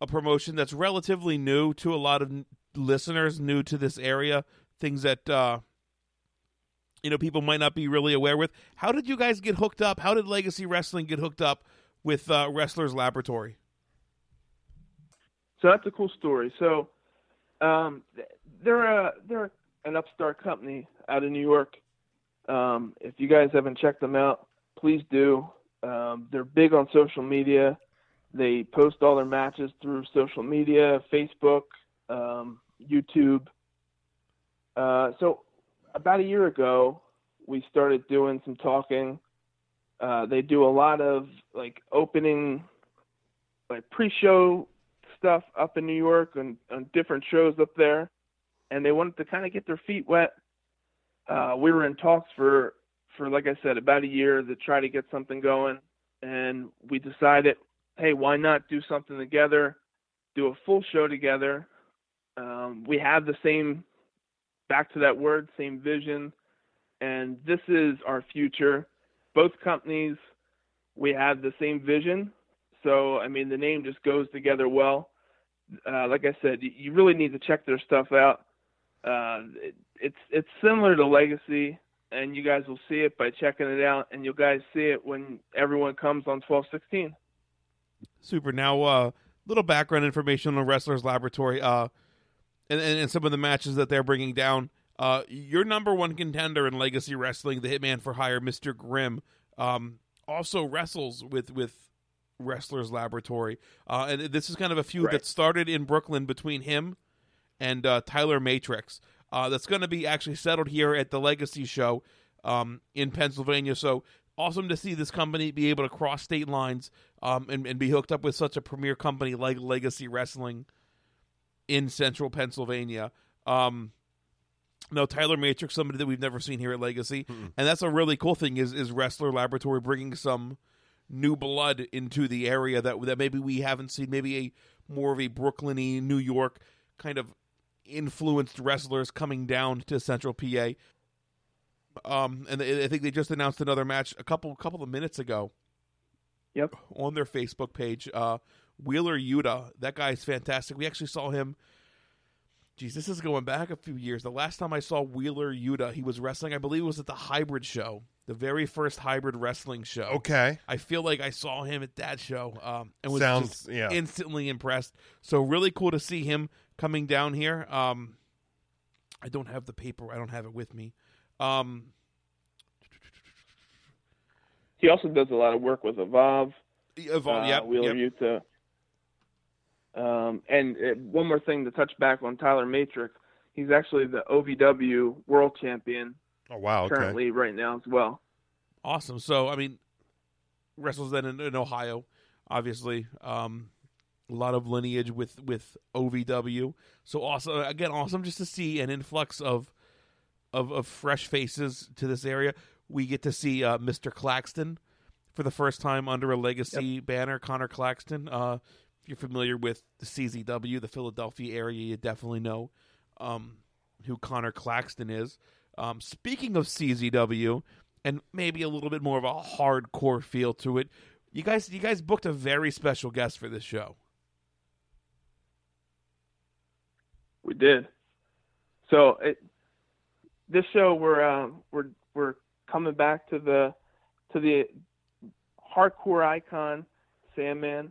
a promotion that's relatively new to a lot of listeners, new to this area. Things that uh, you know people might not be really aware with. How did you guys get hooked up? How did Legacy Wrestling get hooked up with uh, Wrestlers Laboratory? So that's a cool story. So um, th- they're a they're an upstart company out of New York. Um, if you guys haven't checked them out, please do. Um, they're big on social media. They post all their matches through social media, Facebook, um, YouTube. Uh, so about a year ago, we started doing some talking. Uh, they do a lot of like opening, like pre-show stuff up in New York and on different shows up there, and they wanted to kind of get their feet wet uh, we were in talks for for like I said about a year to try to get something going, and we decided, hey, why not do something together, do a full show together. Um, we have the same, back to that word, same vision, and this is our future. Both companies, we have the same vision, so I mean the name just goes together well. Uh, like I said, you really need to check their stuff out. Uh, it, it's it's similar to Legacy, and you guys will see it by checking it out, and you guys see it when everyone comes on twelve sixteen. Super. Now, uh, little background information on Wrestlers Laboratory, uh, and, and, and some of the matches that they're bringing down. Uh, your number one contender in Legacy Wrestling, the Hitman for Hire, Mister Grimm, um, also wrestles with with Wrestlers Laboratory, uh, and this is kind of a feud Right. that started in Brooklyn between him and uh, Tyler Matrix. Uh, that's going to be actually settled here at the Legacy Show um, in Pennsylvania. So awesome to see this company be able to cross state lines um, and, and be hooked up with such a premier company like Legacy Wrestling in central Pennsylvania. Um, no, Tyler Matrix, somebody that we've never seen here at Legacy, and that's a really cool thing. Is is Wrestler Laboratory bringing some new blood into the area that that maybe we haven't seen, maybe a more of a Brooklyny, New York kind of influenced wrestlers coming down to Central PA. Um, and I I think they just announced another match a couple couple of minutes ago. Yep. On their Facebook page, uh, Wheeler Yuta, that guy is fantastic. We actually saw him. Geez, this is going back a few years. The last time I saw Wheeler Yuta, he was wrestling. I believe it was at the Hybrid Show, the very first hybrid wrestling show. Okay. I feel like I saw him at that show. Um, and was Sounds- just yeah. instantly impressed. So really cool to see him coming down here. Um, I don't have the paper. I don't have it with me. Um, He also does a lot of work with Evolve. Evolve, uh, yep, Wheeler yep. Yuta. Um, and uh, one more thing to touch back on Tyler Matrix. He's actually the OVW World Champion Oh wow. Okay. currently right now as well. Awesome. So, I mean, wrestles then in, in Ohio, obviously. Um, a lot of lineage with with OVW. So awesome. Again, awesome just to see an influx of of, of fresh faces to this area. We get to see uh, Mr. Claxton for the first time under a legacy banner. Connor Claxton. Uh, if you're familiar with the CZW, the Philadelphia area, you definitely know um, who Connor Claxton is. Um, speaking of CZW, and maybe a little bit more of a hardcore feel to it, you guys, you guys booked a very special guest for this show. We did. So it, this show we're uh, we're we're coming back to the to the hardcore icon Sandman.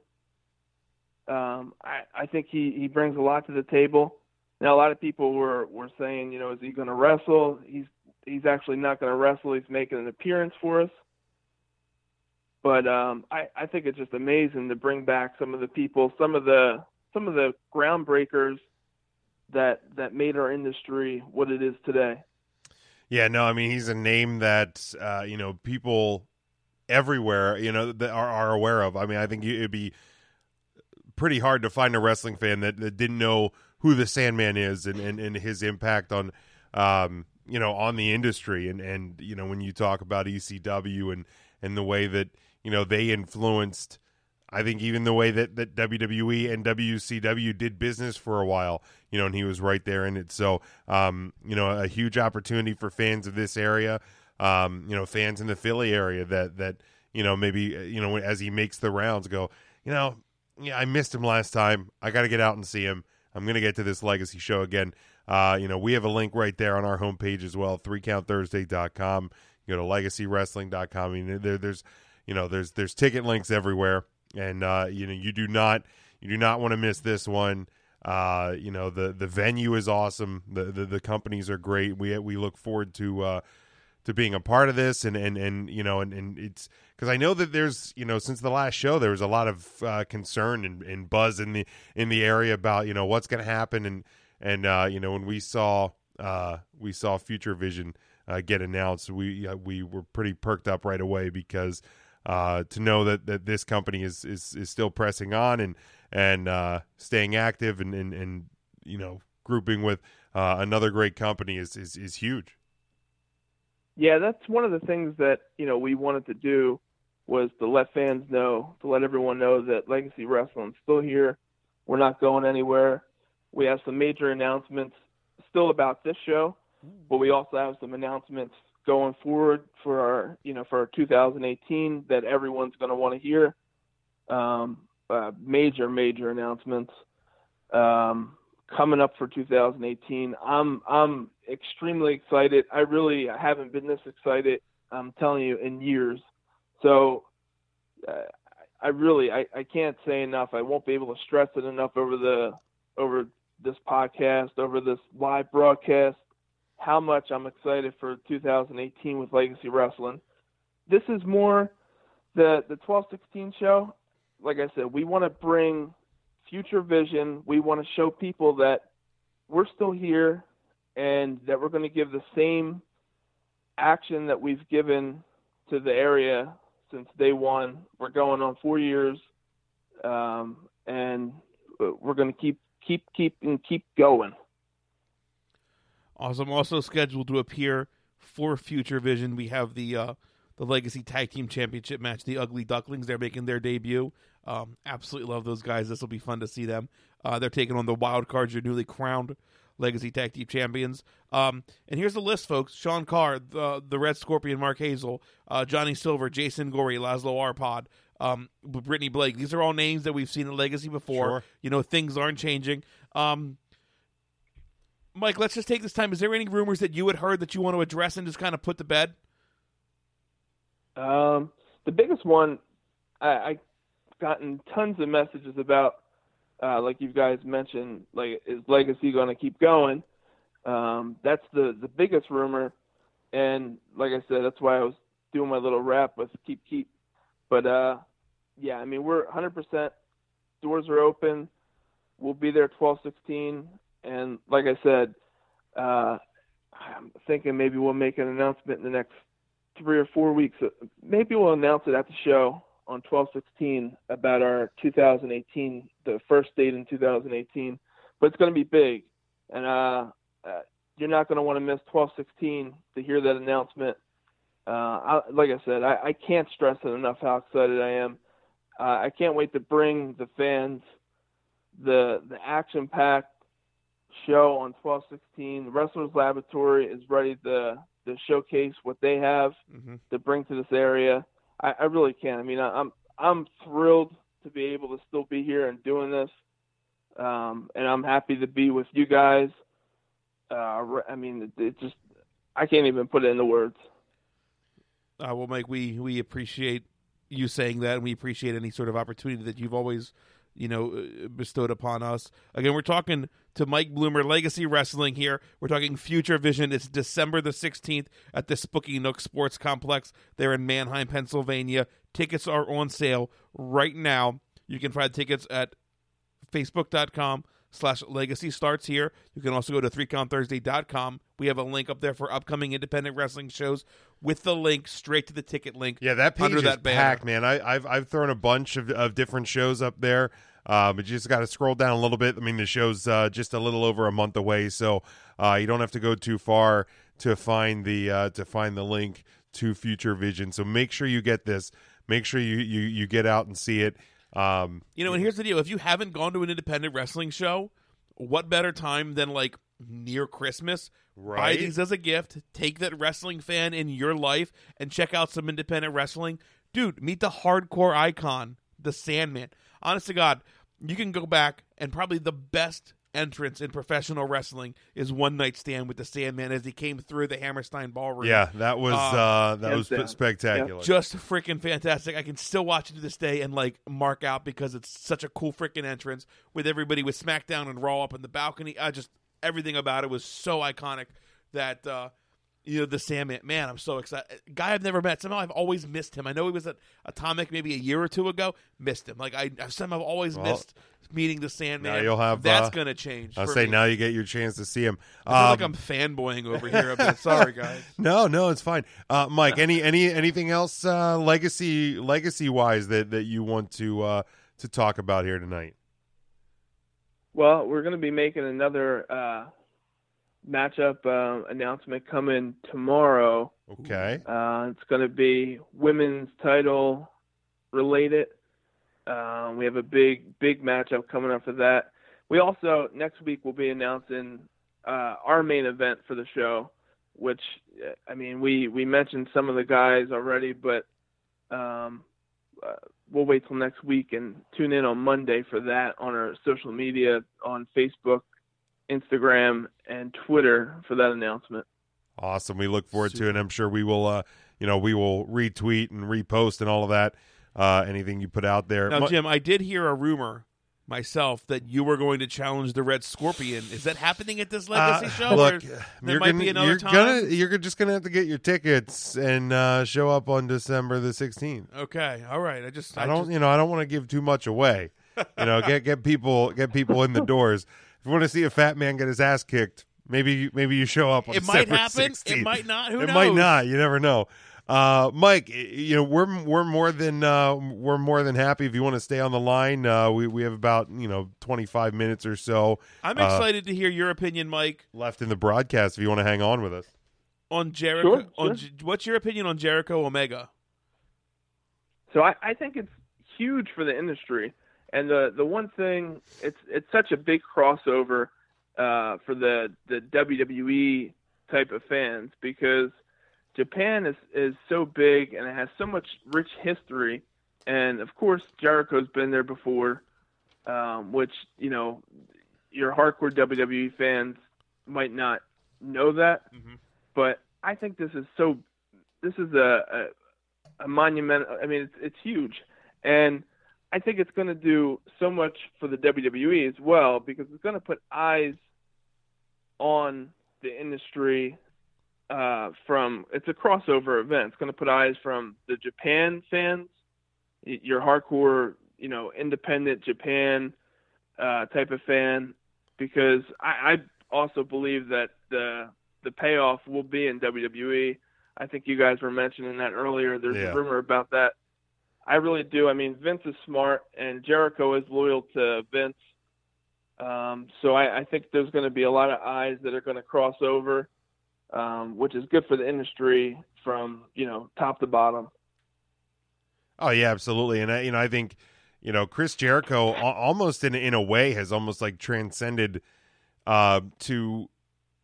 Um, I I think he he brings a lot to the table. Now a lot of people were were saying, you know, is he going to wrestle? He's he's actually not going to wrestle. He's making an appearance for us. But um, I I think it's just amazing to bring back some of the people, some of the some of the groundbreakers that that made our industry what it is today. Yeah, no, I mean he's a name that uh, you know people everywhere you know that are, are aware of. I mean, I think it'd be pretty hard to find a wrestling fan that, that didn't know who the Sandman is and, and, and his impact on um, you know on the industry and and you know when you talk about ECW and and the way that you know they influenced I think even the way that, that WWE and WCW did business for a while, you know, and he was right there in it. So, um, you know, a huge opportunity for fans of this area, um, you know, fans in the Philly area that, that, you know, maybe, uh, you know, as he makes the rounds go, you know, yeah, I missed him last time. I got to get out and see him. I'm going to get to this legacy show again. Uh, you know, we have a link right there on our homepage as well, 3countthursday.com. You go to legacywrestling.com. I mean, there, there's, you know, there's, there's ticket links everywhere and uh, you know you do not you do not want to miss this one. Uh, you know the the venue is awesome. The, the the companies are great. We we look forward to uh, to being a part of this, and and and you know, and, and it's because I know that there's you know since the last show there was a lot of uh, concern and, and buzz in the in the area about you know what's going to happen, and and uh, you know when we saw uh, we saw Future Vision uh, get announced, we we were pretty perked up right away because uh, to know that, that this company is, is, is still pressing on and and uh, staying active and, and, and you know grouping with another great company is, is is huge. Yeah, that's one of the things that you know we wanted to do was to let fans know, to let everyone know that Legacy Wrestling's still here. We're not going anywhere. We have some major announcements still about this show, but we also have some announcements going forward for our, you know, for our 2018 that everyone's going to want to hear. Um, uh, major, major announcements um, coming up for 2018. I'm, I'm extremely excited. I really haven't been this excited. I'm telling you in years. So uh, I really I, I can't say enough. I won't be able to stress it enough over the over this podcast, over this live broadcast, how much I'm excited for 2018 with Legacy Wrestling. This is more the the 1216 show. Like I said, we want to bring future vision. We want to show people that we're still here and that we're going to give the same action that we've given to the area since day one. We're going on four years, um, and we're going to keep keep keep and keep going. Awesome. Also scheduled to appear for Future Vision, we have the uh, the Legacy Tag Team Championship match, the Ugly Ducklings. They're making their debut. Um, absolutely love those guys. This will be fun to see them. Uh, they're taking on the Wild Cards, your newly crowned Legacy Tag Team Champions. Um, and here's the list, folks: Sean Carr, the the Red Scorpion, Mark Hazel, uh, Johnny Silver, Jason Gorey, Laszlo Arpad, um, Brittany Blake. These are all names that we've seen in Legacy before. Sure. You know, things aren't changing. Um, Mike, let's just take this time. Is there any rumors that you had heard that you want to address and just kind of put to bed? Um, the biggest one, I, I gotten tons of messages about, uh, like you guys mentioned, like is Legacy going to keep going? Um, that's the the biggest rumor, and like I said, that's why I was doing my little rap with keep keep. But uh, yeah, I mean we're 100%. Doors are open. We'll be there 12:16, and like I said, uh, I'm thinking maybe we'll make an announcement in the next three or four weeks. Maybe we'll announce it at the show on 1216 about our 2018, the first date in 2018. But it's going to be big, and uh, uh, you're not going to want to miss 1216 to hear that announcement. Uh, I, like I said, I, I can't stress it enough how excited I am. Uh, I can't wait to bring the fans the the action packed show on 1216. The Wrestlers Laboratory is ready to to showcase what they have Mhm. to bring to this area. I, I really can't. I mean, I, I'm I'm thrilled to be able to still be here and doing this, um, and I'm happy to be with you guys. Uh, I mean, it, it just I can't even put it into words. Uh, well, Mike, we we appreciate you saying that, and we appreciate any sort of opportunity that you've always, you know, uh, bestowed upon us. Again, we're talking to Mike Bloomer, Legacy Wrestling here. We're talking Future Vision. It's December the sixteenth at the Spooky Nook Sports Complex. They're in Manheim, Pennsylvania. Tickets are on sale right now. You can find tickets at facebook.com slash legacy starts here. You can also go to 3countthursday.com. We have a link up there for upcoming independent wrestling shows with the link straight to the ticket link. Yeah, that page under is that banner. packed, man. I, I've I've thrown a bunch of, of different shows up there, uh, but you just got to scroll down a little bit. I mean, the show's uh, just a little over a month away, so uh, you don't have to go too far to find the uh, to find the link to Future Vision. So make sure you get this. Make sure you you, you get out and see it. Um, You know, and here's the deal: if you haven't gone to an independent wrestling show, what better time than like near Christmas? Right. Buy these as a gift. Take that wrestling fan in your life and check out some independent wrestling, dude. Meet the hardcore icon, the Sandman. Honest to God, you can go back and probably the best entrance in professional wrestling is one night stand with the Sandman as he came through the Hammerstein Ballroom. yeah, that was uh, that was down. spectacular. Just freaking fantastic. I can still watch it to this day and like mark out because it's such a cool freaking entrance with everybody with SmackDown and Raw up in the balcony. I just everything about it was so iconic that uh you know the Sandman. Man, I'm so excited. Guy I've never met. Somehow I've always missed him. I know he was at Atomic maybe a year or two ago. Missed him. Like I I've somehow always Well, missed meeting the Sandman. now you'll have that's uh, gonna change. I'll say me. now you get your chance to see him. I feel like Um, I'm fanboying over here a bit. Sorry, guys. No, no, it's fine. Uh, Mike, any any anything else uh, legacy legacy wise that, that you want to uh, to talk about here tonight? Well, we're going to be making another uh, matchup uh, announcement coming tomorrow Okay. Uh, it's going to be women's title related. Um, we have a big, big matchup coming up for that. We also next week will be announcing uh, our main event for the show, which uh, I mean we we mentioned some of the guys already, but um, uh, we'll wait till next week and tune in on Monday for that on our social media on Facebook, Instagram, and Twitter for that announcement. Awesome. We look forward to it. And I'm sure we will, uh, you know, we will retweet and repost and all of that. Uh, anything you put out there. Now, Mu- Jim, I did hear a rumor myself that you were going to challenge the Red Scorpion. Is that happening at this legacy Uh, show? Look, there you're might gonna, be another you're time. gonna you're just gonna have to get your tickets and uh, show up on December the 16th. Okay, all right. I just I don't, just- you know, I don't want to give too much away. You know, get get people get people in the doors. If you want to see a fat man get his ass kicked, maybe maybe you show up. on It might December happen. 16th. It might not. Who knows? it knows? might not. You never know. Uh, Mike, you know we're we're more than uh, we're more than happy if you want to stay on the line. Uh, we we have about you know 25 minutes or so. I'm uh, excited to hear your opinion, Mike, left in the broadcast. If you want to hang on with us. on Jericho. Sure, on sure. J- what's your opinion on Jericho Omega? So I, I think it's huge for the industry. And the the one thing it's it's such a big crossover uh, for the the WWE type of fans because Japan is is so big and it has so much rich history. And of course Jericho's been there before, um, which you know your hardcore WWE fans might not know that, but I think this is so. This is a, a a monument. I mean, it's it's huge, and I think it's going to do so much for the WWE as well because it's going to put eyes on the industry. Uh, from it's a crossover event. It's going to put eyes from the Japan fans, your hardcore, you know, independent Japan uh, type of fan, because I, I also believe that the the payoff will be in WWE. I think you guys were mentioning that earlier. There's Yeah. a rumor about that. I really do. I mean, Vince is smart, and Jericho is loyal to Vince. Um, so I, I think there's going to be a lot of eyes that are going to cross over, um, which is good for the industry from you know top to bottom. Oh yeah, absolutely. And I, you know, I think you know Chris Jericho al- almost in in a way has almost like transcended uh, to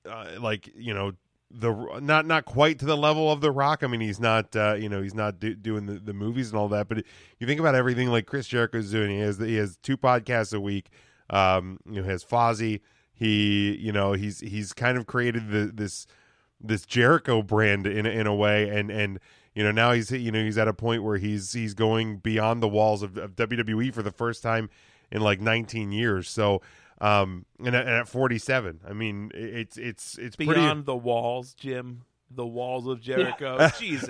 uh, like you know the not not quite to the level of the Rock. I mean, he's not uh, you know he's not do, doing the, the movies and all that. But you think about everything like Chris Jericho's doing. He has he has two podcasts a week. Um, you know, has Fozzy. He you know he's he's kind of created the, this this Jericho brand in in a way, and and you know now he's you know he's at a point where he's he's going beyond the walls of, of WWE for the first time in like 19 years. So um and at, and at 47, I mean it's it's it's Beyond pretty. the walls, Jim. The walls of Jericho. Jesus.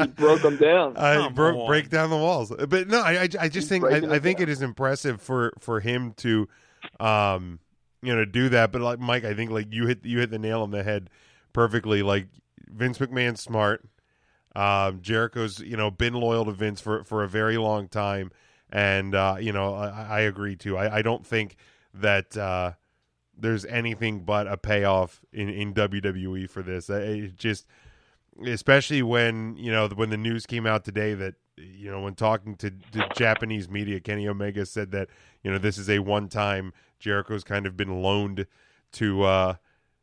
He broke them down. I Come broke break down the walls, but no, I I, I just think I, I think down. it is impressive for for him to, um, you know, do that. But like Mike, I think like you hit you hit the nail on the head perfectly. Like Vince McMahon's smart. Um, Jericho's you know been loyal to Vince for for a very long time, and uh, you know I, I agree too. I, I don't think that uh, there's anything but a payoff in in WWE for this. Uh, It just especially when you know when the news came out today that you know when talking to, to Japanese media, Kenny Omega said that you know this is a one time Jericho's kind of been loaned to uh,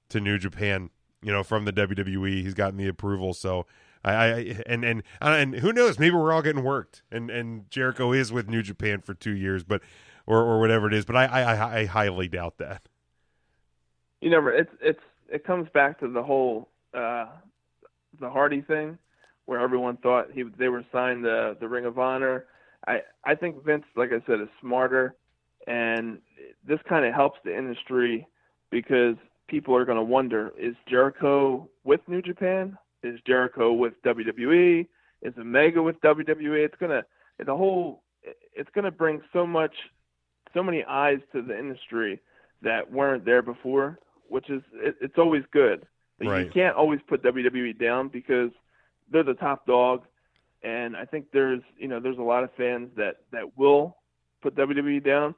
to New Japan, you know, from the WWE. He's gotten the approval, so. I, I and and and who knows? Maybe we're all getting worked, and and Jericho is with New Japan for two years, but or or whatever it is. But I I, I highly doubt that. you never it's it's it comes back to the whole uh the Hardy thing where everyone thought he they were signed the the Ring of Honor. I I think Vince like I said is smarter and this kind of helps the industry because people are going to wonder is Jericho with New Japan? Is Jericho with WWE? Is Omega with WWE? It's to the whole it's to bring so much so many eyes to the industry that weren't there before, which is it, it's always good. But You can't always put WWE down because they're the top dog, and I think there's you know there's a lot of fans that that will put WWE down,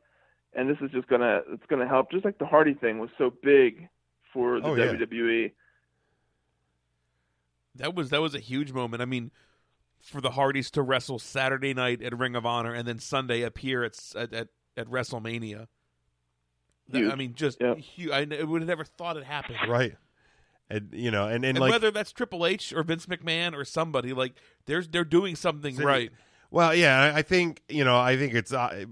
and this is just gonna it's gonna help. Just like the Hardy thing was so big for the Oh, yeah. WWE. That was that was a huge moment. I mean, for the Hardys to wrestle Saturday night at Ring of Honor and then Sunday appear at at at, at WrestleMania. That- Huge. I mean, just huge. I n- would have never thought it happened. Right. And you know, and, and, And like whether that's Triple H or Vince McMahon or somebody, like there's they're doing something So, right. Well, yeah, I I think you know, I think it's uh,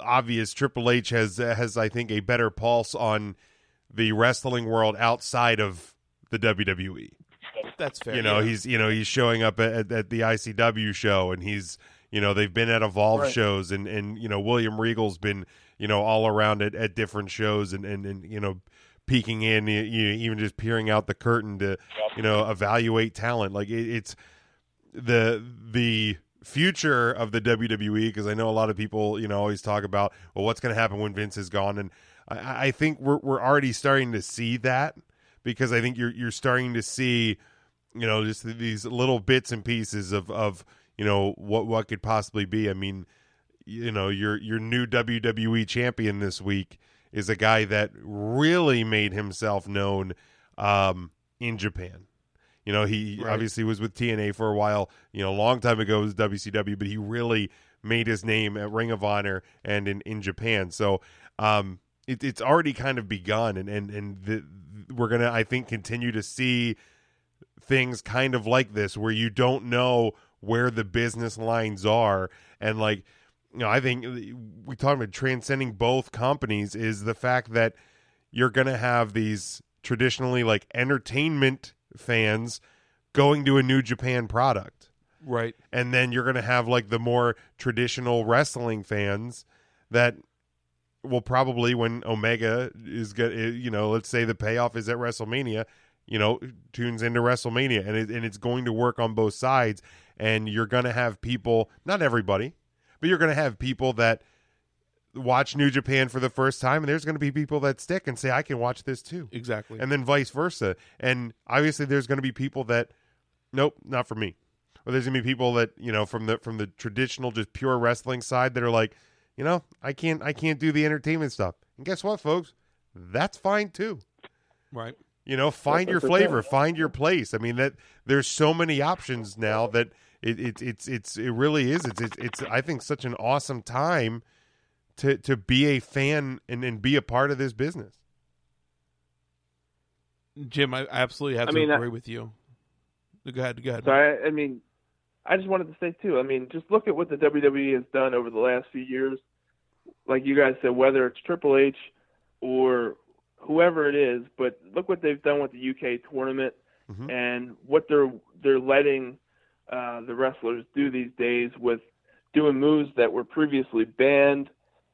obvious. Triple H has has I think a better pulse on the wrestling world outside of the WWE. That's fair. you know, yeah. he's you know he's showing up at, at the ICW show, and he's you know they've been at Evolve Right. shows, and and you know William Regal's been you know all around at, at different shows, and, and and you know peeking in, you, you even just peering out the curtain to you know evaluate talent. Like it, it's the the future of the WWE because I know a lot of people you know always talk about well what's going to happen when Vince is gone and I, I think we're we're already starting to see that because I think you're you're starting to see you know just these little bits and pieces of of you know what what could possibly be I mean you know your your new WWE champion this week is a guy that really made himself known um in Japan you know, he Right. obviously was with TNA for a while, you know, a long time ago it was WCW, but he really made his name at Ring of Honor and in, in Japan. So um, it, it's already kind of begun, and and and the, we're gonna, I think, continue to see things kind of like this where you don't know where the business lines are, and like you know, I think we talk about transcending both companies is the fact that you're going to have these traditionally like entertainment fans going to a New Japan product. Right. And then you're going to have like the more traditional wrestling fans that will probably when Omega is get eh, you know, let's say the payoff is at WrestleMania, you know, tunes into WrestleMania and it, and it's going to work on both sides and you're going to have people, not everybody, but you're going to have people that watch New Japan for the first time, and there's going to be people that stick and say, "I can watch this too." Exactly. and then vice versa. And obviously, there's going to be people that, nope, not for me. Or there's going to be people that you know from the from the traditional, just pure wrestling side that are like, you know, I can't I can't do the entertainment stuff. And guess what, folks? That's fine too. Right. You know, find your That's okay. flavor, find your place. I mean that there's so many options now that it, it it's it's it really is. It's, it's it's I think such an awesome time to to be a fan and, and be a part of this business. Jim, I I absolutely have I to mean, I- agree with you. Go ahead. Go ahead. So I, I mean, I just wanted to say too. I mean, just look at what the WWE has done over the last few years. Like you guys said, whether it's Triple H or whoever it is, but look what they've done with the UK tournament mm-hmm. and what they're they're letting uh, the wrestlers do these days with doing moves that were previously banned.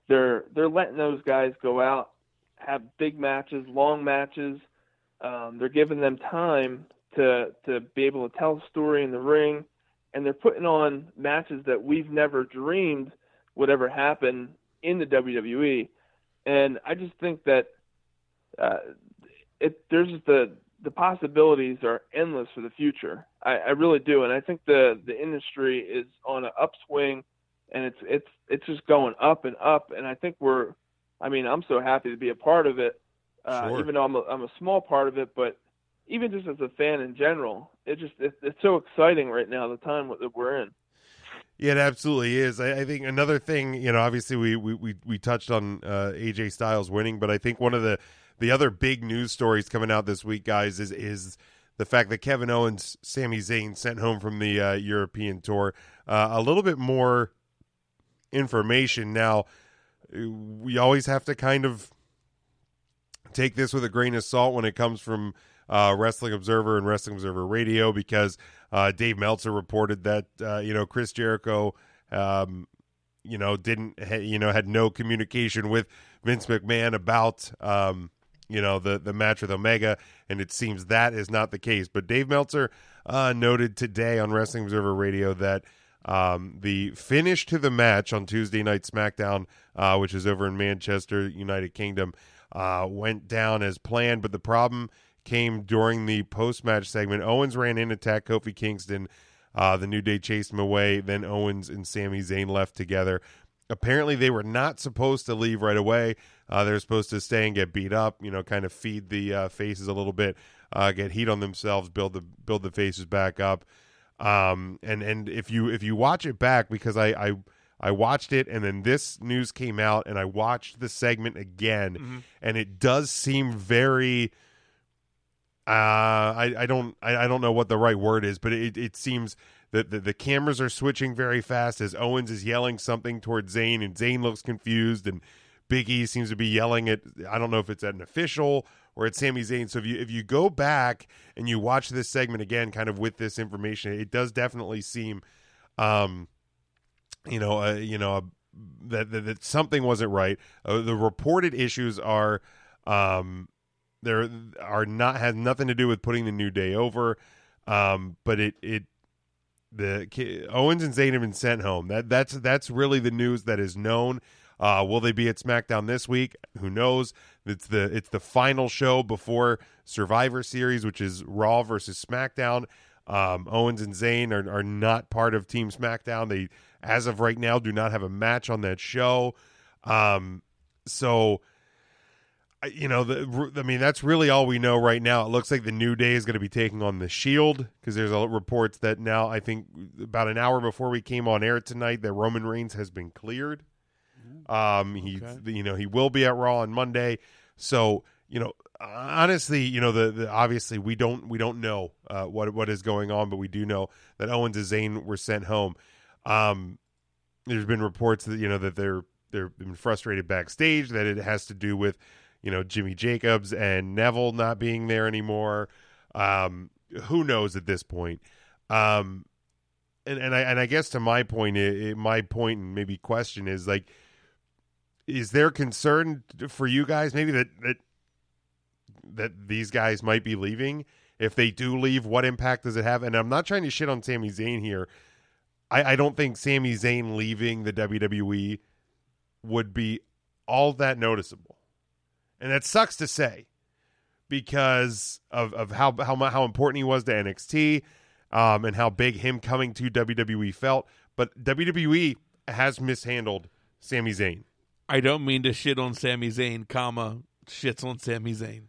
They're they're letting those guys go out, have big matches, long matches. Um, they're giving them time to to be able to tell a story in the ring, and they're putting on matches that we've never dreamed would ever happen in the WWE. And I just think that uh, it there's the the possibilities are endless for the future. I, I really do, and I think the the industry is on an upswing, and it's it's it's just going up and up. And I think we're, I mean, I'm so happy to be a part of it, uh, Sure. even though I'm a, I'm a small part of it, but even just as a fan in general, it just it, it's so exciting right now the time that we're in. Yeah, it absolutely is. I, I think another thing, you know, obviously we we we, we touched on uh, AJ Styles winning, but I think one of the the other big news stories coming out this week, guys, is is the fact that Kevin Owens, Sami Zayn sent home from the uh, European tour. Uh, a little bit more information now. We always have to kind of take this with a grain of salt when it comes from uh, Wrestling Observer and Wrestling Observer Radio because uh, Dave Meltzer reported that uh, you know Chris Jericho, um, you know, didn't you know had no communication with Vince McMahon about um, you know the the match with Omega, and it seems that is not the case. But Dave Meltzer uh, noted today on Wrestling Observer Radio that. Um, the finish to the match on Tuesday Night SmackDown, uh, which is over in Manchester, United Kingdom, uh, went down as planned, but the problem came during the post match segment. Owens ran in, attacked Kofi Kingston. Uh, the New Day chased him away. Then Owens and Sami Zayn left together. Apparently, they were not supposed to leave right away. Uh, they're supposed to stay and get beat up, you know, kind of feed the uh, faces a little bit. uh, get heat on themselves, build the build the faces back up. Um, and and if you if you watch it back, because I I I watched it and then this news came out and I watched the segment again, Mhm. and it does seem very. Uh, I, I don't I, I don't know what the right word is, but it, it seems that the, the cameras are switching very fast as Owens is yelling something towards Zayn, and Zayn looks confused, and Big E seems to be yelling at I don't know if it's at an official or at Sami Zayn. So if you if you go back and you watch this segment again, kind of with this information, it does definitely seem, um, you know, uh, you know, uh, that, that that something wasn't right. Uh, the reported issues are, um, there are not has nothing to do with putting the new day over, um, but it it the Owens and Zayn have been sent home. That that's that's really the news that is known. Uh, will they be at SmackDown this week? Who knows? It's the it's the final show before Survivor Series, which is Raw versus SmackDown. Um, Owens and Zayn are, are not part of Team SmackDown. They, as of right now, do not have a match on that show. Um, so, you know, the I mean, that's really all we know right now. It looks like the New Day is going to be taking on the Shield because there's a, reports that now I think about an hour before we came on air tonight that Roman Reigns has been cleared. Um, he, you know, he will be at Raw on Monday. So, you know, honestly, you know, the, the obviously we don't we don't know uh, what what is going on, but we do know that Owens and Zayn were sent home. Um, there's been reports that you know that they're they're been frustrated backstage that it has to do with you know Jimmy Jacobs and Neville not being there anymore. Um, who knows at this point? Um, and and I and I guess to my point, i i my point and maybe question is like, is there concern for you guys maybe that that that these guys might be leaving? If they do leave, what impact does it have? And I'm not trying to shit on Sami Zayn here. I, I don't think Sami Zayn leaving the WWE would be all that noticeable, and that sucks to say because of, of how how how important he was to NXT, um, and how big him coming to WWE felt. But WWE has mishandled Sami Zayn. I don't mean to shit on Sami Zayn, comma shits on Sami Zayn.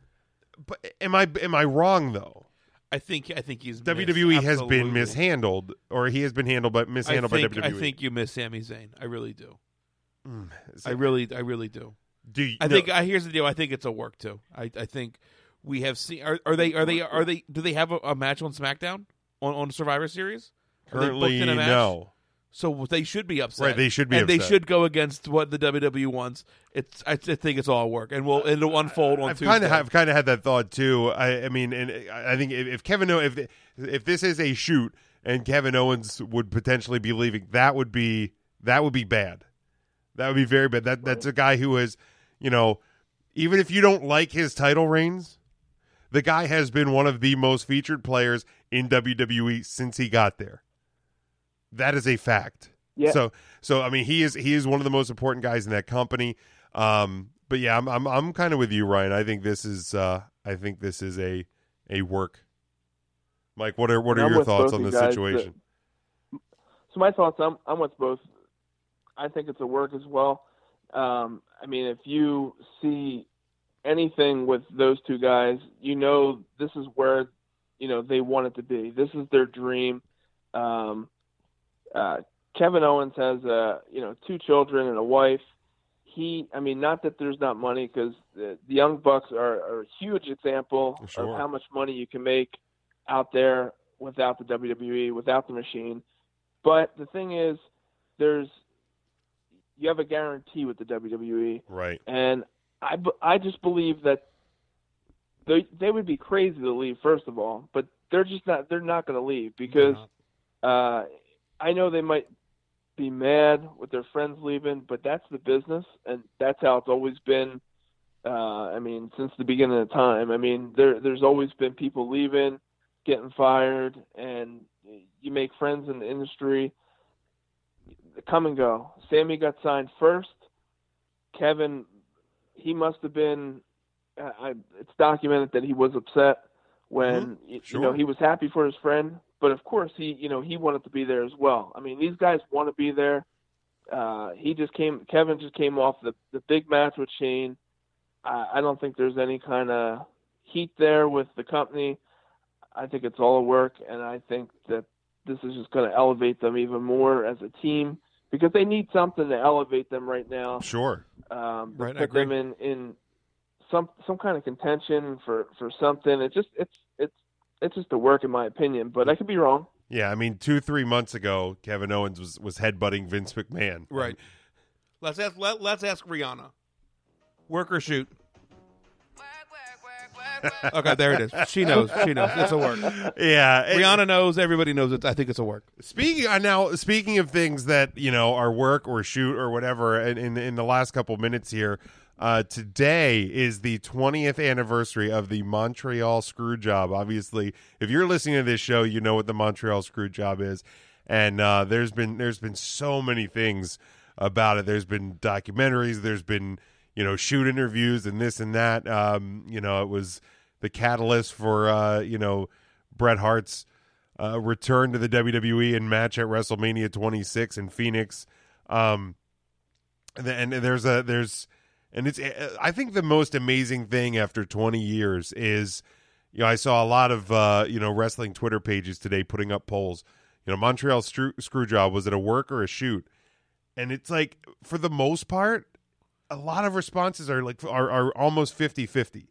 But am I am I wrong though? I think I think he's WWE missed, has been mishandled, or he has been handled by mishandled think, by WWE. I think you miss Sami Zayn. I really do. Mm, I really, I really do. Do you, I no. think? I, here's the deal. I think it's a work too. I, I think we have seen. Are, are they? Are they? Are they? Do they have a, a match on SmackDown on on Survivor Series? Are they booked currently in a match? no. So they should be upset. Right, they should be and they should go against what the WWE wants. It's. I, think it's all work, and we'll it'll unfold on I've Tuesday. kind of I've kind of had that thought too. I, I mean, and I think if, if Kevin if if this is a shoot and Kevin Owens would potentially be leaving, that would be that would be bad. That would be very bad. That that's a guy who is, you know, even if you don't like his title reigns, the guy has been one of the most featured players in WWE since he got there. That is a fact. Yeah. So so I mean he is he is one of the most important guys in that company. Um but yeah, I'm I'm I'm kind of with you Ryan. I think this is uh I think this is a a work. Mike, what are what are I'm your thoughts on this situation? So my thoughts, I'm I'm with both. I think it's a work as well. Um, I mean, if you see anything with those two guys, you know this is where you know they want it to be. This is their dream. Um, uh, Kevin Owens has uh, you know two children and a wife. He, I mean, not that there's not money because the, the Young Bucks are, are a huge example Sure. of how much money you can make out there without the WWE, without the machine. But the thing is, there's you have a guarantee with the WWE, Right. and I, I just believe that they they would be crazy to leave first of all, but they're just not they're not going to leave because uh, I know they might be mad with their friends leaving, but that's the business, and that's how it's always been. Uh, I mean, since the beginning of time. I mean, there there's always been people leaving, getting fired, and you make friends in the industry. Come and go. Sami got signed first. Kevin, he must have been. I, it's documented that he was upset when y- you know he was happy for his friend, but of course he you know he wanted to be there as well. I mean, these guys want to be there. Uh, he just came. Kevin just came off the the big match with Shane. I, I don't think there's any kind of heat there with the company. I think it's all a work, and I think that this is just going to elevate them even more as a team because they need something to elevate them right now. Sure. Um, Right, I put agree. them in in some some kind of contention for for something. It just it's it's it's just a work in my opinion, but I could be wrong. Yeah, I mean, two three months ago, Kevin Owens was was headbutting Vince McMahon. Right. Let's ask. Let, let's ask Rihanna. Work or shoot? okay, there it is. She knows. She knows. It's a work. Yeah, and- Rihanna knows. Everybody knows it. I think it's a work. Speaking uh, now, speaking of things that you know are work or shoot or whatever, in in, in the last couple minutes here, uh, today is the 20th anniversary of the Montreal Screwjob. Obviously, if you're listening to this show, you know what the Montreal Screwjob is, and uh, there's been there's been so many things about it. There's been documentaries. There's been you know shoot interviews and this and that. Um, you know, it was the catalyst for uh, you know Bret Hart's uh, return to the WWE and match at WrestleMania 26 in Phoenix. Um, and, and there's a there's and it's I think the most amazing thing after 20 years is you know I saw a lot of uh, you know wrestling Twitter pages today putting up polls. You know Montreal screw, Screwjob was it a work or a shoot? And it's like for the most part, a lot of responses are like are, are almost 50-50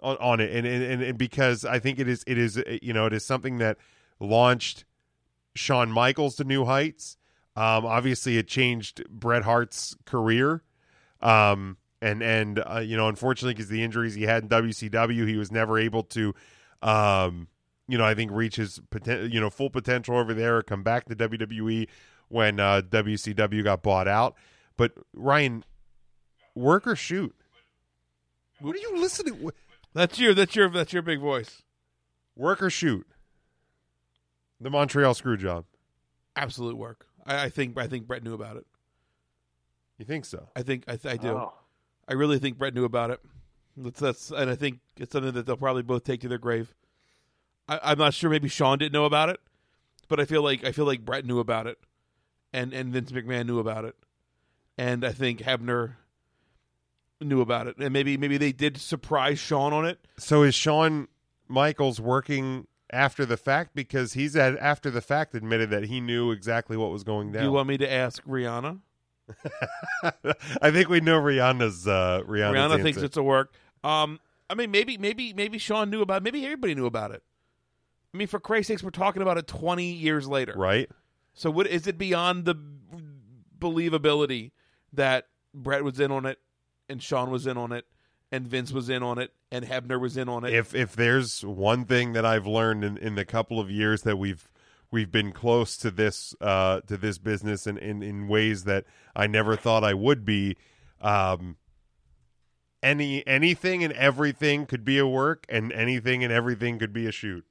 on, on it and, and and because I think it is it is you know it is something that launched Shawn Michaels to new heights. Um, obviously, it changed Bret Hart's career. Um, and and uh, you know, unfortunately, because the injuries he had in WCW, he was never able to, um, you know, I think reach his poten- you know full potential over there. Or come back to WWE when uh, WCW got bought out. But Ryan, work or shoot? What are you listening? That's your. That's your. That's your big voice. Work or shoot? The Montreal Screwjob. Absolute work. I, I think. I think Bret knew about it. You think so? I think. I, th- I do. Oh. I really think Bret knew about it. That's, that's and I think it's something that they'll probably both take to their grave. I, I'm not sure. Maybe Shawn didn't know about it, but I feel like I feel like Bret knew about it, and and Vince McMahon knew about it, and I think Hebner knew about it, and maybe maybe they did surprise Shawn on it. So is Shawn Michaels working after the fact because he's at after the fact admitted that he knew exactly what was going down. Do down. you want me to ask Rihanna? I think we know Rihanna's uh Rihanna's Rihanna answer. thinks it's a work. Um, I mean, maybe, maybe, maybe Shawn knew about. it. Maybe everybody knew about it. I mean, for Christ's sakes, we're talking about it twenty years later, right. So, what is it beyond the believability that Bret was in on it, and Shawn was in on it, and Vince was in on it, and Hebner was in on it? If if there's one thing that I've learned in, in the couple of years that we've we've been close to this uh to this business and in, in ways that I never thought I would be, um any anything and everything could be a work and anything and everything could be a shoot.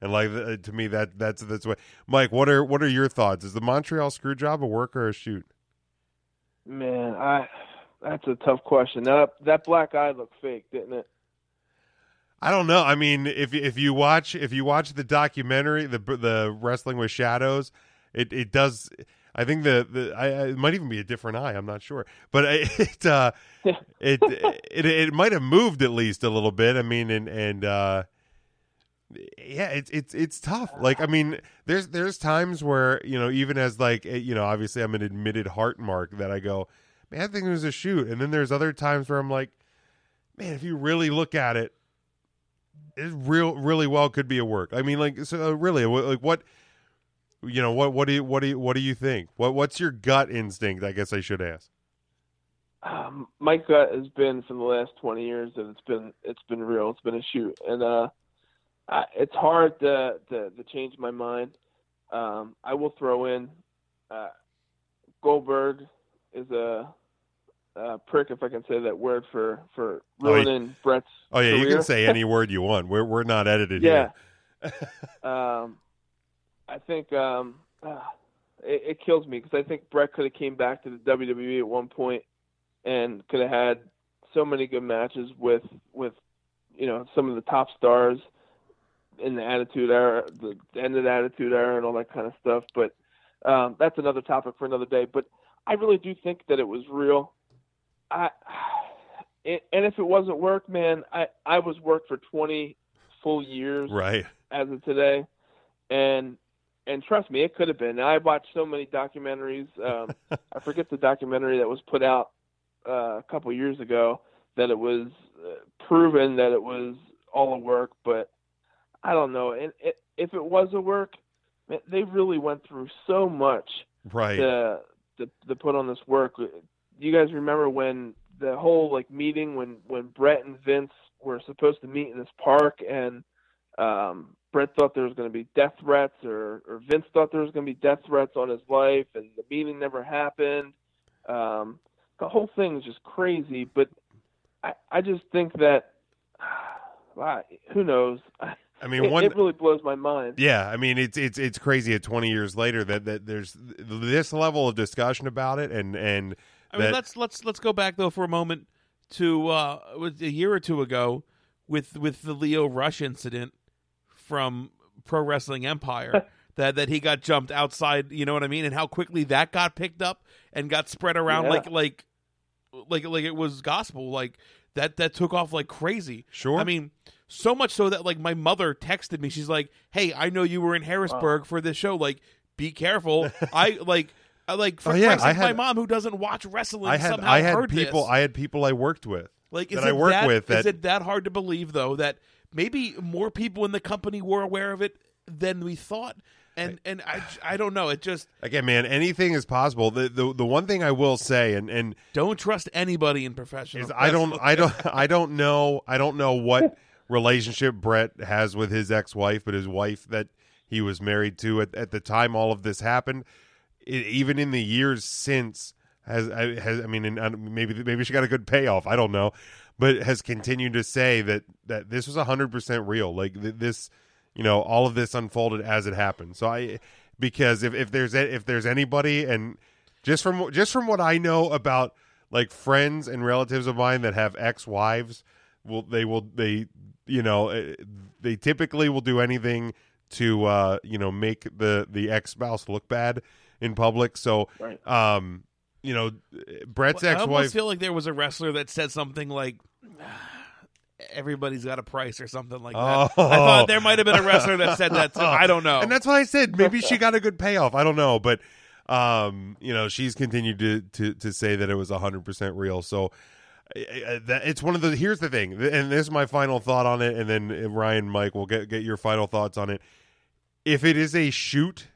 And like uh, to me that that's that's what Mike, what are what are your thoughts? Is the Montreal screw job a work or a shoot? Man, I that's a tough question. That that black eye looked fake, didn't it? I don't know. I mean, if if you watch if you watch the documentary, the the Wrestling with Shadows, it it does. I think the the I, it might even be a different eye. I'm not sure, but it it uh, it, it it might have moved at least a little bit. I mean, and and uh, yeah, it's it's it's tough. Like, I mean, there's there's times where you know, even as like eh, you know, obviously I'm an admitted Hart mark that I go, man, I think it was a shoot, and then there's other times where I'm like, man, if you really look at it, it real really well could be a work. I mean, like, so uh, really, like what, you know, what what do you what do you what do you think? What what's your gut instinct? I guess I should ask. Um, my gut has been for the last 20 years that it's been it's been real. It's been a shoot, and uh, I, it's hard to, to to change my mind. Um, I will throw in uh, Goldberg is a, a prick, if I can say that word for for Oh, you- ruining Bret's. Oh yeah, you can say any word you want. We're we're not edited Yeah. here. um, I think um, ah, it, it kills me because I think Bret could have came back to the WWE at one point and could have had so many good matches with with you know some of the top stars in the Attitude Era, the end of the Attitude Era, and all that kind of stuff. But um, that's another topic for another day. But I really do think that it was real. I and and if it wasn't work, man, I I was worked for 20 full years Right. as of today, and and trust me, it could have been. I watched so many documentaries. Um, I forget the documentary that was put out uh, a couple years ago that it was uh, proven that it was all a work, but I don't know. And it, if it was a work, man, they really went through so much Right. to, to to put on this work. Do you guys remember when the whole like meeting when when Bret and Vince were supposed to meet in this park and um Bret thought there was going to be death threats or or Vince thought there was going to be death threats on his life and the meeting never happened. Um the whole thing is just crazy, but I I just think that wow, who knows? I mean, it, one- it really blows my mind. Yeah, I mean it's it's it's crazy at 20 years later that that there's this level of discussion about it and and I mean, that- let's let's let's go back though for a moment to uh, a year or two ago with with the Lio Rush incident from Pro Wrestling Empire that that he got jumped outside. You know what I mean? And how quickly that got picked up and got spread around Yeah. like like like like it was gospel. Like that that took off like crazy. Sure. I mean. So much so that like my mother texted me. She's like, "Hey, I know you were in Harrisburg for this show. Like, be careful." I like, Uh, like for Oh, yeah, I sake, my mom who doesn't watch wrestling I had somehow I had heard people this. I had people I worked with like, is that it I work that, with that is it that hard to believe though that maybe more people in the company were aware of it than we thought? And and I I don't know. It just again, man, anything is possible. The the the one thing I will say and and don't trust anybody in professional. is I don't. I don't I don't know I don't know what relationship Bret has with his ex-wife, but his wife that he was married to at, at the time all of this happened, it, even in the years since has I- has I mean maybe maybe she got a good payoff. I don't know, but has continued to say that that this was hundred percent real. Like th- this, you know, all of this unfolded as it happened. So I because if if there's a- if there's anybody and just from just from what I know about like friends and relatives of mine that have ex-wives will they will they you know eh, they typically will do anything to uh you know make the the ex-spouse look bad in public so Right. um you know Bret's I almost ex-wife I almost feel like there was a wrestler that said something like. Everybody's got a price or something like that. I Oh. thought there might have been a wrestler that said that too. I don't know. And that's why I said maybe she got a good payoff. I don't know, but um, you know, she's continued to to to say that it was hundred percent real. So uh, that it's one of the. Here's the thing, and this is my final thought on it, and then uh, Ryan, Mike, will get get your final thoughts on it. If it is a shoot,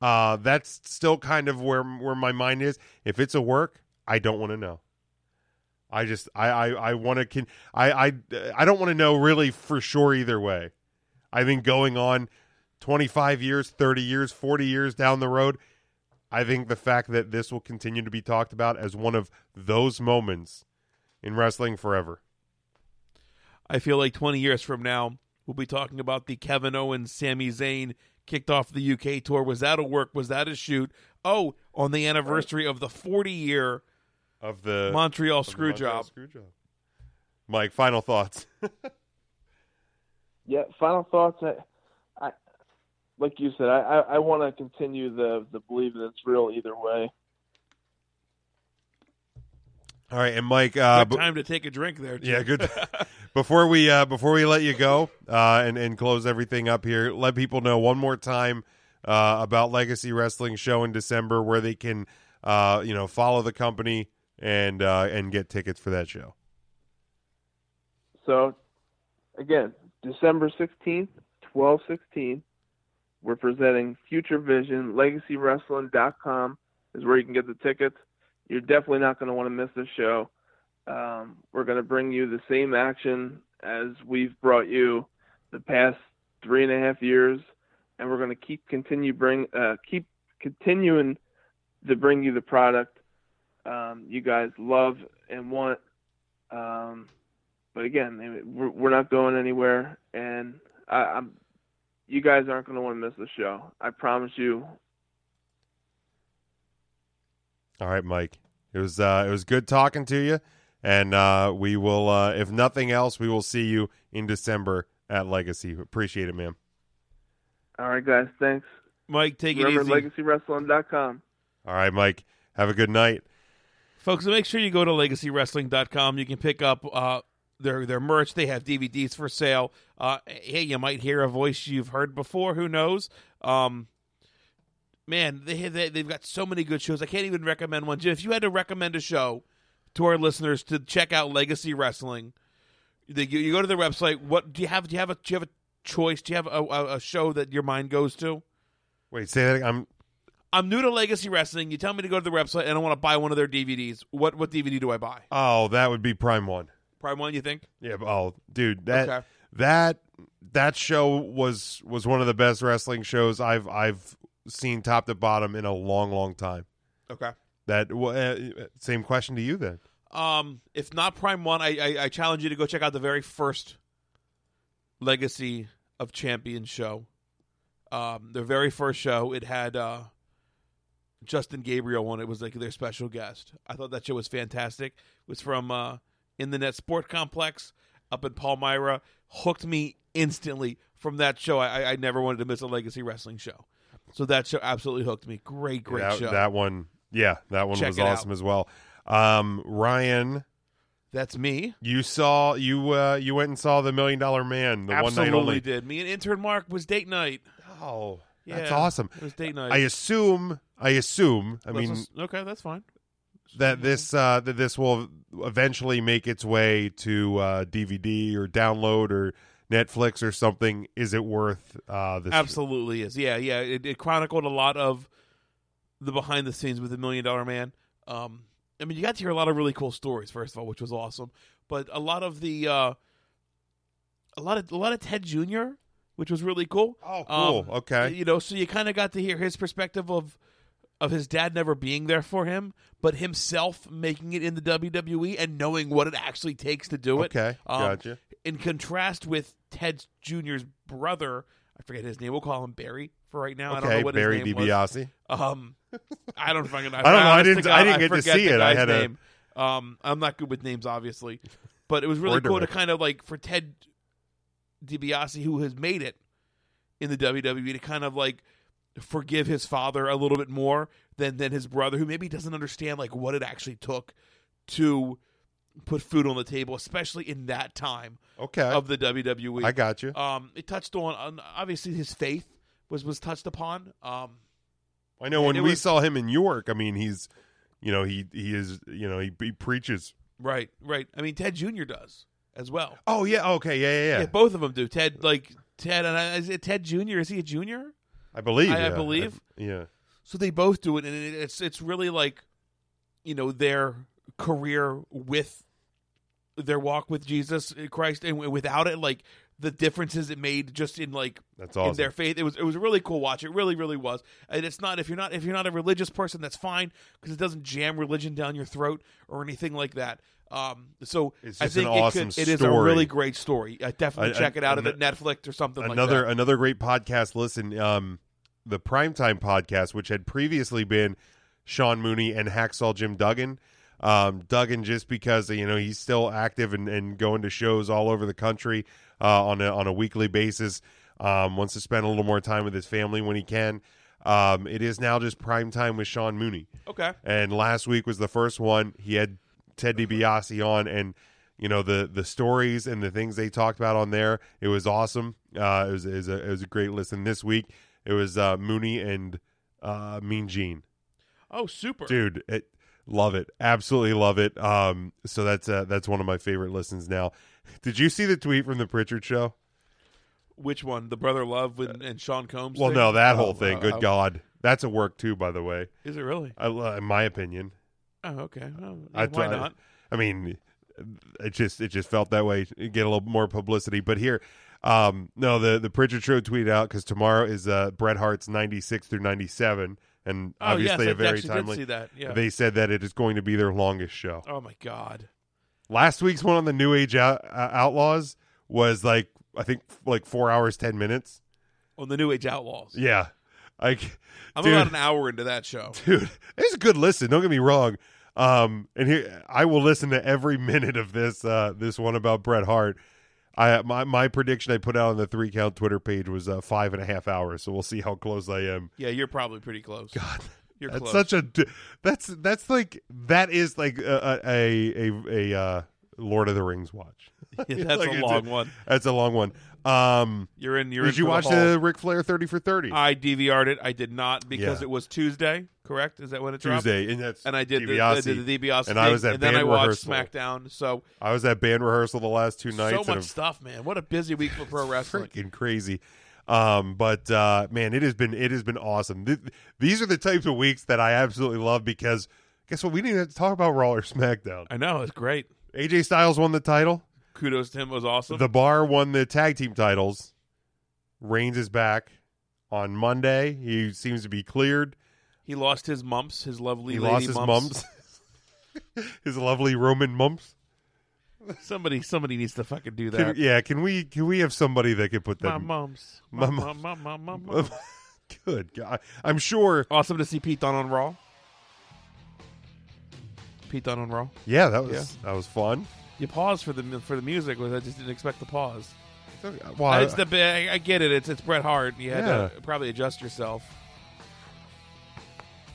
uh, that's still kind of where where my mind is. If it's a work, I don't want to know. I just I I, I want to can I I I don't want to know really for sure either way. I think going on 25 years, 30 years, 40 years down the road, I think the fact that this will continue to be talked about as one of those moments in wrestling forever. I feel like 20 years from now, we'll be talking about the Kevin Owens, Sami Zayn kicked off the UK tour. Was that a work? Was that a shoot? Oh, on the anniversary of the 40 year of the Montreal of the screw job. screw job. Mike, final thoughts. Yeah, final thoughts. I, I like you said, I, I, I want to continue the the belief that it's real either way. All right, and Mike, uh, Good time to take a drink there. Yeah, good. before we uh, before we let you go uh, and and close everything up here, let people know one more time uh, about Legacy Wrestling Show in December, where they can uh, you know follow the company and uh, and get tickets for that show. So, again, December 16th, 1216, we're presenting Future Vision. LegacyWrestling.com is where you can get the tickets. You're definitely not going to want to miss this show. Um, we're going to bring you the same action as we've brought you the past three and a half years, and we're going to keep continue bring uh, keep continuing to bring you the product um, you guys love and want. Um, but again, we're, not going anywhere, and I. You guys aren't going to want to miss the show. I promise you. All right, Mike. It was uh, it was good talking to you, and uh, we will, uh, if nothing else, we will see you in December at Legacy. Appreciate it, man. All right, guys. Thanks. Mike, take it Remember easy. LegacyWrestling.com. All right, Mike. Have a good night. Folks, make sure you go to legacywrestling.com. You can pick up uh, their their merch. They have DVDs for sale. Uh, hey, you might hear a voice you've heard before. Who knows? Um, man, they, they they've got so many good shows. I can't even recommend one. Jim, if you had to recommend a show to our listeners to check out Legacy Wrestling, they, you, you go to their website. What do you have? Do you have a do you have a choice? Do you have a, a, a show that your mind goes to? Wait, say that. I'm I'm new to Legacy Wrestling. You tell me to go to the website and I want to buy one of their DVDs. What what DVD do I buy? Oh, that would be Prime One. Prime One, you think? Yeah. Oh, dude, that Okay. that that show was was one of the best wrestling shows I've I've seen top to bottom in a long, long time. Okay. That uh, same question to you then. Um, if not Prime One, I, I I challenge you to go check out the very first Legacy of Champions show. Um, their very first show, it had uh, Justin Gabriel on it. Was like their special guest. I thought that show was fantastic. It was from uh, in the Net Sport Complex up in Palmyra. Hooked me instantly from that show. I, I- never wanted to miss a Legacy Wrestling show. So that show absolutely hooked me. Great, great that, show. that one, yeah, that one Check was it out. awesome as well. Um, Ryan, That's me. you saw you uh, you went and saw the Million Dollar Man, the one Absolutely night only. did. Me and intern Mark was date night. Oh, that's awesome. It was date night. I assume. I assume. I Let's mean, just- okay, that's fine. that this uh, that this will eventually make its way to uh, DVD or download or Netflix or something. Is it worth uh, this? Absolutely is. Yeah, yeah. It, it chronicled a lot of the behind the scenes with the Million Dollar Man. Um, I mean, you got to hear a lot of really cool stories. First of all, which was awesome, but a lot of the uh, a lot of a lot of Ted Jr., which was really cool. Oh, cool. Okay. You know, so you kind of got to hear his perspective of of his dad never being there for him, but himself making it in the WWE and knowing what it actually takes to do it. Okay, Um, gotcha. In contrast with Ted Jr.'s brother, I forget his name. We'll call him Barry for right now. I don't Okay, know what Barry his name was. DiBiase. Um, I don't fucking. I don't know. I didn't- I didn't get to see it. I had a- name. Um, I'm not good with names, obviously, but it was really cool to kind of like for Ted DiBiase, who has made it in the WWE, to kind of like forgive his father a little bit more than than his brother, who maybe doesn't understand like what it actually took to put food on the table, especially in that time Okay. of the WWE. I got you. Um, it touched on, on obviously his faith was was touched upon. Um, I know when we was- saw him in York. I mean, he's you know he he is you know he, he preaches. right, right. I mean, Ted Jr. does as well. Oh yeah. Okay. Yeah. Yeah. Yeah. both of them do. Ted, like Ted, and I, is it Ted Jr.? Is he a junior? I believe. I, I yeah. believe. yeah. So they both do it, and it's it's really like, you know, their career with their walk with Jesus Christ, and without it, like the differences it made just in like That's in their faith. It was it was a really cool watch. It really really was. And it's not if you're not if you're not a religious person, that's fine because it doesn't jam religion down your throat or anything like that. Um, so I think an it awesome could, it is a really great story. Uh, definitely I- I- check it out an- at Netflix or something another like that. another great podcast listen um the primetime podcast which had previously been sean mooney and hacksaw jim duggan um duggan just because you know he's still active and, and going to shows all over the country uh on a on a weekly basis um wants to spend a little more time with his family when he can um it is now just prime time with sean mooney Okay. and last week was the first one he had ted DiBiase on and you know the the stories and the things they talked about on there. It was awesome. Uh, it was it was, a, it was a great listen. This week it was uh, Mooney and uh, Mean Gene. Oh, super, dude! It, love it, absolutely love it. Um, so that's uh, that's one of my favorite listens now. Did you see the tweet from the Prichard show? Which one? The Brother Love with, and Sean Combs? Well, thing? no, that Oh, whole thing. oh, Good oh. God, that's a work too. By the way, Is it really? I, in my opinion. Oh, okay. Well, I, why I- not? I mean, it just it just felt that way. Get a little more publicity, but here, um, no, the the Prichard show tweeted out because tomorrow is uh, Bret Hart's ninety six through ninety seven, and Oh, obviously yes, a very timely. yeah. They said that it is going to be their longest show. Oh my God. Last week's one on the New Age out, uh, Outlaws was like I think like four hours ten minutes. On the New Age Outlaws. Yeah, like I'm dude, about an hour into that show. dude. It's a good listen. Don't get me wrong. Um, and here I will listen to every minute of this. Uh, this one about Bret Hart. I my my prediction I put out on the three count Twitter page was uh, five and a half hours. So we'll see how close I am. Yeah, you're probably pretty close. God, You're that's close. such a that's that's like that is like a a a, a uh, Lord of the Rings watch. Yeah, that's Like, a long one. That's a long one. Um, You're in. You're did in you watch the, the. Ric Flair thirty for thirty? I DVR'd it. I did not because Yeah. it was Tuesday. Correct? Is that when it dropped? Tuesday, and that's and I did the, I DiBiase. did the DiBiase And I was at and then I watched rehearsal. SmackDown. So I was at band rehearsal the last two nights. so much stuff, man. What a busy week for pro wrestling. freaking crazy. Um, but uh, man, it has been it has been awesome. Th- these are the types of weeks that I absolutely love because guess what? We didn't even have to talk about Raw or SmackDown. I know it's great. AJ Styles won the title. Kudos to him. It was awesome. The Bar won the tag team titles. Reigns is back on Monday. He seems to be cleared. he lost his mumps. His lovely He lady lost his mumps. his lovely Roman mumps. Somebody, somebody needs to fucking do Can- that. yeah, can we can we have somebody that can put My them? mumps. My My, mum- my, my, my, my, my. Good God, I'm sure. Awesome to see Pete Dunne on Raw. Pete Dunne on Raw. Yeah, that was Yeah. that was fun. You paused for the mu- for the music, was I just didn't expect the pause. Well, I- it's the I, I get it. It's it's Bret Hart. You had Yeah. to probably adjust yourself.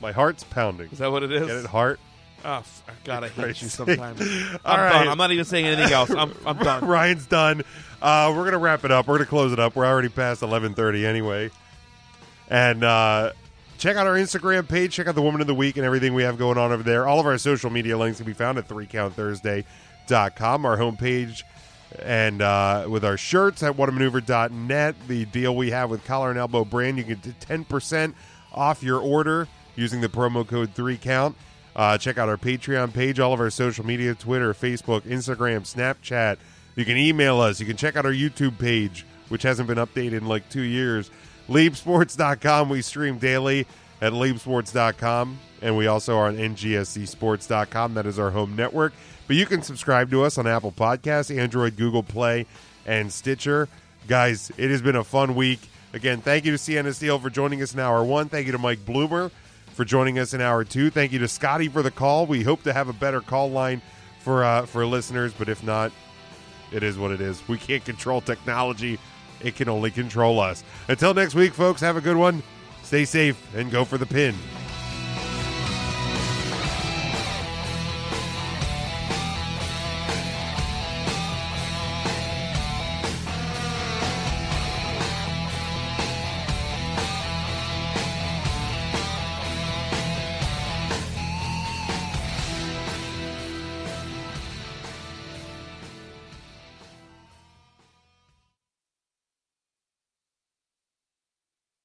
my heart's pounding. Is that what it is? Get it, heart? Oh, f- God, I hate Christ's you sake. sometimes. I'm right. done. I'm not even saying anything else. I'm I'm done. Ryan's done. Uh, we're gonna wrap it up. We're gonna close it up. We're already past eleven thirty anyway. And uh, check out our Instagram page. Check out the Woman of the Week and everything we have going on over there. All of our social media links can be found at 3countthursday.com, our homepage, and uh, with our shirts at whatamaneuver.net. The deal we have with Collar and Elbow Brand, you get ten percent off your order using the promo code 3count. Uh, check out our Patreon page, all of our social media Twitter, Facebook, Instagram, Snapchat. You can email us. You can check out our YouTube page, which hasn't been updated in like two years. LeapSports.com. We stream daily at LeapSports.com. And we also are on NGSCSports.com. That is our home network. But you can subscribe to us on Apple Podcasts, Android, Google Play, and Stitcher. Guys, it has been a fun week. Again, thank you to Sienna for joining us in hour one. Thank you to Mike Bloomer for joining us in hour two. Thank you to Scotty for the call. We hope to have a better call line for uh, for listeners, but if not, it is what it is. We can't control technology; it can only control us. Until next week, folks. Have a good one. Stay safe and go for the pin.